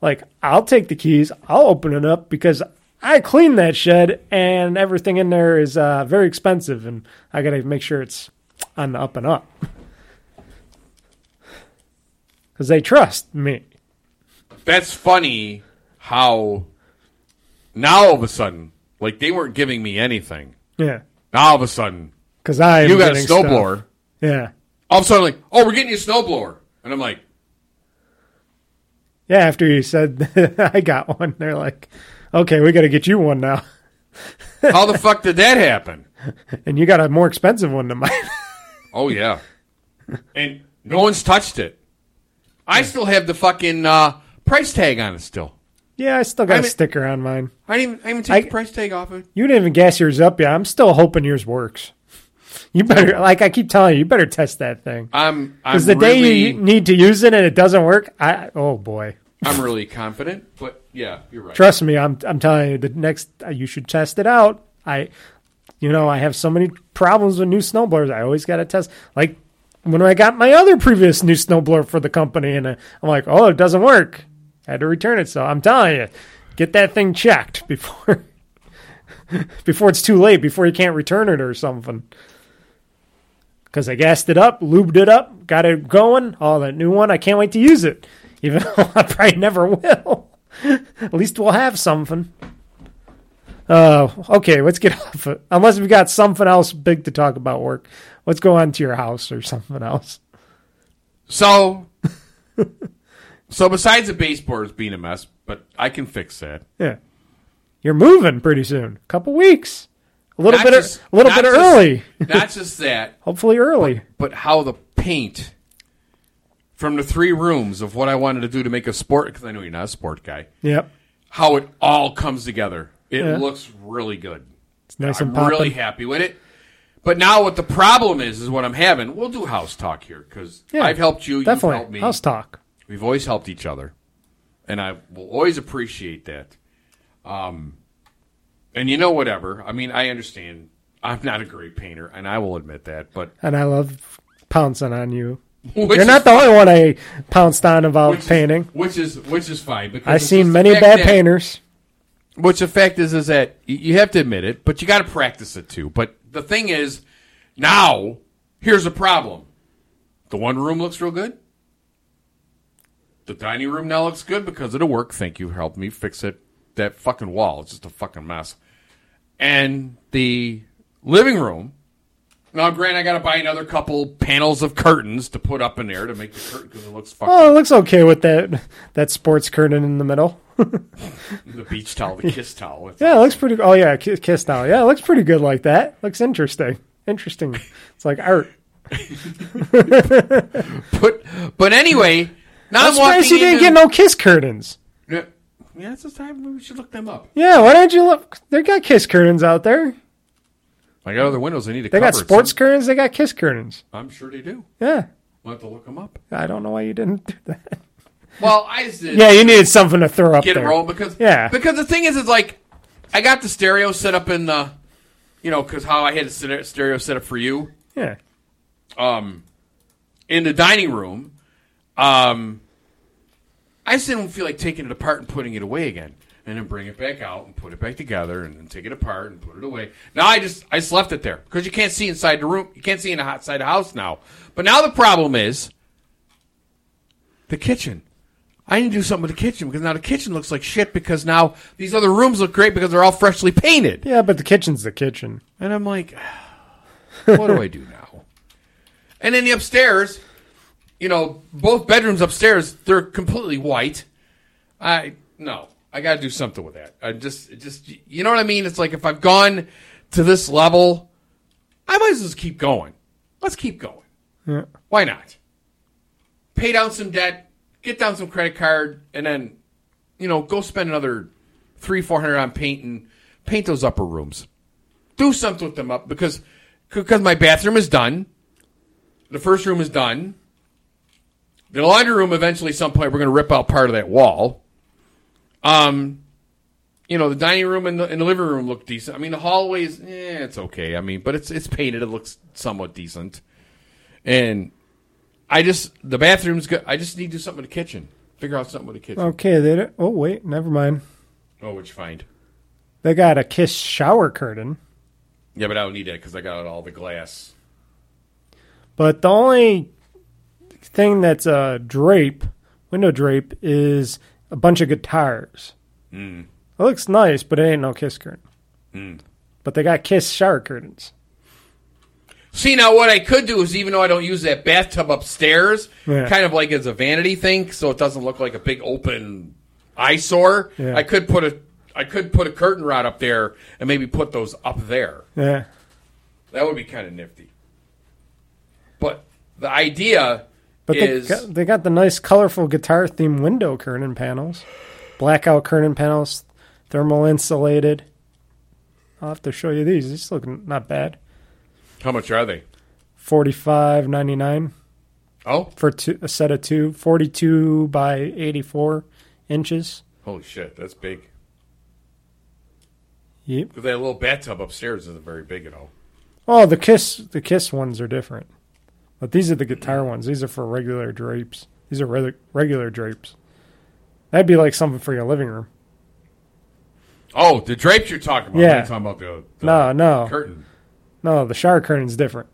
like I'll take the keys, I'll open it up because I cleaned that shed and everything in there is uh, very expensive, and I got to make sure it's on the up and up because they trust me. That's funny how now all of a sudden, like they weren't giving me anything. Yeah, Now all of a sudden, because I you got a snowblower. Yeah, All of a sudden, like, oh, we're getting you a snowblower, and I'm like, yeah. After you said I got one, they're like, "Okay, we got to get you one now." how the fuck did that happen? and you got a more expensive one than mine. Oh yeah, and no one's touched it. I still have the fucking uh, price tag on it still. Yeah, I still got I a mean- sticker on mine. I didn't even, I even take I- the price tag off it. You didn't even gas yours up yet. I'm still hoping yours works. You better, like I keep telling you, you better test that thing. I'm I'm Because the really, day you need to use it and it doesn't work, I oh boy, I'm really confident. But yeah, you're right. trust me, I'm I'm telling you, the next uh, you should test it out. I, you know, I have so many problems with new snowblowers. I always got to test. Like when I got my other previous new snowblower for the company, and uh, I'm like, oh, it doesn't work. Had to return it. So I'm telling you, get that thing checked before before it's too late, before you can't return it or something. Because I gassed it up, lubed it up, got it going. Oh, that new one, I can't wait to use it. Even though I probably never will. At least we'll have something. Uh, okay, let's get off it. Unless we've got something else big to talk about work. Let's go on to your house or something else. So, so besides the baseboards being a mess, but I can fix that. Yeah. You're moving pretty soon. A couple weeks. A little Not bit er, just- a little bit just- early. Not just that, Hopefully early. but how the paint from the three rooms of what I wanted to do to make a sport. Because I know you're not a sport guy. Yep. How it all comes together. It Yeah. looks really good. It's nice I'm and popping. really happy with it. But now what the problem is is what I'm having. We'll do house talk here because Yeah, I've helped you. You've Definitely. helped me. House talk. We've always helped each other, and I will always appreciate that. Um, and you know, whatever. I mean, I understand. I'm not a great painter, and I will admit that. But And I love pouncing on you. You're not the only one I pounced on about which is- painting. which is which is fine. Because I've seen many bad that- painters. Which the fact is, is that you have to admit it, but you got to practice it too. But the thing is, now here's a problem: the one room looks real good. The dining room now looks good because of the work. Thank you, helped me fix it. That fucking wall, it's just a fucking mess. And the living room. Now, Grant, I got to buy another couple panels of curtains to put up in there to make the curtain because it looks fucking Oh, it looks okay with that that sports curtain in the middle. the beach towel, the kiss towel. It's Yeah, it looks pretty. Oh yeah, ki- kiss towel. Yeah, it looks pretty good like that. Looks interesting. Interesting. It's like art. But but anyway, now I'm I'm, walking surprised you didn't into- get no kiss curtains. Yeah. Yeah, it's just time. We should look them up. Yeah, why don't you look? They got kiss curtains out there. I got other windows. I need to They cover. got sports Some- curtains. They got kiss curtains. I'm sure they do. Yeah, We'll have to look them up. I don't know why you didn't do that. Well, I just did. Yeah, you needed something to throw up get there. it rolling because Yeah. because the thing is, is like I got the stereo set up in the, you know, because how I had the ster- stereo set up for you Yeah, um, in the dining room. Um, I just didn't feel like taking it apart and putting it away again, and then bring it back out and put it back together, and then take it apart and put it away. Now I just I just left it there because you can't see inside the room. You can't see in the hot side the house now. But now the problem is the kitchen. I need to do something with the kitchen because now the kitchen looks like shit because now these other rooms look great because they're all freshly painted. yeah, but the kitchen's the kitchen. And I'm like, what do I do now? And then the upstairs, you know, both bedrooms upstairs, they're completely white. I no, I got to do something with that. I just, just, you know what I mean? It's like if I've gone to this level, I might as well just keep going. Let's keep going. Yeah. Why not? Pay down some debt, get down some credit card, and then, you know, go spend another three, four hundred on paint and paint those upper rooms. Do something with them up because because my bathroom is done. The first room is done. The laundry room eventually some point we're going to rip out part of that wall. Um, you know the dining room and the, and the living room look decent. I mean the hallways, eh, it's okay. I mean, but it's it's painted. It looks somewhat decent. And I just the bathroom's good. I just need to do something with the kitchen. Figure out something with the kitchen. Okay, they. don't- Oh wait, never mind. Oh, which you find? They got a kiss shower curtain, Yeah, but I don't need that because I got all the glass. but the only thing that's a drape, window drape, is a bunch of guitars. Hmm. It looks nice, but it ain't no kiss curtain. But they got kiss shower curtains. See now, what I could do is even though I don't use that bathtub upstairs, Yeah. kind of like as a vanity thing, so it doesn't look like a big open eyesore. Yeah. I could put a I could put a curtain rod up there and maybe put those up there. Yeah. That would be kind of nifty. But the idea But they got, they got the nice, colorful guitar themed window curtain panels, blackout curtain panels, thermal insulated. I'll have to show you these. These look not bad. how much are they? Forty five ninety nine Oh, for two, a set of two. Forty two by eighty four inches. holy shit, that's big. Yep. Because that little bathtub upstairs isn't very big at all. Oh, the kiss the kiss ones are different, but these are the guitar ones. These are for regular drapes. These are re- regular drapes. That'd be like something for your living room. Oh, the drapes you're talking about? Yeah. You're talking about the, the No, no. curtain. No, the shower curtain's different.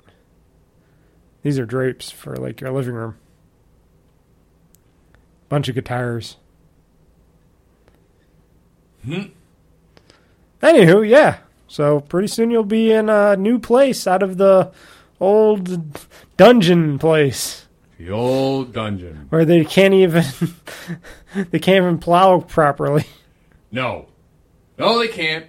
These are drapes for like your living room. Bunch of guitars. Hmm. Anywho, yeah. So pretty soon you'll be in a new place out of the old dungeon place The old dungeon. where they can't even they can't even plow properly. No, no, they can't.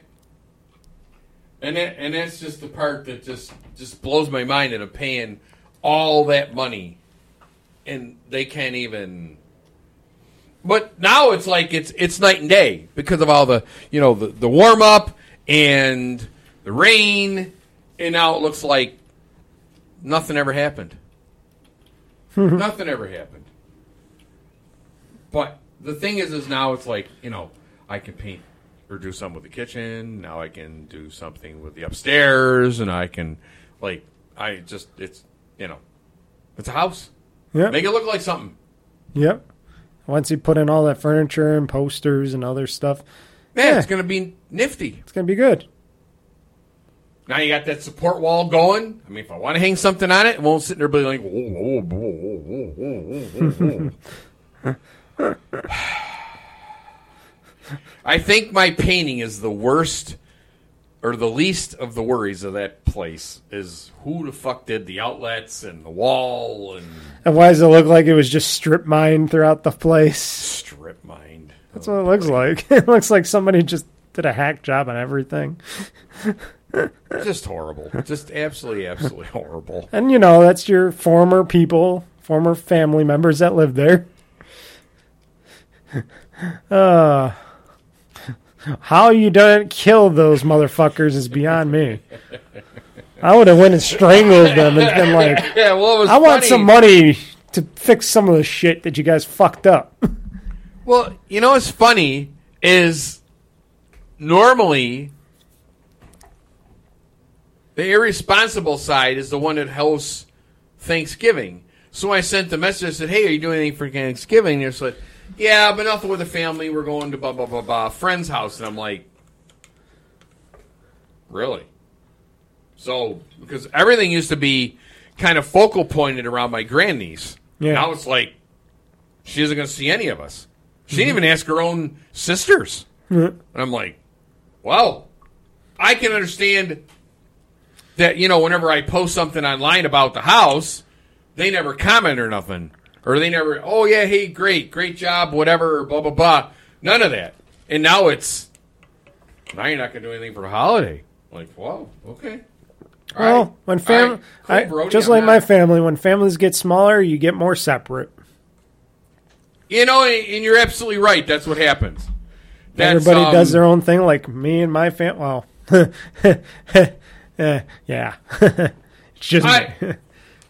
And that, and that's just the part that just just blows my mind that I'm paying all that money, and they can't even. But now it's like it's it's night and day because of all the you know the the warm up and the rain, and now it looks like nothing ever happened. nothing ever happened. But the thing is, is now it's like you know I can paint or do something with the kitchen. Now I can do something with the upstairs, and I can like I just it's you know it's a house. Yeah, Make it look like something. Yep. Once you put in all that furniture and posters and other stuff, Man, Yeah. it's gonna be nifty. it's gonna be good. Now you got that support wall going. I mean, if I want to hang something on it, it won't sit there be like. "Whoa, whoa, whoa, whoa, whoa, whoa, whoa, whoa." I think my painting is the worst or the least of the worries of that place. Is who the fuck did the outlets and the wall and And why does it look like it was just strip mined throughout the place? strip mined? That's what it looks like. It looks like somebody just did a hack job on everything. Just horrible. Just absolutely, absolutely horrible. And you know, that's your former people, former family members that live there. uh How you didn't kill those motherfuckers is beyond me. I would have went and strangled them and been like, Yeah, well, it was I want some money to fix some of the shit that you guys fucked up. Well, you know what's funny is normally the irresponsible side is the one that hosts Thanksgiving. So I sent the message. I said, "Hey, are you doing anything for Thanksgiving?" And they said, "Yeah, but nothing with the family. We're going to blah blah blah blah friend's house." And I'm like, "Really?" So because everything used to be kind of focal pointed around my grandniece. Yeah. Now it's like she isn't going to see any of us. She didn't mm-hmm. even ask her own sisters. And I'm like, well, I can understand that, you know, whenever I post something online about the house, they never comment or nothing. Or they never, oh, yeah, hey, great, great job, whatever, blah, blah, blah. None of that. And now it's, now you're not going to do anything for the holiday. like, whoa, okay. All Well, right. when All fam, right. Cool, just I'm like not- my family, when families get smaller, you get more separate. You know, and you're absolutely right. That's what happens. That's, Everybody um, does their own thing, like me and my fam. Well, eh, yeah, it's just I-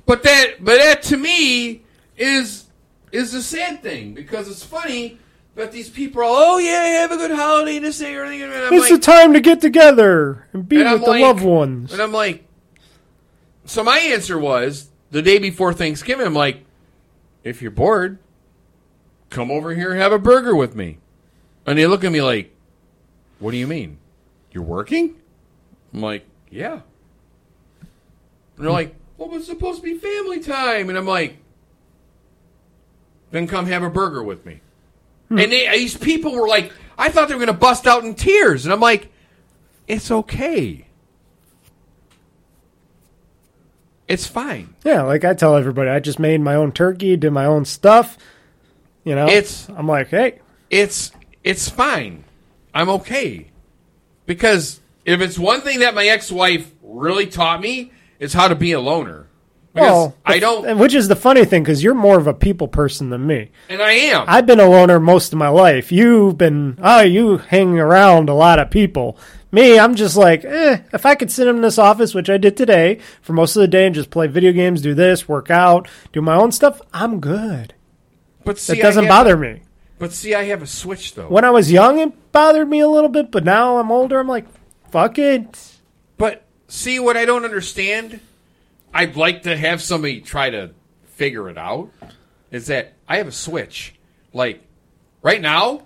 But that, but that to me is is a sad thing because it's funny. But these people are, all, oh yeah, have a good holiday this day or anything. And I'm It's like, the time to get together and be And I'm with the like- loved ones. and I'm like, so my answer was the day before Thanksgiving. I'm like, if you're bored, come over here and have a burger with me. And they look at me like, what do you mean? You're working? I'm like, yeah. And they're like, well, it's supposed to be family time. And I'm like, then come have a burger with me. Hmm. And they, these people were like, I thought they were going to bust out in tears. And I'm like, it's okay. It's fine. Yeah, like I tell everybody, I just made my own turkey, did my own stuff. You know, It's- I'm like, hey, It's it's fine. I'm okay. Because if it's one thing that my ex-wife really taught me, is how to be a loner. Because well, I don't, which is the funny thing because you're more of a people person than me. and I am. I've been a loner most of my life. You've been, oh, you hang around a lot of people. Me, I'm just like, eh, if I could sit in this office, which I did today, for most of the day and just play video games, do this, work out, do my own stuff, I'm good. but see, It doesn't bother me. But see, I have a switch though. When I was young, it bothered me a little bit, but now I'm older, I'm like, fuck it. But see, what I don't understand, I'd like to have somebody try to figure it out. Is that I have a switch. Like right now,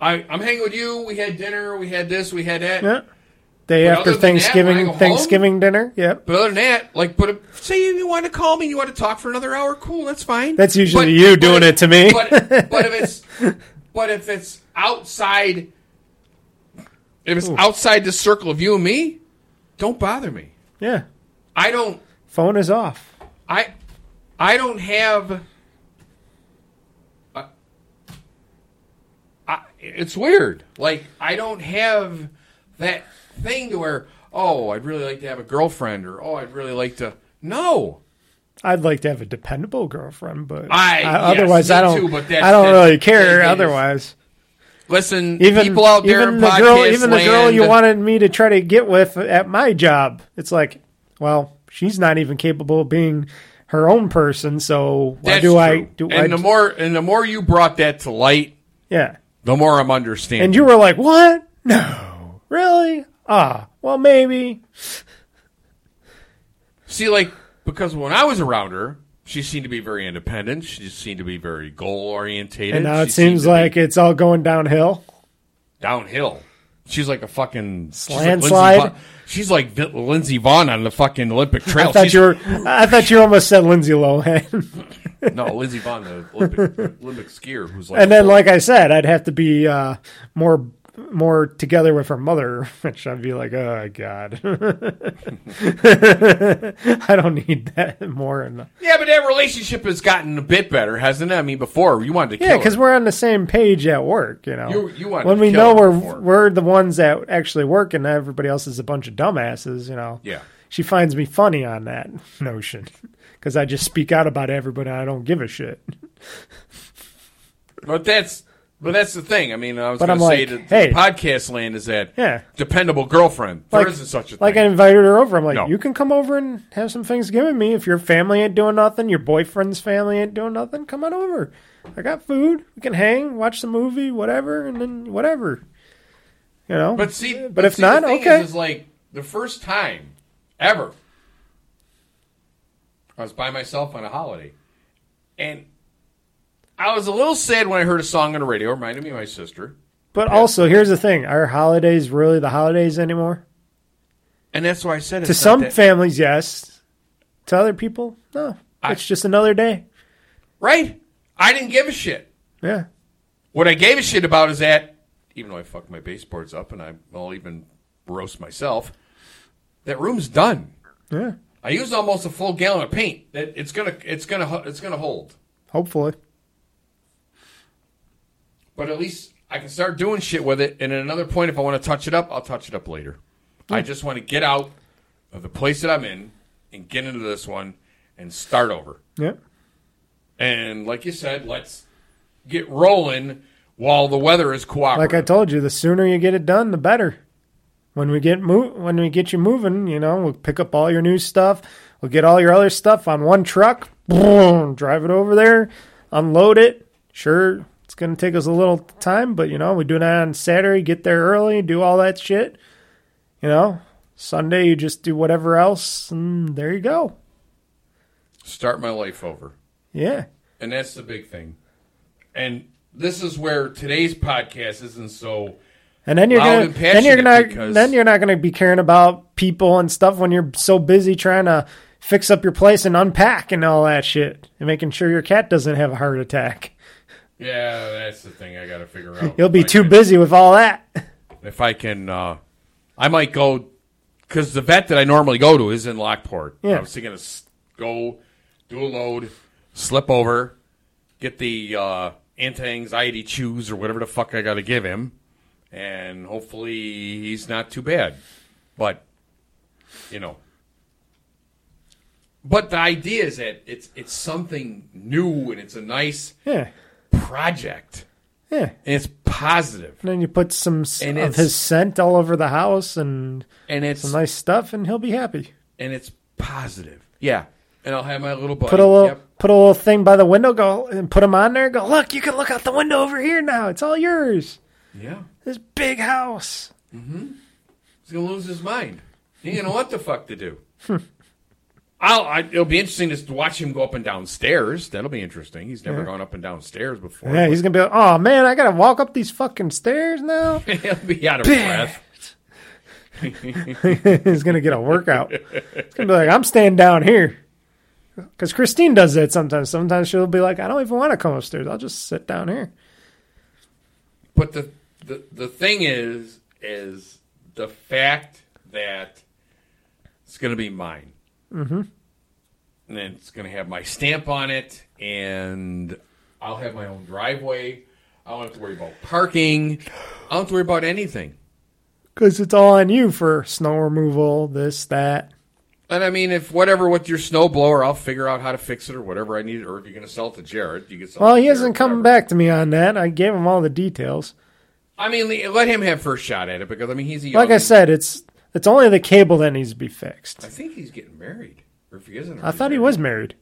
I, I'm hanging with you. We had dinner. We had this. We had that. Yeah. Day But after other than that, Thanksgiving, when I go home- Thanksgiving dinner. Yep. But other than that, like, but if, say you want to call me, you want to talk for another hour, cool, that's fine. That's usually you doing it to me. But, but if it's but if it's outside, if it's outside the circle of you and me, don't bother me. Yeah. I don't. Phone is off. I I don't have. I, I, it's weird. Like I don't have that thing to where oh I'd really like to have a girlfriend or oh I'd really like to no. I'd like to have a dependable girlfriend, but I- yes, otherwise I don't. too, I don't really care. otherwise, Listen, even people out there even in the girl, even the girl you wanted me to try to get with at my job, it's like, well, she's not even capable of being her own person. So why That's do I do? and I, the more and the more you brought that to light, yeah, the more I'm understanding. and you were like, what? No, really? Ah, well, maybe. See, like, because when I was around her, she seemed to be very independent. She just seemed to be very goal orientated. And now it seems like it's all going downhill. downhill. She's like a fucking she's like Slant Lindsey slide? She's like Lindsey Vonn on the fucking Olympic trail. I thought She's- you were. I thought you almost said Lindsay Lohan. no Lindsey Vonn, the Olympic, Olympic skier, who's like and then, like I said, I'd have to be uh, more more together with her mother, which I'd be like, oh god, I don't need that more. Yeah, but that relationship has gotten a bit better, hasn't it? I mean, before you wanted to yeah, because we're on the same page at work. You know, You- you when we know we're before. we're the ones that actually work, and everybody else is a bunch of dumbasses. You know, Yeah. She finds me funny on that notion because I just speak out about everybody. I don't give a shit. But that's But that's the thing. I mean, I was But going to I'm say like, that hey. the podcast land is that Yeah. dependable girlfriend. There Like- not such a thing. Like I thing. invited her over. I'm like, No. you can come over and have some Thanksgiving with me. If your family ain't doing nothing, your boyfriend's family ain't doing nothing, come on over. I got food. We can hang, watch the movie, whatever, and then whatever. You know. but see, but if see, not, the thing okay. is, is like the first time ever I was by myself on a holiday, and I was a little sad when I heard a song on the radio. It reminded me of my sister, But also, here's the thing: Are holidays really the holidays anymore? and that's why I said To some that- families, yes. To other people, no. I- It's just another day. right? I didn't give a shit. Yeah. What I gave a shit about is that, even though I fucked my baseboards up and I, I'll even roast myself, that room's done. Yeah. I used almost a full gallon of paint. That it's gonna, it's gonna, it's gonna hold. Hopefully. But at least I can start doing shit with it. And at another point, if I want to touch it up, I'll touch it up later. I just want to get out of the place that I'm in and get into this one and start over. Yeah. And like you said, let's get rolling while the weather is cooperative. Like I told you, the sooner you get it done, the better. When we get move, when we get you moving, you know, we'll pick up all your new stuff. We'll get all your other stuff on one truck, boom, drive it over there, unload it. Sure, it's gonna take us a little time, but you know, we do that on Saturday. Get there early, do all that shit. You know, Sunday you just do whatever else, and there you go. start my life over. Yeah, And that's the big thing. And this is where today's podcast isn't so. And then you're gonna then you're because- then you're not gonna be caring about people and stuff when you're so busy trying to fix up your place and unpack and all that shit and making sure your cat doesn't have a heart attack. Yeah, that's the thing I got to figure out. You'll be If too can- busy with all that. If I can, uh, I might go because the vet that I normally go to is in Lockport. Yeah. I was thinking to go do a load, slip over, get the uh, anti-anxiety chews or whatever the fuck I got to give him, and hopefully he's not too bad. But you know, but the idea is that it's it's something new and it's a nice Yeah, project yeah. and it's positive. And then you put some And of his scent all over the house and and it's some nice stuff, and he'll be happy. and it's positive. Yeah, and I'll have my little buddy. Put a little Yep. put a little thing by the window, go and put him on there. Go look, you can look out the window over here now. It's all yours. Yeah, This big house. Mm-hmm. he's gonna lose his mind. He ain't gonna know what the fuck to do. I'll. I, it'll be interesting to watch him go up and down stairs. That'll be interesting. He's never gone up and down stairs before. Yeah, he's gonna be like, oh man, I gotta walk up these fucking stairs now. he'll be out of breath. he's gonna get a workout. He's gonna be like, I'm staying down here. Because Christine does that sometimes. Sometimes she'll be like, I don't even want to come upstairs. I'll just sit down here. But the, the the thing is, is the fact that it's going to be mine, mm-hmm. and then it's going to have my stamp on it, and I'll have my own driveway. I don't have to worry about parking. I don't have to worry about anything. Because it's all on you for snow removal, this, that. And I mean, if whatever with your snow blower, I'll figure out how to fix it or whatever I need. Or if you're going to sell it to Jared, you can sell. Well, it to he hasn't come whatever. back to me on that. I gave him all the details. I mean, let him have first shot at it because I mean, he's a young, Like I said, it's it's only the cable that needs to be fixed. I think he's getting married, or if he isn't, I thought he was married.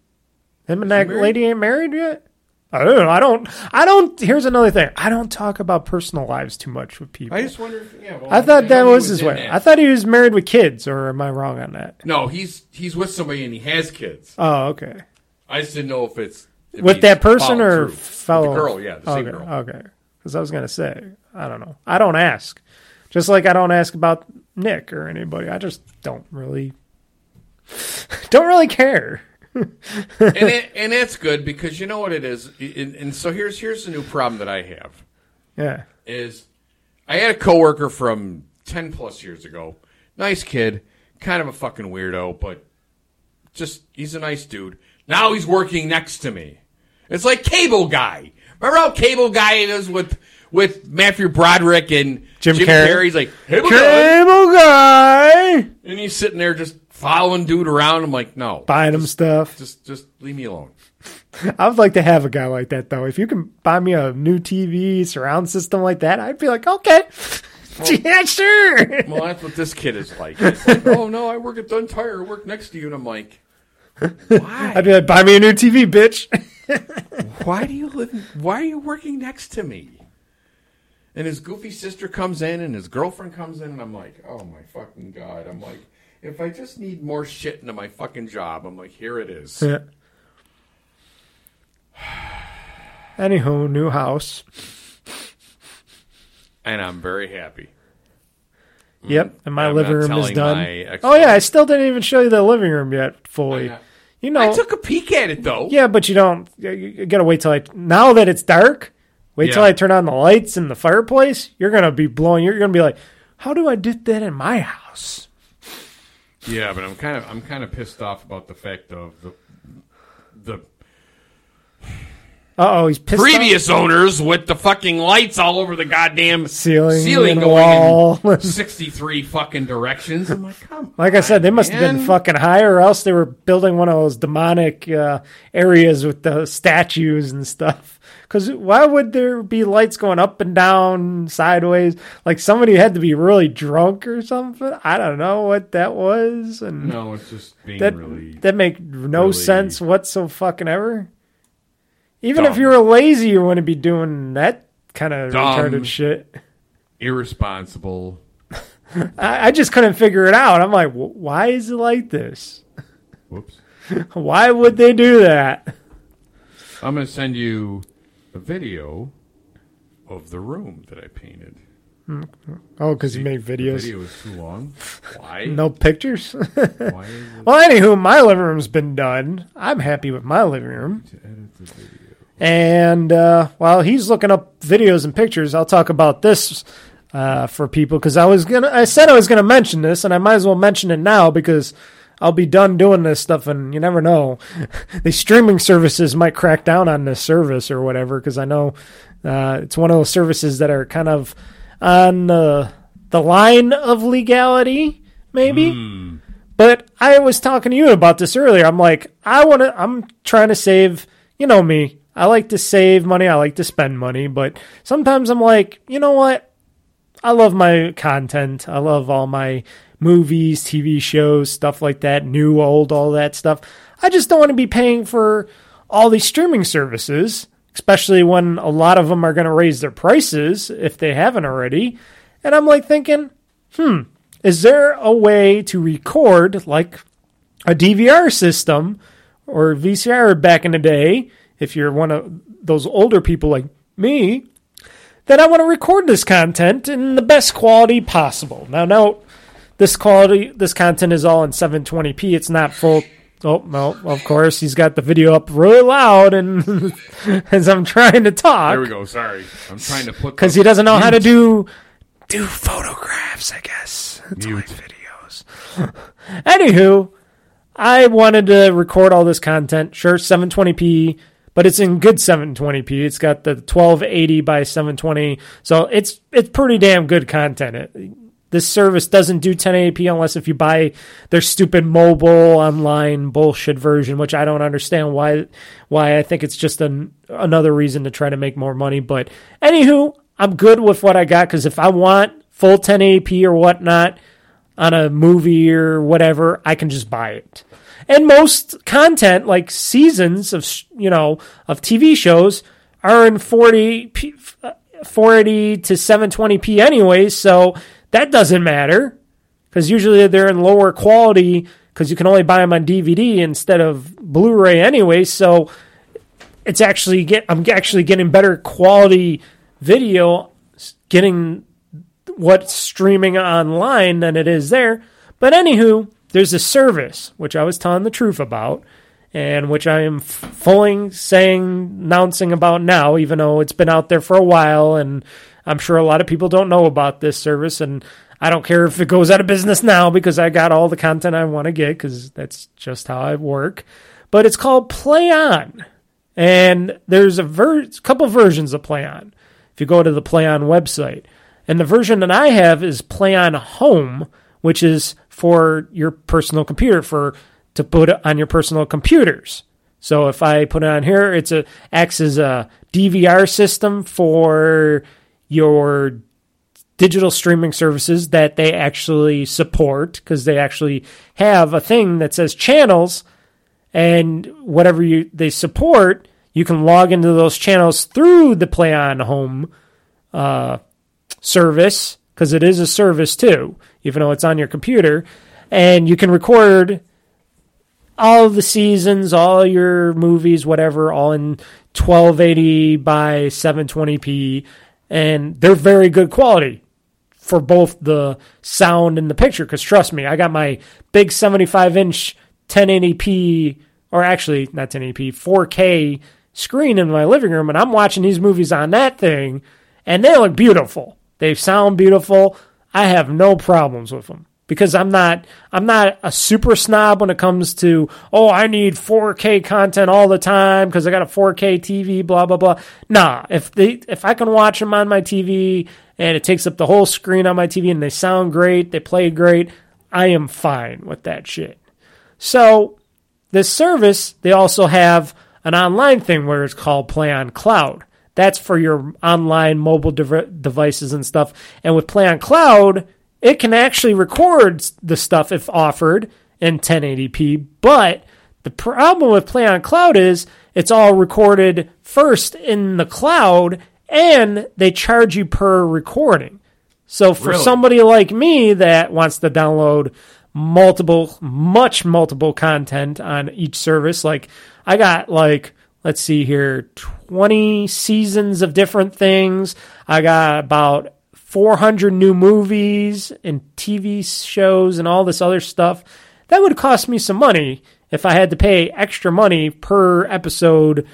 Him and that married? lady ain't married yet. I don't know. I don't. I don't. Here's another thing. I don't talk about personal lives too much with people. I just wonder. If, yeah, well, I thought that he was his way. that. I thought he was married with kids, or am I wrong on that? no, he's he's with somebody and he has kids. Oh, okay. I just didn't know if it's if With that person or through. With fellow the girl, yeah, the same girl. Okay, because I was gonna say I don't know. I don't ask. Just like I don't ask about Nick or anybody. I just don't really don't really care. and it, and that's good because you know what it is. And, and so here's here's the new problem that I have Yeah. is I had a coworker from ten plus years ago. Nice kid, kind of a fucking weirdo, but just he's a nice dude. Now he's working next to me. It's like Cable Guy. Remember how Cable Guy is with with Matthew Broderick and Jim Jim Carrey. Carrey's like Cable Guy, guy and he's sitting there just following dude around. I'm like, no, buying him stuff. just just leave me alone. I would like to have a guy like that though. If you can buy me a new TV surround system like that, I'd be like, okay, yeah, sure. Well, that's what this kid is like. Like, oh no, I work at Dunn Tire. I work next to you, and I'm like, why? I'd be like, buy me a new TV, bitch. why do you live? Why are you working next to me? And his goofy sister comes in, and his girlfriend comes in, and I'm like, oh my fucking god! I'm like, if I just need more shit into my fucking job, I'm like, here it is. Yeah. Anywho, new house. and I'm very happy. Yep, and my I'm living room is done. Oh yeah, I still didn't even show you the living room yet fully. You know, I took a peek at it though. yeah, but you don't. You gotta wait till I. Now that it's dark, wait till I turn on the lights in the fireplace. You're gonna be blowing. You're gonna be like, how do I do that in my house? Yeah, but I'm kind of I'm kind of pissed off about the fact of the the oh, he's pissed previous owners with the fucking lights all over the goddamn Ceiling ceiling going wall. in 63 fucking directions. I'm like, come Like I said, they must have been fucking high, or else they were building one of those demonic uh, areas with the statues and stuff. Because why would there be lights going up and down, sideways? Like somebody had to be really drunk or something. I don't know what that was, and No, it's just being that really. that make no really sense whatsoever. Fucking ever. Even if you were lazy, you wouldn't be doing that kind of Dumb. retarded shit. irresponsible. I, I just couldn't figure it out. I'm like, why is it like this? Whoops. Why would they do that? I'm going to send you a video of the room that I painted. Oh, because you make The videos. video is too long. Why? No pictures. Why well, anywho, my living room's been done. I'm happy with my living room. to edit the video? And uh, while he's looking up videos and pictures, I'll talk about this uh, for people because I was gonna. I said I was gonna mention this, and I might as well mention it now because I'll be done doing this stuff, and you never know. the streaming services might crack down on this service or whatever because I know uh, it's one of those services that are kind of on the the line of legality, maybe. But I was talking to you about this earlier. I'm like, I want to. I'm trying to save. You know me. I like to save money. I like to spend money. But sometimes I'm like, you know what? I love my content. I love all my movies, TV shows, stuff like that, new, old, all that stuff. I just don't want to be paying for all these streaming services, especially when a lot of them are going to raise their prices if they haven't already. And I'm like thinking, hmm, is there a way to record like a DVR system or VCR back in the day, if you're one of those older people like me, that I want to record this content in the best quality possible. Now, note this quality, this content is all in 720p. It's not full. Oh no! Of course, he's got the video up really loud, and as I'm trying to talk, There we go. Sorry, I'm trying to put because he doesn't know how to do do photographs. I guess it's Mute. videos. Anywho, I wanted to record all this content. Sure, 720p, but it's in good 720p. It's got the 1280 by 720, so it's it's pretty damn good content. It, this service doesn't do 1080p unless if you buy their stupid mobile online bullshit version, which I don't understand why. Why I think it's just an, another reason to try to make more money. But anywho, I'm good with what I got because if I want full 1080p or whatnot on a movie or whatever, I can just buy it. And most content, like seasons of you know of TV shows, are in 40 p- 480 to 720p anyways, so that doesn't matter because usually they're in lower quality because you can only buy them on DVD instead of Blu-ray anyway. So it's actually get I'm actually getting better quality video, getting what's streaming online than it is there. But anywho, there's a service which I was telling the truth about, and which I am fully saying, announcing about now, even though it's been out there for a while, and I'm sure a lot of people don't know about this service, and I don't care if it goes out of business now because I got all the content I want to get because that's just how I work. But it's called PlayOn, and there's a ver- couple versions of PlayOn. If you go to the PlayOn website, and the version that I have is PlayOn Home, which is for your personal computer for to put it on your personal computers. So if I put it on here, it's a acts as a DVR system for your digital streaming services that they actually support because they actually have a thing that says channels and whatever you they support you can log into those channels through the PlayOn Home uh, service because it is a service too even though it's on your computer and you can record all the seasons all your movies whatever all in 1280 by 720p and they're very good quality for both the sound and the picture. Because trust me, I got my big 75 inch 1080p, or actually not 1080p, 4K screen in my living room, and I'm watching these movies on that thing, and they look beautiful. They sound beautiful. I have no problems with them because I'm not I'm not a super snob when it comes to oh I need 4K content all the time because I got a 4K TV blah blah blah. Nah, if they if I can watch them on my TV and it takes up the whole screen on my TV and they sound great, they play great, I am fine with that shit. So this service they also have an online thing where it's called PlayOn Cloud. That's for your online mobile dev- devices and stuff. And with PlayOn Cloud, it can actually record the stuff if offered in 1080p. But the problem with PlayOn Cloud is it's all recorded first in the cloud and they charge you per recording. So for Really? somebody like me that wants to download multiple, much multiple content on each service, like I got like, let's see here, 20 seasons of different things. I got about 400 new movies and TV shows and all this other stuff. That would cost me some money if I had to pay extra money per episode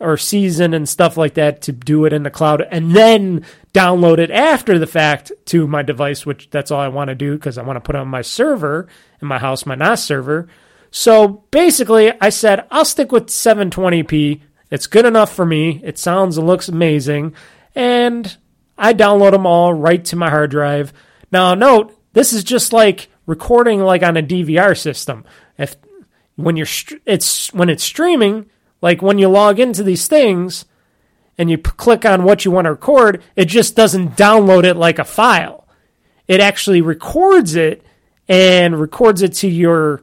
or season and stuff like that to do it in the cloud and then download it after the fact to my device, which that's all I want to do because I want to put on my server in my house, my NAS server. So basically, I said I'll stick with 720p. It's good enough for me. It sounds and looks amazing. And I download them all right to my hard drive. Now, note, this is just like recording like on a DVR system. If when you're it's when it's streaming, like when you log into these things and you p- click on what you want to record, it just doesn't download it like a file. It actually records it and records it to your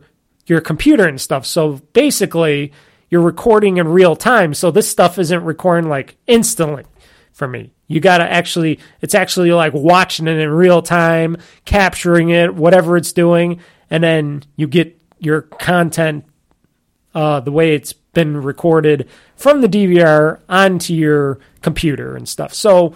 your computer and stuff. So basically, you're recording in real time. So this stuff isn't recording like instantly for me. You got to actually, it's actually like watching it in real time, capturing it, whatever it's doing, and then you get your content uh, the way it's been recorded from the DVR onto your computer and stuff. So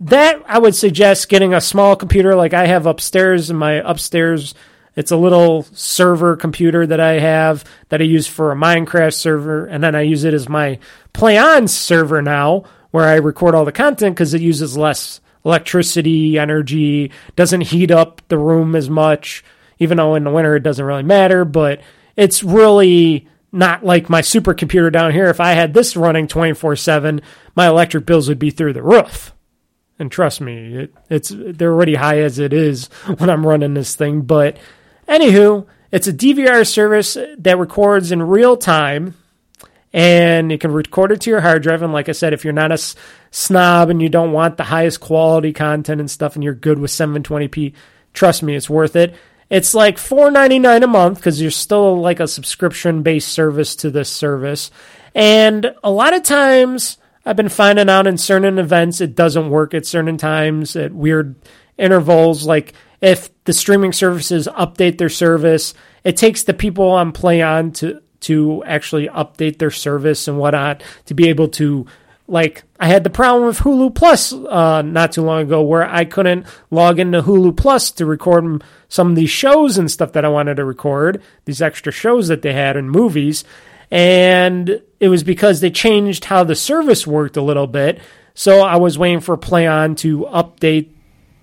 that I would suggest getting a small computer like I have upstairs in my upstairs. It's a little server computer that I have that I use for a Minecraft server, and then I use it as my PlayOn server now, where I record all the content because it uses less electricity, energy, doesn't heat up the room as much, even though in the winter it doesn't really matter, but it's really not like my supercomputer down here. If I had this running 24 7, my electric bills would be through the roof. And trust me, it, it's they're already high as it is when I'm running this thing. But anywho, it's a DVR service that records in real time, and you can record it to your hard drive. And like I said, if you're not a snob and you don't want the highest quality content and stuff, and you're good with 720p, trust me, it's worth it. It's like $4.99 a month because you're still like a subscription based service to this service. And a lot of times I've been finding out in certain events it doesn't work at certain times at weird intervals. Like if the streaming services update their service, it takes the people on PlayOn to to actually update their service and whatnot to be able to like I had the problem with Hulu Plus uh, not too long ago where I couldn't log into Hulu Plus to record some of these shows and stuff that I wanted to record, these extra shows that they had and movies. And it was because they changed how the service worked a little bit. So I was waiting for PlayOn to update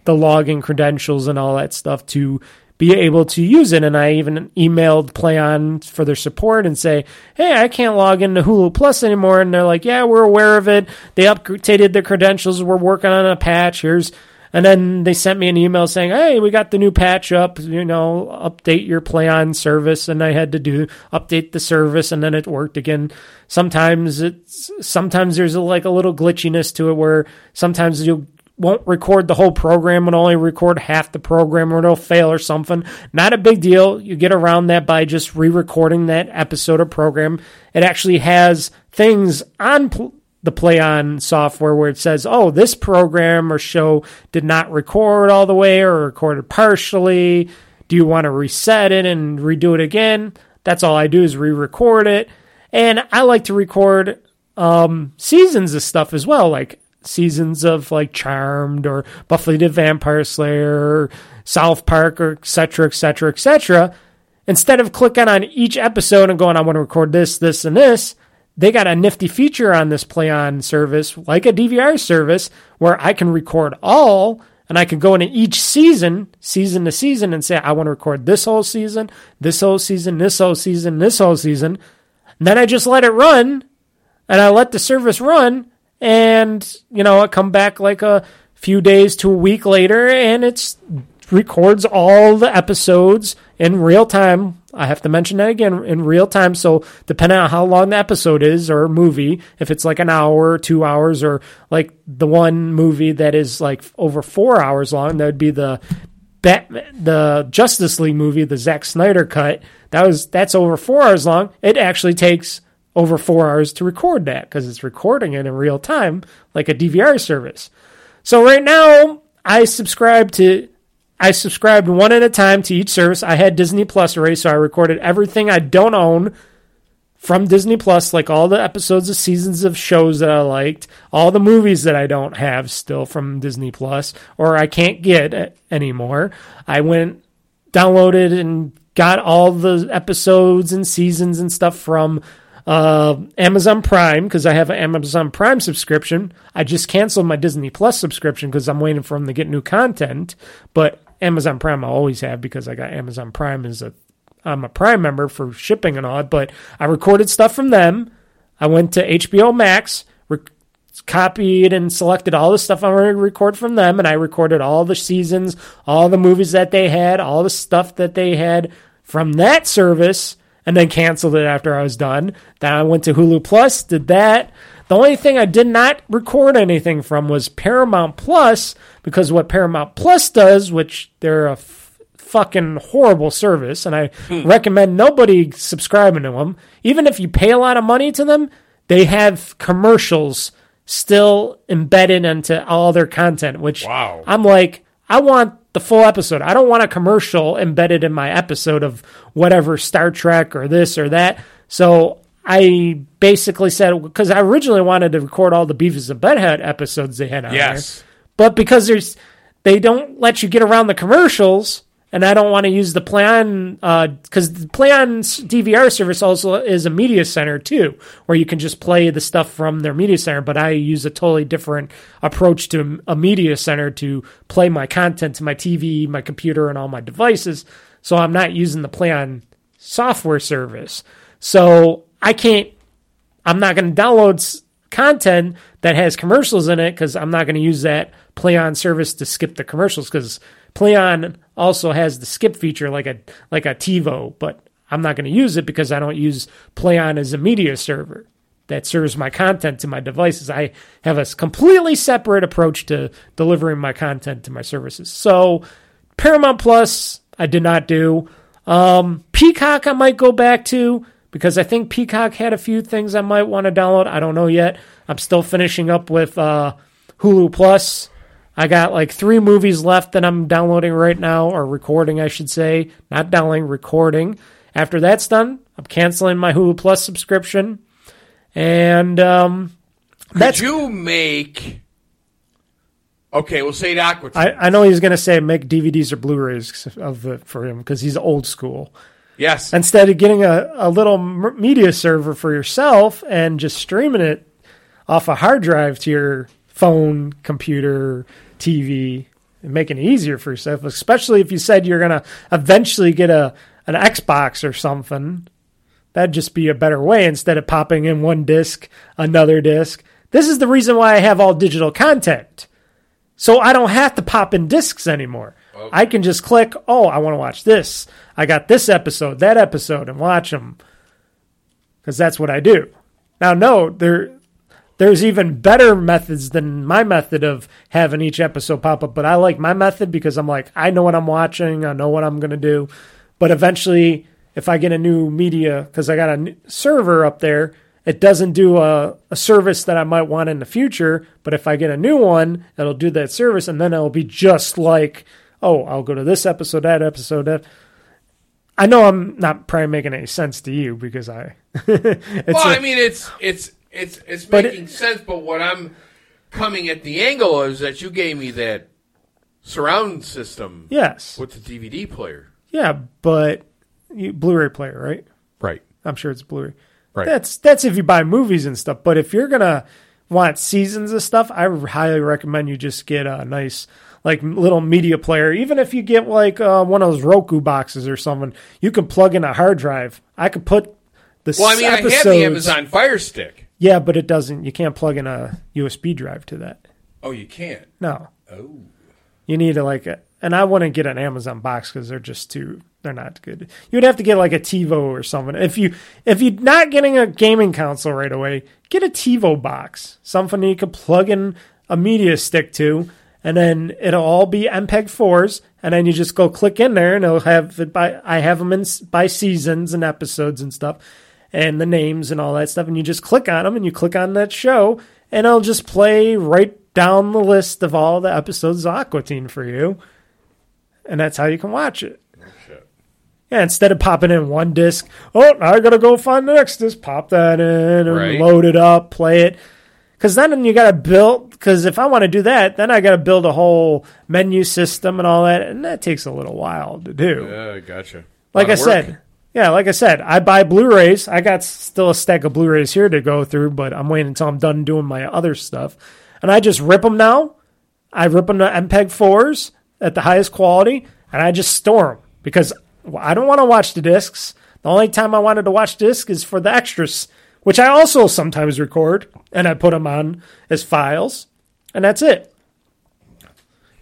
the login credentials and all that stuff to be able to use it. And I even emailed PlayOn for their support and say, hey, I can't log into Hulu Plus anymore. And they're like, yeah, we're aware of it. They updated their credentials. We're working on a patch. Here's And then they sent me an email saying, "Hey, we got the new patch up. You know, update your PlayOn service." And I had to do update the service, and then it worked again. Sometimes it's sometimes there's a, like a little glitchiness to it where sometimes you won't record the whole program and only record half the program or it'll fail or something. Not a big deal. You get around that by just re-recording that episode or program. It actually has things on pl- the PlayOn software where it says, oh, this program or show did not record all the way or recorded partially. Do you want to reset it and redo it again? That's all I do is re record it. And I like to record um, seasons of stuff as well, like seasons of like Charmed or Buffy the Vampire Slayer or South Park or et cetera, et cetera, et cetera. Instead of clicking on each episode and going, I want to record this, this, and this, they got a nifty feature on this PlayOn service, like a DVR service, where I can record all and I can go into each season, season to season, and say, I want to record this whole season, this whole season, this whole season, this whole season. And then I just let it run and I let the service run and, you know, I come back like a few days to a week later and it's records all the episodes in real time. I have to mention that again in real time. So depending on how long the episode is or movie, if it's like an hour, or two hours, or like the one movie that is like over four hours long, that would be the Bat- the Justice League movie, the Zack Snyder cut. That was that's over four hours long. It actually takes over four hours to record that because it's recording it in real time, like a DVR service. So right now, I subscribe to I subscribed one at a time to each service. I had Disney Plus already, so I recorded everything I don't own from Disney Plus, like all the episodes of seasons of shows that I liked, all the movies that I don't have still from Disney Plus or I can't get anymore. I went downloaded and got all the episodes and seasons and stuff from uh, Amazon Prime because I have an Amazon Prime subscription. I just canceled my Disney Plus subscription because I'm waiting for them to get new content. But Amazon Prime I always have because I got Amazon Prime as a I'm a Prime member for shipping and all. But I recorded stuff from them. I went to HBO Max, copied and selected all the stuff I wanted to record from them, and I recorded all the seasons, all the movies that they had, all the stuff that they had from that service, and then canceled it after I was done. Then I went to Hulu Plus, did that. The only thing I did not record anything from was Paramount Plus because what Paramount Plus does, which they're a f- fucking horrible service, and I hmm. recommend nobody subscribing to them. Even if you pay a lot of money to them, they have commercials still embedded into all their content, which Wow. I'm like, I want the full episode. I don't want a commercial embedded in my episode of whatever Star Trek or this or that. So I basically said because I originally wanted to record all the Beavis and Butthead episodes they had on Yes. there, but because there's they don't let you get around the commercials, and I don't want to use the PlayOn uh, because the PlayOn's DVR service also is a media center too, where you can just play the stuff from their media center. But I use a totally different approach to a media center to play my content to my TV, my computer, and all my devices. So I'm not using the PlayOn software service. So I can't I'm not going to download content that has commercials in it because I'm not going to use that PlayOn service to skip the commercials because PlayOn also has the skip feature like a like a TiVo, but I'm not going to use it because I don't use PlayOn as a media server that serves my content to my devices. I have a completely separate approach to delivering my content to my services. So Paramount Plus, I did not do. Um, Peacock, I might go back to because I think Peacock had a few things I might want to download. I don't know yet. I'm still finishing up with uh, Hulu Plus. I got like three movies left that I'm downloading right now, or recording, I should say. Not downloading, recording. After that's done, I'm canceling my Hulu Plus subscription. And um, Could you make? Okay, we'll say it awkward. I, I know he's going to say make DVDs or Blu-rays of it for him because he's old school. yes. Instead of getting a, a little media server for yourself and just streaming it off a hard drive to your phone, computer, TV, and making it easier for yourself, especially if you said you're going to eventually get a an Xbox or something. That'd just be a better way instead of popping in one disc, another disc. This is the reason why I have all digital content So I don't have to pop in discs anymore. Oh. I can just click, oh, I want to watch this. I got this episode, that episode, and watch them. Because that's what I do. Now, no, there, there's even better methods than my method of having each episode pop up, but I like my method because I'm like, I know what I'm watching, I know what I'm going to do. But eventually, if I get a new media, because I got a server up there, it doesn't do a, a service that I might want in the future. But if I get a new one, it'll do that service, and then it'll be just like, oh, I'll go to this episode, that episode, that. I know I'm not probably making any sense to you because I. it's well, a- I mean, it's it's it's it's But making it- sense. But what I'm coming at the angle is that you gave me that surround system yes, with the DVD player. yeah, but you, Blu-ray player, right? Right. I'm sure it's Blu-ray. Right. That's that's if you buy movies and stuff. But if you're gonna want seasons of stuff, I highly recommend you just get a nice like little media player. Even if you get like uh, one of those Roku boxes or something, you can plug in a hard drive. I could put the Well, I mean, I have the Amazon Fire Stick. Yeah, but it doesn't. You can't plug in a USB drive to that. Oh, you can't. No, Oh. you need to like a, and I wouldn't get an Amazon box because they're just too they're not good. You would have to get like a TiVo or something. If you if you're not getting a gaming console right away, get a TiVo box, something you could plug in a media stick to, and then it'll all be MPEG fours, and then you just go click in there, and it'll have it by I have them in by seasons and episodes and stuff, and the names and all that stuff, and you just click on them, and you click on that show, and it'll just play right down the list of all the episodes of Aqua Teen for you, and that's how you can watch it. Yeah, instead of popping in one disc, oh, I gotta go find the next disc, pop that in and Right. load it up, play it. Because then you gotta build. Because if I want to do that, then I gotta build a whole menu system and all that, and that takes a little while to do. Yeah, gotcha. like I work. said, yeah, like I said, I buy Blu-rays. I got still a stack of Blu-rays here to go through, but I'm waiting until I'm done doing my other stuff, and I just rip them now. I rip them to MPEG fours at the highest quality, and I just store them because I don't want to watch the discs. The only time I wanted to watch disc is for the extras, which I also sometimes record, and I put them on as files, and that's it.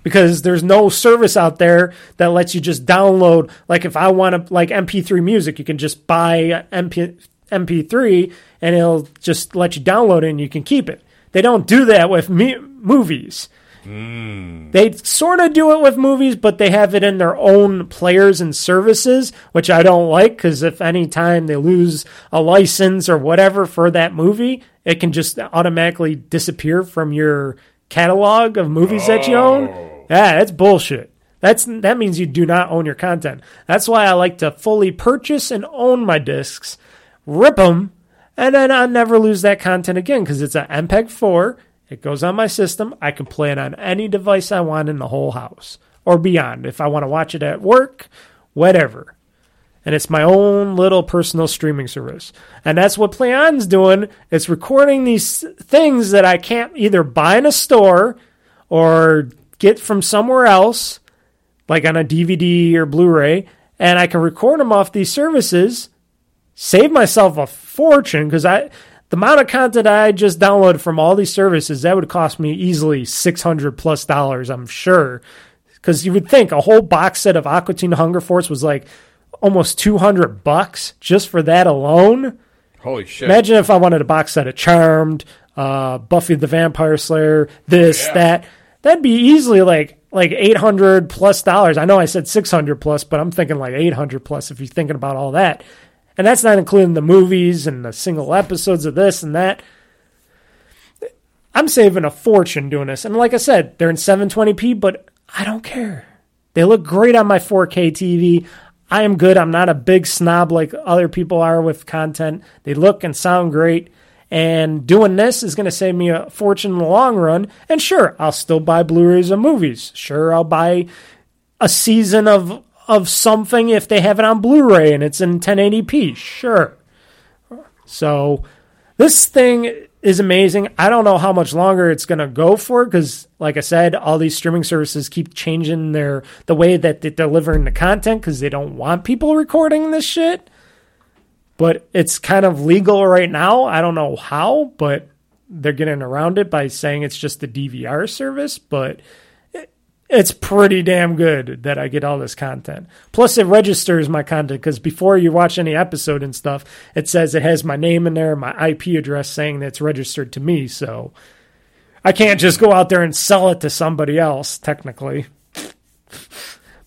Because there's no service out there that lets you just download. Like if I want to, like MP3 music, you can just buy MP, MP3 and it'll just let you download it and you can keep it. They don't do that with me- movies. Hmm. They sort of do it with movies, but they have it in their own players and services, which I don't like because if any time they lose a license or whatever for that movie, it can just automatically disappear from your catalog of movies that you own. Oh. Yeah, that's bullshit. That's that means you do not own your content. That's why I like to fully purchase and own my discs, rip them, and then I'll never lose that content again because it's an MPEG 4. It goes on my system. I can play it on any device I want in the whole house or beyond. If I want to watch it at work, whatever. And it's my own little personal streaming service. And that's what PlayOn's doing. It's recording these things that I can't either buy in a store or get from somewhere else, like on a DVD or Blu ray. And I can record them off these services save myself a fortune because I the amount of content I just downloaded from all these services that would cost me easily six hundred plus dollars. I'm sure because you would think a whole box set of Aqua Teen Hunger Force was like almost two hundred bucks just for that alone. Holy shit. Imagine if I wanted a box set of Charmed, uh, Buffy the Vampire Slayer, this, Yeah. that. That'd be easily like like eight hundred plus dollars. I know I said six hundred plus, but I'm thinking like eight hundred plus if you're thinking about all that. And that's not including the movies and the single episodes of this and that. I'm saving a fortune doing this. And like I said, they're in 720p, but I don't care. They look great on my 4K TV. I am good. I'm not a big snob like other people are with content. They look and sound great. And doing this is going to save me a fortune in the long run. And sure, I'll still buy Blu-rays of movies. Sure, I'll buy a season of of something if they have it on Blu-ray and it's in 1080p. Sure. So this thing is amazing. I don't know how much longer it's going to go for because, like I said, all these streaming services keep changing their the way that they're delivering the content because they don't want people recording this shit. But it's kind of legal right now. I don't know how, but they're getting around it by saying it's just the DVR service, but it's pretty damn good that I get all this content. Plus, it registers my content because before you watch any episode and stuff, it says it has my name in there, my IP address saying that it's registered to me. So I can't just go out there and sell it to somebody else, technically.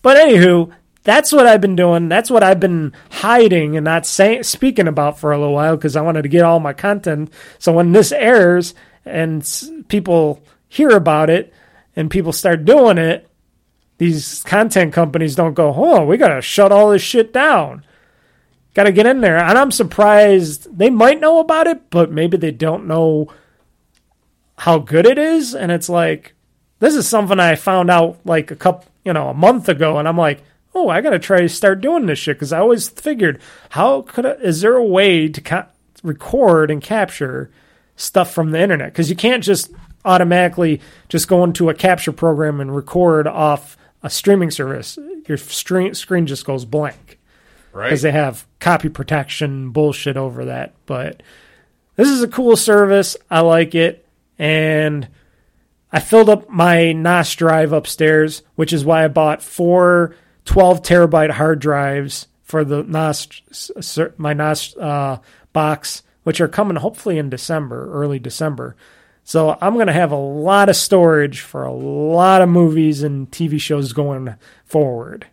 But anywho, that's what I've been doing. That's what I've been hiding and not saying, speaking about for a little while because I wanted to get all my content. So when this airs and people hear about it and people start doing it, these content companies don't go, "Oh, we gotta shut all this shit down." Got to get in there, and I'm surprised they might know about it, but maybe they don't know how good it is. And it's like, this is something I found out like a couple, you know, a month ago, and I'm like, oh, I gotta try to start doing this shit because I always figured, how could I, is there a way to record and capture stuff from the internet? Because you can't just automatically just go into a capture program and record off a streaming service. Your stream, screen just goes blank Right? because they have copy protection bullshit over that. But this is a cool service. I like it. And I filled up my NAS drive upstairs, which is why I bought four 12 terabyte hard drives for the NAS, my NAS uh, box, which are coming hopefully in December, early December. So I'm going to have a lot of storage for a lot of movies and TV shows going forward.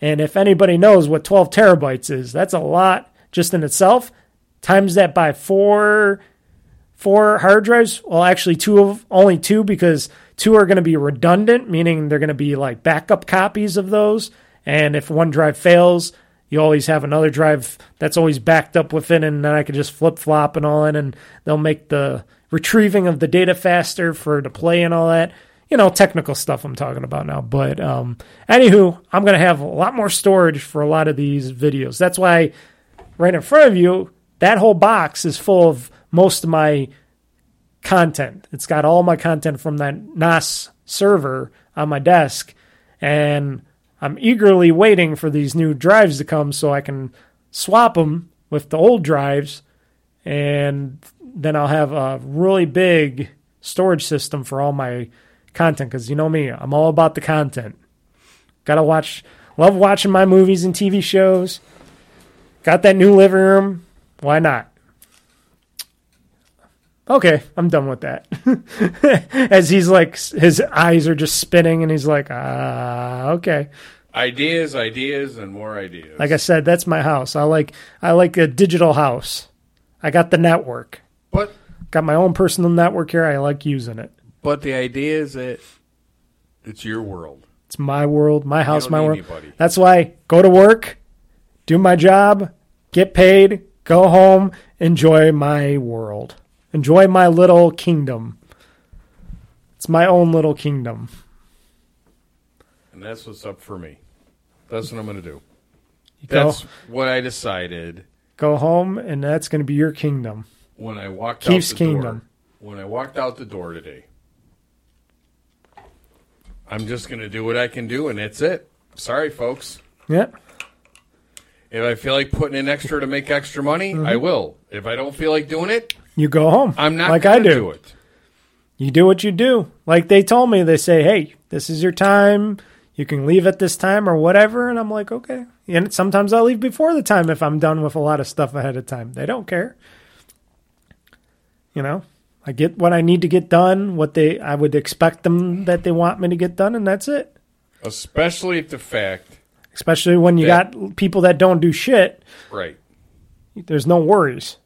And if anybody knows what 12 terabytes is, that's a lot just in itself. Times that by four four hard drives. Well, actually, two of only two because two are going to be redundant, meaning they're going to be like backup copies of those. And if one drive fails, you always have another drive that's always backed up within, and then I could just flip flop and all in, and they'll make the retrieving of the data faster for the play and all that. You know, technical stuff I'm talking about now. But um, anywho, I'm going to have a lot more storage for a lot of these videos. That's why right in front of you, that whole box is full of most of my content. It's got all my content from that NAS server on my desk, and I'm eagerly waiting for these new drives to come so I can swap them with the old drives, and then I'll have a really big storage system for all my content. Because you know me, I'm all about the content. Gotta watch, love watching my movies and TV shows. Got that new living room. Why not? Okay, I'm done with that. As he's like, his eyes are just spinning, and he's like, ah, okay. ideas, ideas, and more ideas. Like I said, that's my house. I like, I like a digital house. I got the network. but Got my own personal network here. I like using it. but the idea is that it's your world. It's my world, my house, my world. anybody. That's why go to work, do my job, get paid, go home, enjoy my world. Enjoy my little kingdom. It's my own little kingdom. And that's what's up for me. That's what I'm going to do. Go, That's what I decided go home, and that's going to be your kingdom. when I walked Keith's out the door. When I walked out the door today. I'm just going to do what I can do, and that's it. Sorry, folks. Yeah. If I feel like putting in extra to make extra money, mm-hmm. I will. If I don't feel like doing it, You go home. I'm not like I do. do it. You do what you do. Like they told me, they say, "Hey, this is your time. You can leave at this time or whatever." And I'm like, "Okay." And sometimes I leave before the time if I'm done with a lot of stuff ahead of time. They don't care. You know, I get what I need to get done, what they I would expect them that they want me to get done, and that's it. Especially if the fact, Especially when you Yeah. got people that don't do shit. right. There's no worries.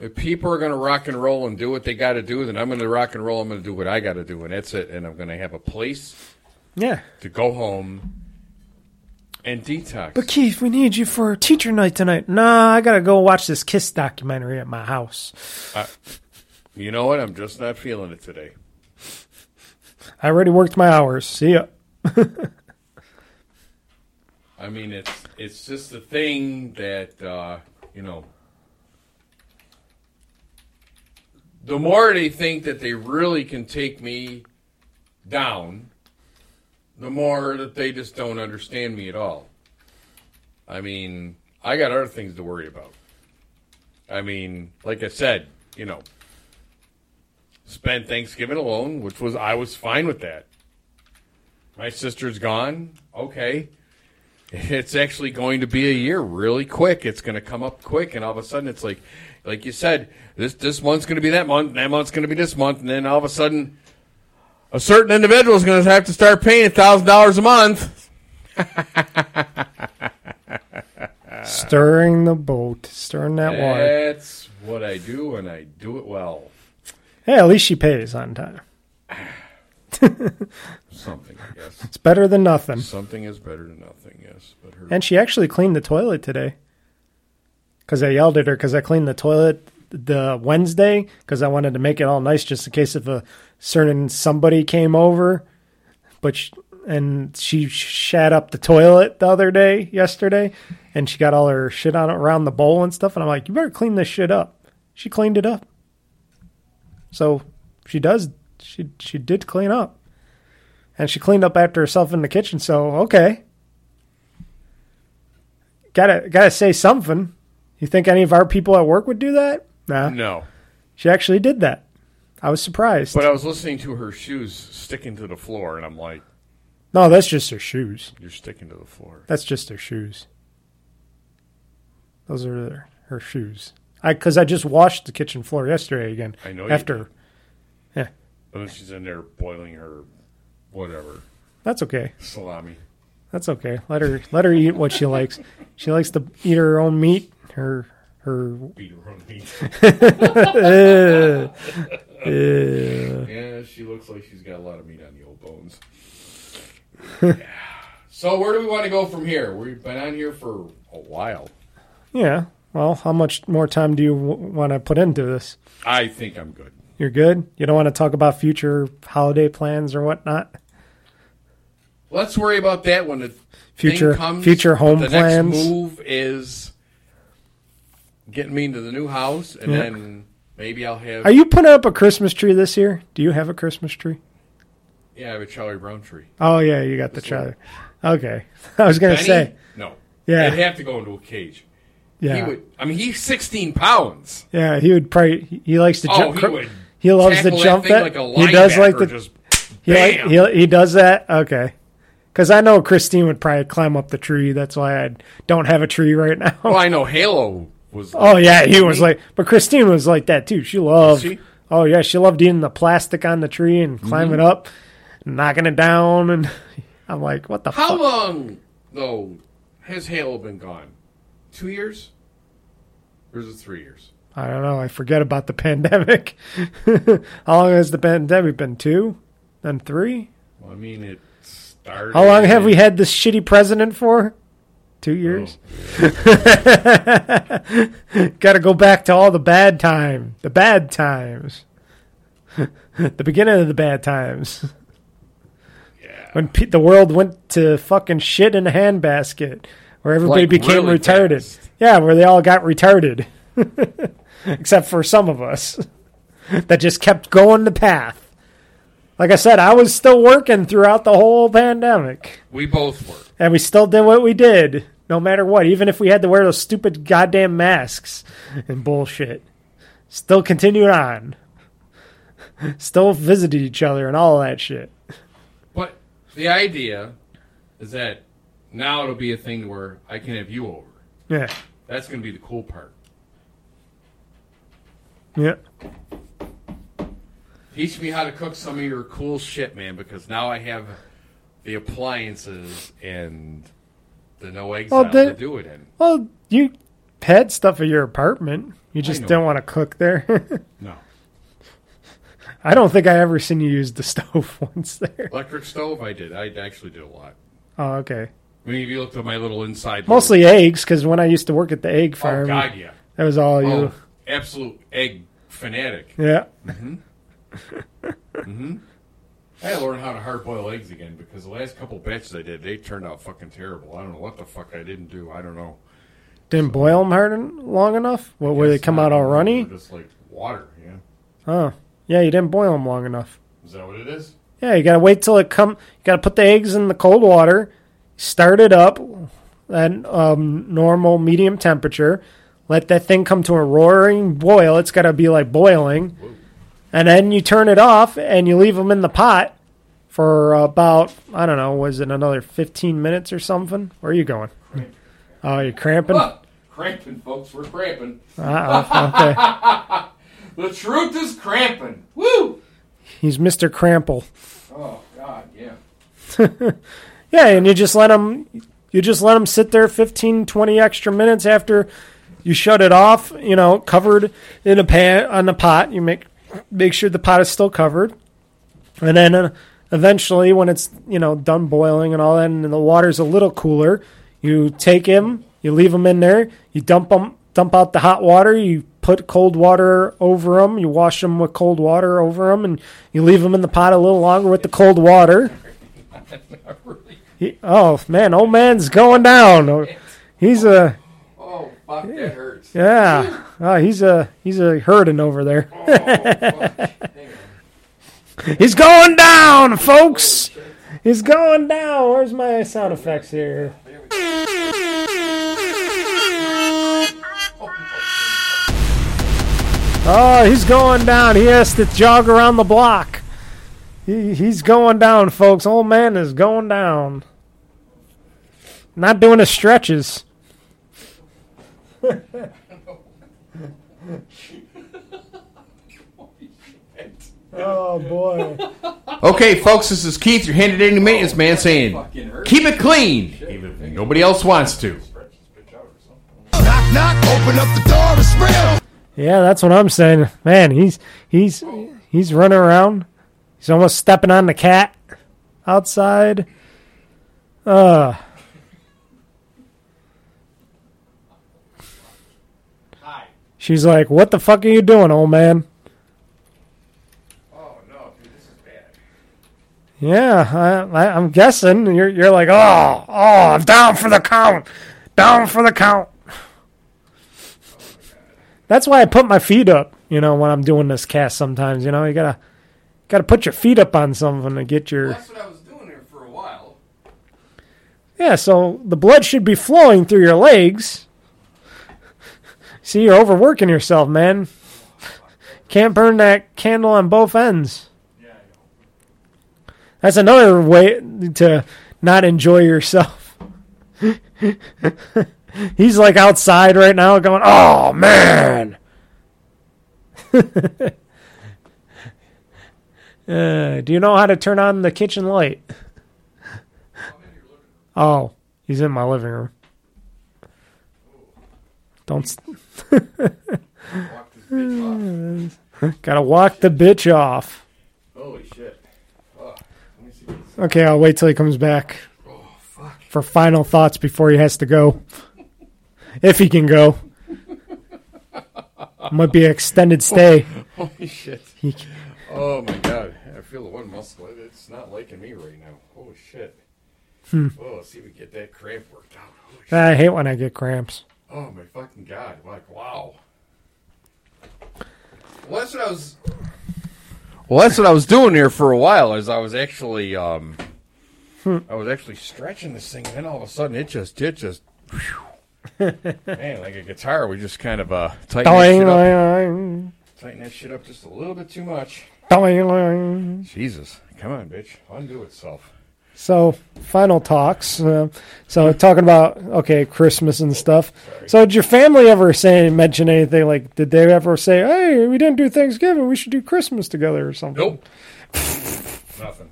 If people are going to rock and roll and do what they got to do, then I'm going to rock and roll. I'm going to do what I got to do, and that's it. And I'm going to have a place Yeah. to go home and detox. But Keith, we need you for teacher night tonight. Nah, I gotta go watch this Kiss documentary at my house. you know what? I'm just not feeling it today. I already worked my hours. See ya. I mean, it's it's just the thing that uh, you know. The more they think that they really can take me down, the more that they just don't understand me at all. I mean, I got other things to worry about. I mean, like I said, you know, spent Thanksgiving alone, which was I was fine with that. My sister's gone. Okay. It's actually going to be a year really quick. It's going to come up quick, and all of a sudden, it's like, like you said, this this month's going to be that month, that month's going to be this month, and then all of a sudden, a certain individual is going to have to start paying a thousand dollars a month. Stirring the boat, stirring that water. That's what I do, and I do it well. Hey, at least she pays on time. Something, I guess. It's better than nothing. Something is better than nothing. Yes, but her. And she actually cleaned the toilet today. Because I yelled at her because I cleaned the toilet the Wednesday because I wanted to make it all nice just in case if a certain somebody came over. But sh and she shat up the toilet the other day, yesterday, and she got all her shit on around the bowl and stuff. And I'm like, you better clean this shit up. She cleaned it up. So she does. She she did clean up, and she cleaned up after herself in the kitchen. So okay, gotta gotta say something. You think any of our people at work would do that? Nah. no, She actually did that. I was surprised. but I was listening to her shoes sticking to the floor, and I'm like, no, that's just her shoes. "You're sticking to the floor." That's just her shoes. Those are her, her shoes. I because I just washed the kitchen floor yesterday again. I know you After Yeah. But then she's in there boiling her whatever that's okay. salami. That's okay. Let her let her eat what she likes. She likes to eat her own meat. Her her. Beat her own meat. Uh, yeah, she looks like she's got a lot of meat on the old bones. Yeah. So where do we want to go from here? We've been on here for a while. yeah. Well, how much more time do you w- want to put into this? I think I'm good. You're good. You don't want to talk about future holiday plans or whatnot. Let's worry about that when the Future thing comes. future home the plans. next move is getting me into the new house, and Yeah. then maybe I'll have. Are you putting up a Christmas tree this year? Do you have a Christmas tree? Yeah, I have a Charlie Brown tree. Oh yeah, you got the Charlie. one. Okay, I was gonna Benny? say no. Yeah. it'd have to go into a cage. yeah, He would. I mean, he's 16 pounds. yeah. He would probably. He, likes to Oh, jump. he would. he loves to jump that. that. Like a he does like the. Just, he, like, he he does that. Okay, because I know Christine would probably climb up the tree. That's why I don't have a tree right now. well, I know Halo was. Oh yeah, he was like, but Christine was like that too. She loved. she? Oh yeah, she loved eating the plastic on the tree and climbing Mm-hmm. up, knocking it down, and I'm like, what the How fuck? long though has Halo been gone? Two years, or is it three years? I don't know. I forget about the pandemic. How long has the pandemic been? Two, then three. Well, I mean, it started. How long have we had this shitty president for? Two oh. years. Got to go back to all the bad time, the bad times, the beginning of the bad times. Yeah. when pe- the world went to fucking shit in a handbasket, where everybody Like, became really retarded. fast. Yeah, where they all got retarded, except for some of us that just kept going the path. Like I said, I was still working throughout the whole pandemic, We both were. And we still did what we did, no matter what. Even if we had to wear those stupid goddamn masks and bullshit, still continued on. Still visited each other and all that shit. But the idea is that now it'll be a thing where I can have you over. Yeah, That's going to be the cool part. yeah. Teach me how to cook some of your cool shit, man, because now I have the appliances and the no exile Well, the- to do it in. Well, you had stuff at your apartment. You just didn't want to cook there. No. I don't think I ever seen you use the stove once there. Electric stove, I did. I actually did a lot. Oh, okay. I mean, if you looked at my little inside. little- Mostly eggs, because when I used to work at the egg Oh, farm, God, yeah. that was all you. Oh, absolute egg fanatic. Yeah. Mm-hmm. Mm-hmm. I had to learn how to hard boil eggs again because the last couple batches I did, they turned out fucking terrible. I don't know what the fuck I didn't do. I don't know. Didn't boil them hard long enough. What where they come out all runny? Just like water, yeah. Oh, yeah. You didn't boil them long enough. Is that what it is? Yeah, you gotta wait till it come. You gotta put the eggs in the cold water, start it up at um, normal medium temperature, let that thing come to a roaring boil. It's got to be like boiling. And then you turn it off and you leave them in the pot for about, I don't know, was it another 15 minutes or something? Where are you going? Oh, you're cramping? Ah, cramping, folks. We're cramping. Uh-oh, okay. The truth is cramping. Woo! He's Mr. Crample. Oh God, yeah. Yeah, and you just let them you just let them sit there 15 20 extra minutes after you shut it off, you know, covered in a pan on the pot. You make make sure the pot is still covered. And then uh, eventually when it's, you know, done boiling and all that and the water's a little cooler, you take him, you leave him in there, you dump them dump out the hot water, you put cold water over them, you wash them with cold water over them and you leave them in the pot a little longer with the cold water. He, oh man, old man's going down. He's a Oh fuck, that hurts. yeah. Oh, he's a he's a hurting over there. Oh, he's going down, folks. He's going down. Where's my sound effects here? Oh, he's going down. He has to jog around the block. He, he's going down, folks. Old man is going down. Not doing his stretches. Oh boy. Okay, folks, this is Keith, your handy dandy maintenance man, saying, keep it clean, even if nobody else wants to. Knock, knock, open up the door, it's real. Yeah, that's what I'm saying. Man, he's he's he's running around. He's almost stepping on the cat outside. Uh She's like, "What the fuck are you doing, old man?" Oh no, dude, this is bad. Yeah, I, I, I'm guessing you're you're like, "Oh, oh, I'm down for the count, down for the count." That's why I put my feet up. You know, when I'm doing this cast, sometimes you know you gotta gotta put your feet up on something to get your That's what I was doing here for a while. yeah. So the blood should be flowing through your legs. See, you're overworking yourself, man. Can't burn that candle on both ends. That's another way to not enjoy yourself. He's like outside right now going, oh man. uh, do you know how to turn on the kitchen light? Oh, he's in my living room. Don't. s- Gotta walk the bitch off. Holy shit. Oh, let me see. Okay, I'll wait till he comes back Oh fuck. for final thoughts before he has to go. If he can go. Might be an extended stay. Holy shit. He- Oh my god. I feel the one muscle. It's not liking me right now. Holy shit. Hmm. Oh, let's see if we get that cramp worked out. Holy shit. I hate when I get cramps. Oh my fucking god! Like wow. Well, that's what I was. Well, that's what I was doing here for a while. As I was actually, um, I was actually stretching this thing, and then all of a sudden, it just, it just, whew. man, like a guitar, we just kind of uh tighten that, shit up, tighten that shit up just a little bit too much. Jesus, come on, bitch, undo itself. So, final talks. Uh, so, talking about okay, Christmas and stuff. So, did your family ever say mention anything like? Did they ever say, "Hey, we didn't do Thanksgiving. We should do Christmas together" or something? Nope. Nothing.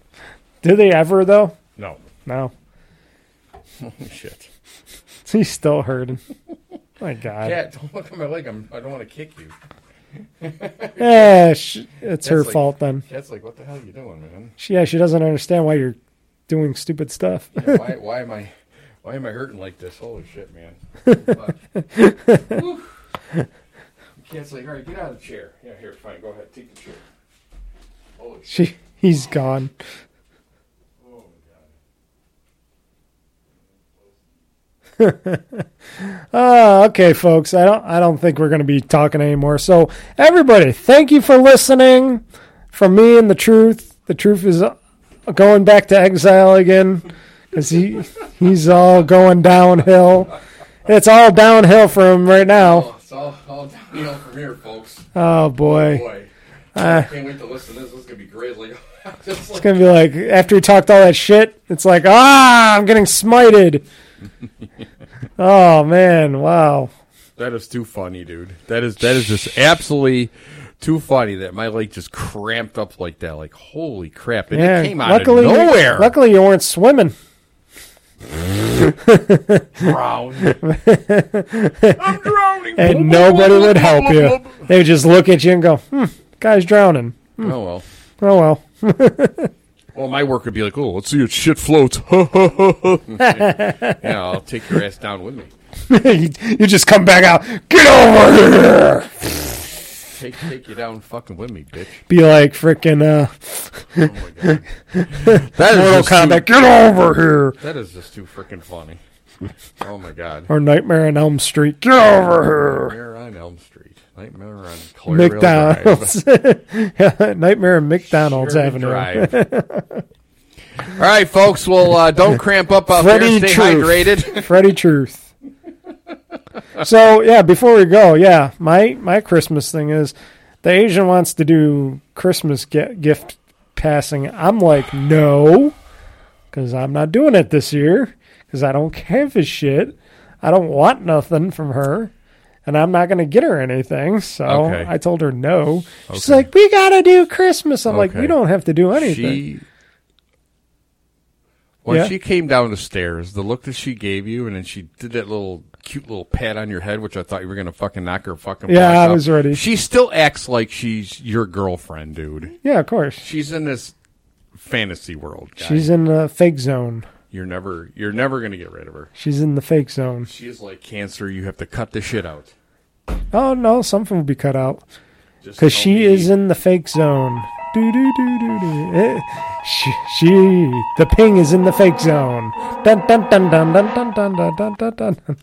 Did they ever though? No. No. Holy shit. He's still hurting. My God. Cat, don't look at my leg. I'm, I don't want to kick you. Yeah, sh- it's her like- fault then. Cat's like, what the hell are you doing, man? She, yeah, she doesn't understand why you're doing stupid stuff. Yeah, why, why am I why am I hurting like this? Holy shit, man! Cat's like, all right, get out of the chair. Yeah, here, fine, go ahead, take the chair. Holy shit! She, he's gone. Oh my god! Uh, okay, folks. I don't. I don't think we're going to be talking anymore. So, everybody, thank you for listening. From me and the truth. The truth is going back to exile again because he he's all going downhill. It's all downhill for him right now. Oh, It's all, all downhill from here, folks. Oh boy. Boy. Uh, Can't wait to listen to this. This is going to be great. Like, just it's like, gonna be like after he talked all that shit, it's like ah, I'm getting smited. oh man, wow. that is too funny, dude. That is that is just absolutely too funny that my leg just cramped up like that. Like, holy crap. And Yeah, it came out luckily, of nowhere. luckily you weren't swimming. Drown. I'm drowning. and nobody would help you. They would just look at you and go, "Hmm, guy's drowning." Oh, well. Oh well. Well, my work would be like, oh, let's see your shit floats. yeah, I'll take your ass down with me. you, you just come back out. Get over here. Take take you down fucking with me, bitch. Be like freaking uh, Oh my god. That is Mortal just Kombat. Too, Get over here. that is just too freaking funny. Oh my god. Or Nightmare on Elm Street. Get over here. Nightmare on Elm Street. Nightmare on Clareville Drive. McDonald's. Nightmare on McDonald's Shirley Avenue. Drive. All right, folks. Well, uh, don't cramp up out Freddie there. Stay Truth. hydrated. Freddie Truth. So yeah, before we go, yeah, my my Christmas thing is the Asian wants to do Christmas ge- gift passing. I'm like, no, because I'm not doing it this year because I don't give a shit. I don't want nothing from her. And I'm not going to get her anything. So Okay. I told her no. She's Okay. like, we got to do Christmas. I'm like, Okay. we don't have to do anything. She when Yeah. she came down the stairs, the look that she gave you, and then she did that little cute little pat on your head, which I thought you were gonna fucking knock her fucking. Yeah, I was ready. She still acts like she's your girlfriend, dude. yeah, of course. She's in this fantasy world. Guy. She's in the fake zone. you're never you're never gonna get rid of her. She's in the fake zone. She is like cancer. You have to cut the shit out. Oh no, something will be cut out because she me- is in the fake zone. Do do do do do. She, she, the ping is in the fake zone. Dun dun dun dun dun dun dun dun dun dun. dun.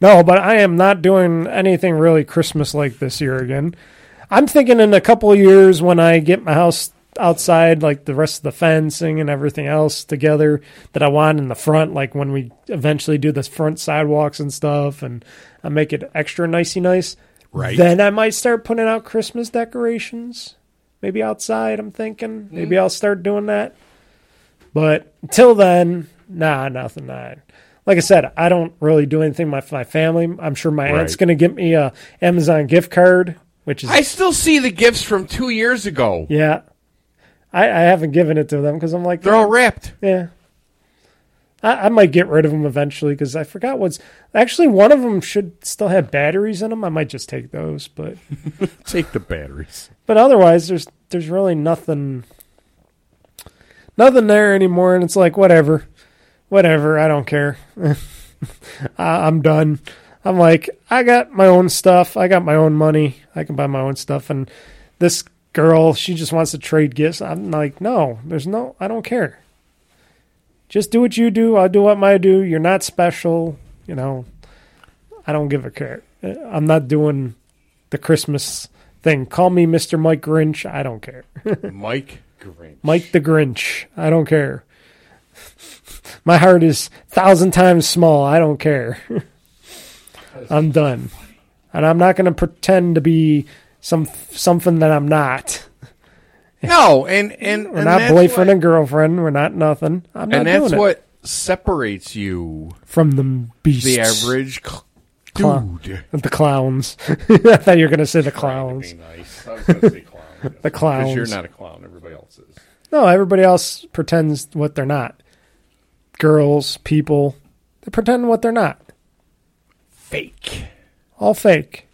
No, but I am not doing anything really Christmas like this year again. I'm thinking in a couple of years when I get my house outside, like the rest of the fencing and everything else together that I want in the front, like when we eventually do the front sidewalks and stuff, and I make it extra nicey nice. Right. Then I might start putting out Christmas decorations. Maybe outside, I'm thinking. Maybe hmm. I'll start doing that. But until then, nah, nothing. Nah. Like I said, I don't really do anything with my family. I'm sure my aunt's going to get me a Amazon gift card, which is I still see the gifts from two years ago. yeah. I, I haven't given it to them because I'm like They're all wrapped. yeah. I, I might get rid of them eventually because I forgot what's actually one of them should still have batteries in them. I might just take those, but Take the batteries. But otherwise, there's there's really nothing nothing there anymore, and it's like whatever, whatever. I don't care. I, I'm done. I'm like I got my own stuff. I got my own money. I can buy my own stuff, and this girl, she just wants to trade gifts. I'm like, no, there's no. I don't care. Just do what you do. I'll do what I do. You're not special. You know, I don't give a care. I'm not doing the Christmas thing. Call me Mr. Mike Grinch. I don't care. Mike Grinch. Mike the Grinch. I don't care. My heart is thousand times small. I don't care. I'm done, and I'm not going to pretend to be some something that I'm not. No, and and We're and not boyfriend what, and girlfriend. We're not nothing. I'm not and that's doing it. what separates you, from the beasts, the average Clown. dude. the clowns. I thought you were going to say the clowns. Be nice. I was say clown. The Because clowns. you're not a clown. Everybody else is. No, everybody else pretends what they're not. Girls, people, they pretend what they're not. Fake. All fake.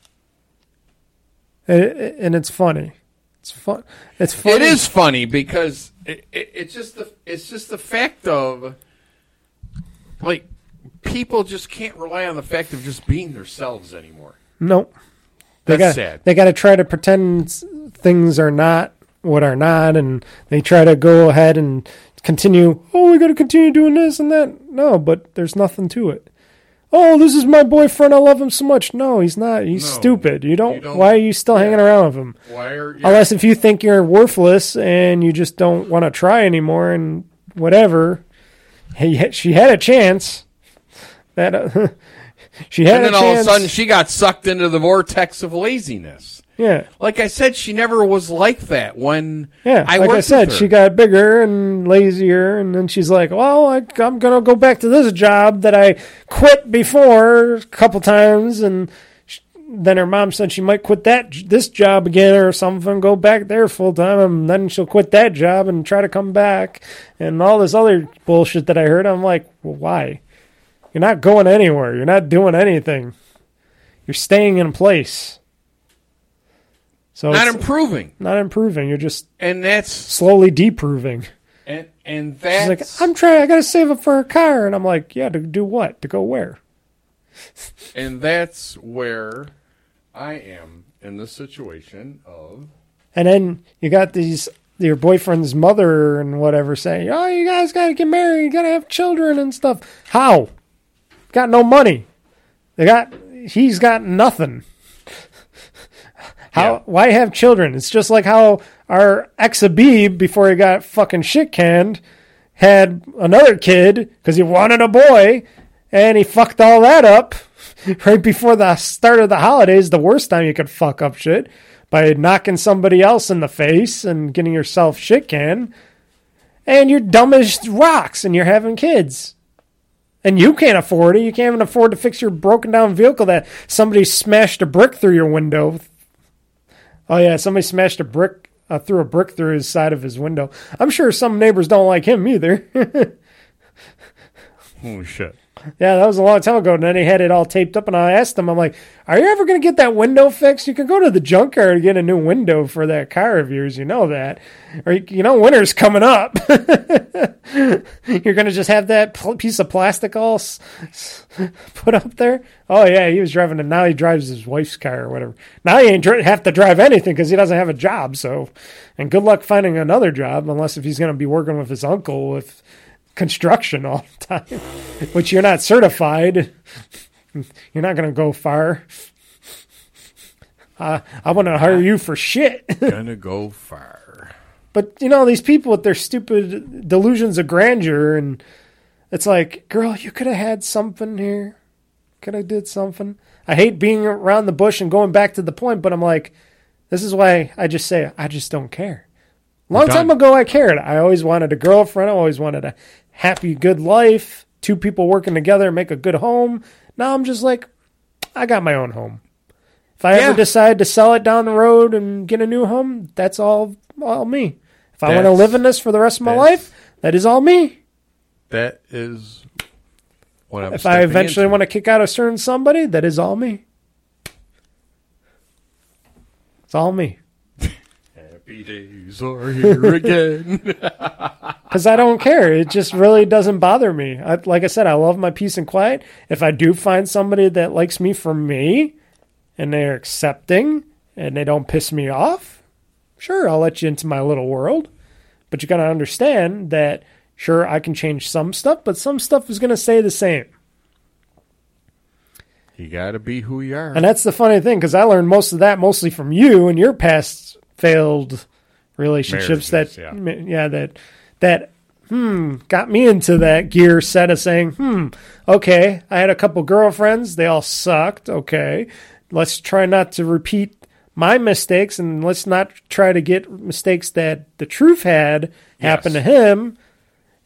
And, and it's funny. It's fun. It's funny. It is funny because it, it, it's just the it's just the fact of like people just can't rely on the fact of just being themselves anymore. Nope. They That's got sad. they got to try to pretend things are not what are not, and they try to go ahead and continue. Oh, we got to continue doing this and that. No, but there's nothing to it. Oh, this is my boyfriend. I love him so much. No, he's not. He's No, stupid. You don't, you don't- Why are you still hanging around with him? Why are Unless if you think you're worthless and you just don't want to try anymore and whatever. Hey, she had a chance. That uh, She had and then all of a sudden she got sucked into the vortex of laziness. yeah. Like I said, she never was like that when Yeah, I like I said, she got bigger and lazier, and then she's like, "Well, I, I'm gonna go back to this job that I quit before a couple times." And sh then her mom said she might quit that this job again or something, go back there full time, and then she'll quit that job and try to come back, and all this other bullshit that I heard. I'm like, well, why? You're not going anywhere. You're not doing anything. You're staying in place. So not improving, not improving. You're just and that's slowly deproving. and and She's that's like, I'm trying. I gotta save up for a car, and I'm like, yeah, to do what? To go where? and that's where I am in the situation of And then you got these your boyfriend's mother and whatever saying, oh, you guys gotta get married, you gotta have children and stuff. How? Got no money. They got. He's got nothing. How? Yeah. Why have children? It's just like how our ex Abib before he got fucking shit canned had another kid because he wanted a boy, and he fucked all that up right before the start of the holidays. The worst time you could fuck up shit by knocking somebody else in the face and getting yourself shit canned, and you're dumb as rocks, and you're having kids. And you can't afford it. You can't even afford to fix your broken down vehicle that somebody smashed a brick through your window. Oh yeah, somebody smashed a brick uh, threw a brick through his side of his window. I'm sure some neighbors don't like him either. holy shit. Yeah, that was a long time ago. And then he had it all taped up, and I asked him, I'm like, "Are you ever going to get that window fixed? You can go to the junkyard and get a new window for that car of yours. You know that, or you know, winter's coming up. You're going to just have that piece of plastic all s- s- put up there. Oh yeah, he was driving, and now he drives his wife's car or whatever. Now he ain't dri- have to drive anything because he doesn't have a job. So, and good luck finding another job unless if he's going to be working with his uncle with construction all the time, which you're not certified. You're not going to go far. Uh, I want to hire you for shit. Gonna go far. But you know these people with their stupid delusions of grandeur, and it's like, girl, you could have had something here. Could have did something. I hate being around the bush and going back to the point, but I'm like, this is why I just say I just don't care. Long time ago, I cared. I always wanted a girlfriend. I always wanted a happy, good life. Two people working together make a good home. Now I'm just like, I got my own home. If I Yeah. ever decide to sell it down the road and get a new home, that's all all me. If I want to live in this for the rest of my life, that is all me. That is what I'm If I eventually want to kick out a certain somebody, that is all me. It's all me. Happy days are here again. Because I don't care. It just really doesn't bother me. I, like I said, I love my peace and quiet. If I do find somebody that likes me for me and they're accepting and they don't piss me off, sure, I'll let you into my little world. But you got to understand that, sure, I can change some stuff, but some stuff is going to stay the same. you gotta be who you are. And that's the funny thing because I learned most of that mostly from you and your past failed relationships. Marriages, that yeah. yeah, that that hmm got me into that gear set of saying hmm okay, I had a couple girlfriends, they all sucked. Okay, let's try not to repeat my mistakes and let's not try to get mistakes that the truth had happen to him.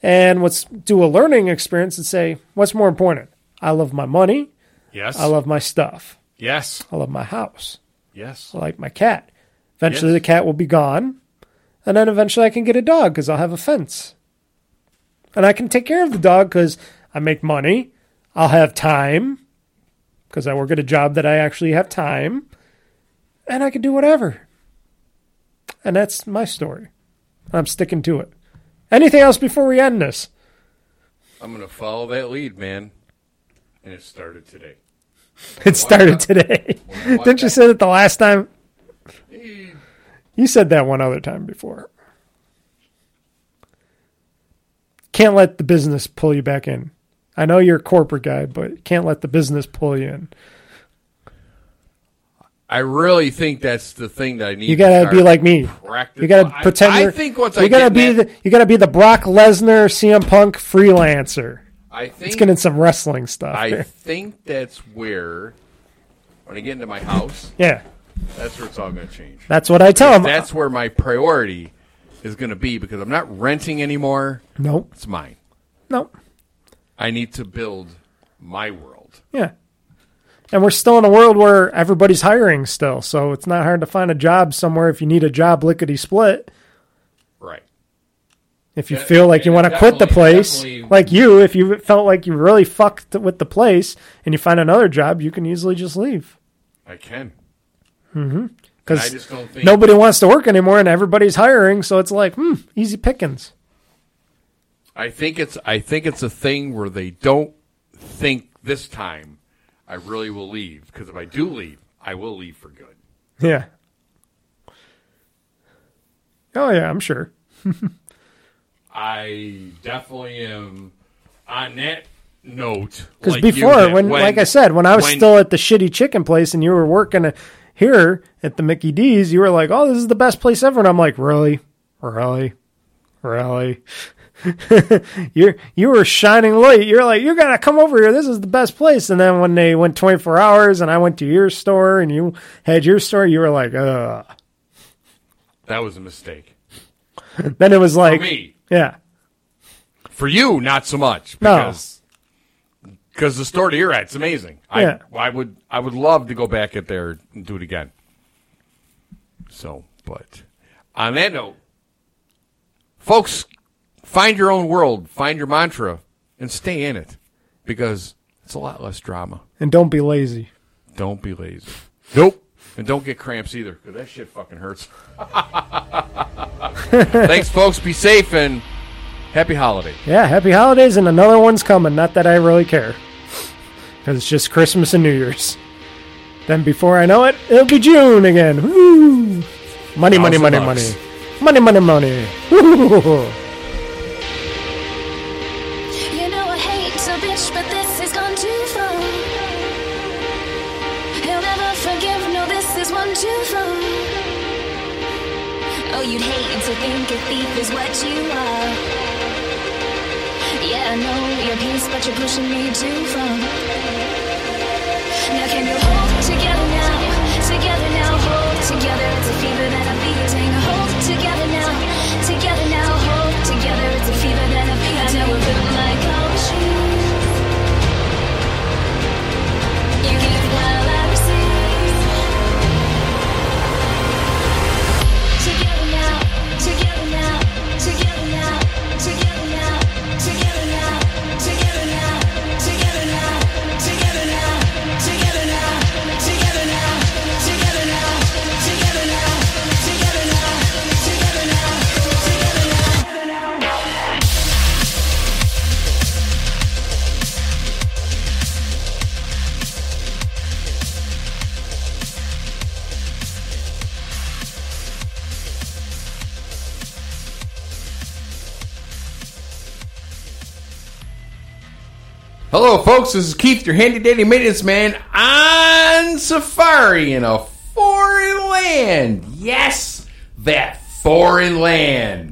And let's do a learning experience and say what's more important. I love my money. yes. I love my stuff. yes. I love my house. Yes. I like my cat. Eventually, Yes. the cat will be gone, and then eventually I can get a dog because I'll have a fence, and I can take care of the dog because I make money. I'll have time because I work at a job that I actually have time, and I can do whatever. And that's my story. I'm sticking to it. Anything else before we end this? I'm gonna follow that lead, man. And it started today. It started today. Didn't you say that the last time? You said that one other time before. Can't let the business pull you back in. I know you're a corporate guy, but can't let the business pull you in. I really think that's the thing that I need. You gotta start be like me. practice- You gotta pretend. I, you're- think once you I gotta get be that, the you gotta be the Brock Lesnar CM Punk freelancer. I think Let's get in some wrestling stuff. I here. think that's where when I get into my house, yeah, that's where it's all going to change. that's what I tell them. That's where my priority is going to be because I'm not renting anymore. nope, It's mine. nope. I need to build my world. Yeah. And we're still in a world where everybody's hiring still, so it's not hard to find a job somewhere if you need a job lickety split. Right. If you feel like you want to quit the place, like you, if you felt like you really fucked with the place and you find another job, you can easily just leave. I can. Because just think nobody wants to work anymore and everybody's hiring, so it's like, hmm, easy pickings. I think it's I think it's a thing where they don't think this time I really will leave because if I do leave, I will leave for good. Yeah. Oh, yeah, I'm sure. I definitely am on that note. Because like before, that when, like I said, when I was when- still at the shitty chicken place and you were working uh, here at the Mickey D's, you were like, "Oh, this is the best place ever," and I'm like, "Really, really, really." you're you were shining light. You're like, "You gotta come over here. This is the best place." And then when they went 24 hours, and I went to your store, and you had your store, you were like, "Ugh." that was a mistake Then it was like, for me. yeah, For you, not so much No. because because the store that you're at, it's amazing. Yeah. I I would I would love to go back at there and do it again. So, but on that note, folks, find your own world, find your mantra, and stay in it because it's a lot less drama. and don't be lazy. Don't be lazy. Nope. And don't get cramps either, because that shit fucking hurts. Thanks, folks. Be safe and happy holiday. Yeah, happy holidays, and another one's coming. Not that I really care. Because it's just Christmas and New Year's. Then before I know it, it'll be June again. Woo! Money, money, Thousand money, money. Money, money, money. Woo! You know I hate to bitch, but this has gone too far. He'll never forgive, no, this is one too far. Oh, you'd hate to think a thief is what you are. Yeah, I know your peace, but you're pushing me too far. Now can you hold together now? Together now, hold together. It's a fever that I'm. Hold together now. Together now, hold together. It's a fever Hello, folks. This is Keith, your handy dandy maintenance man on safari in a foreign land. Yes, that foreign land.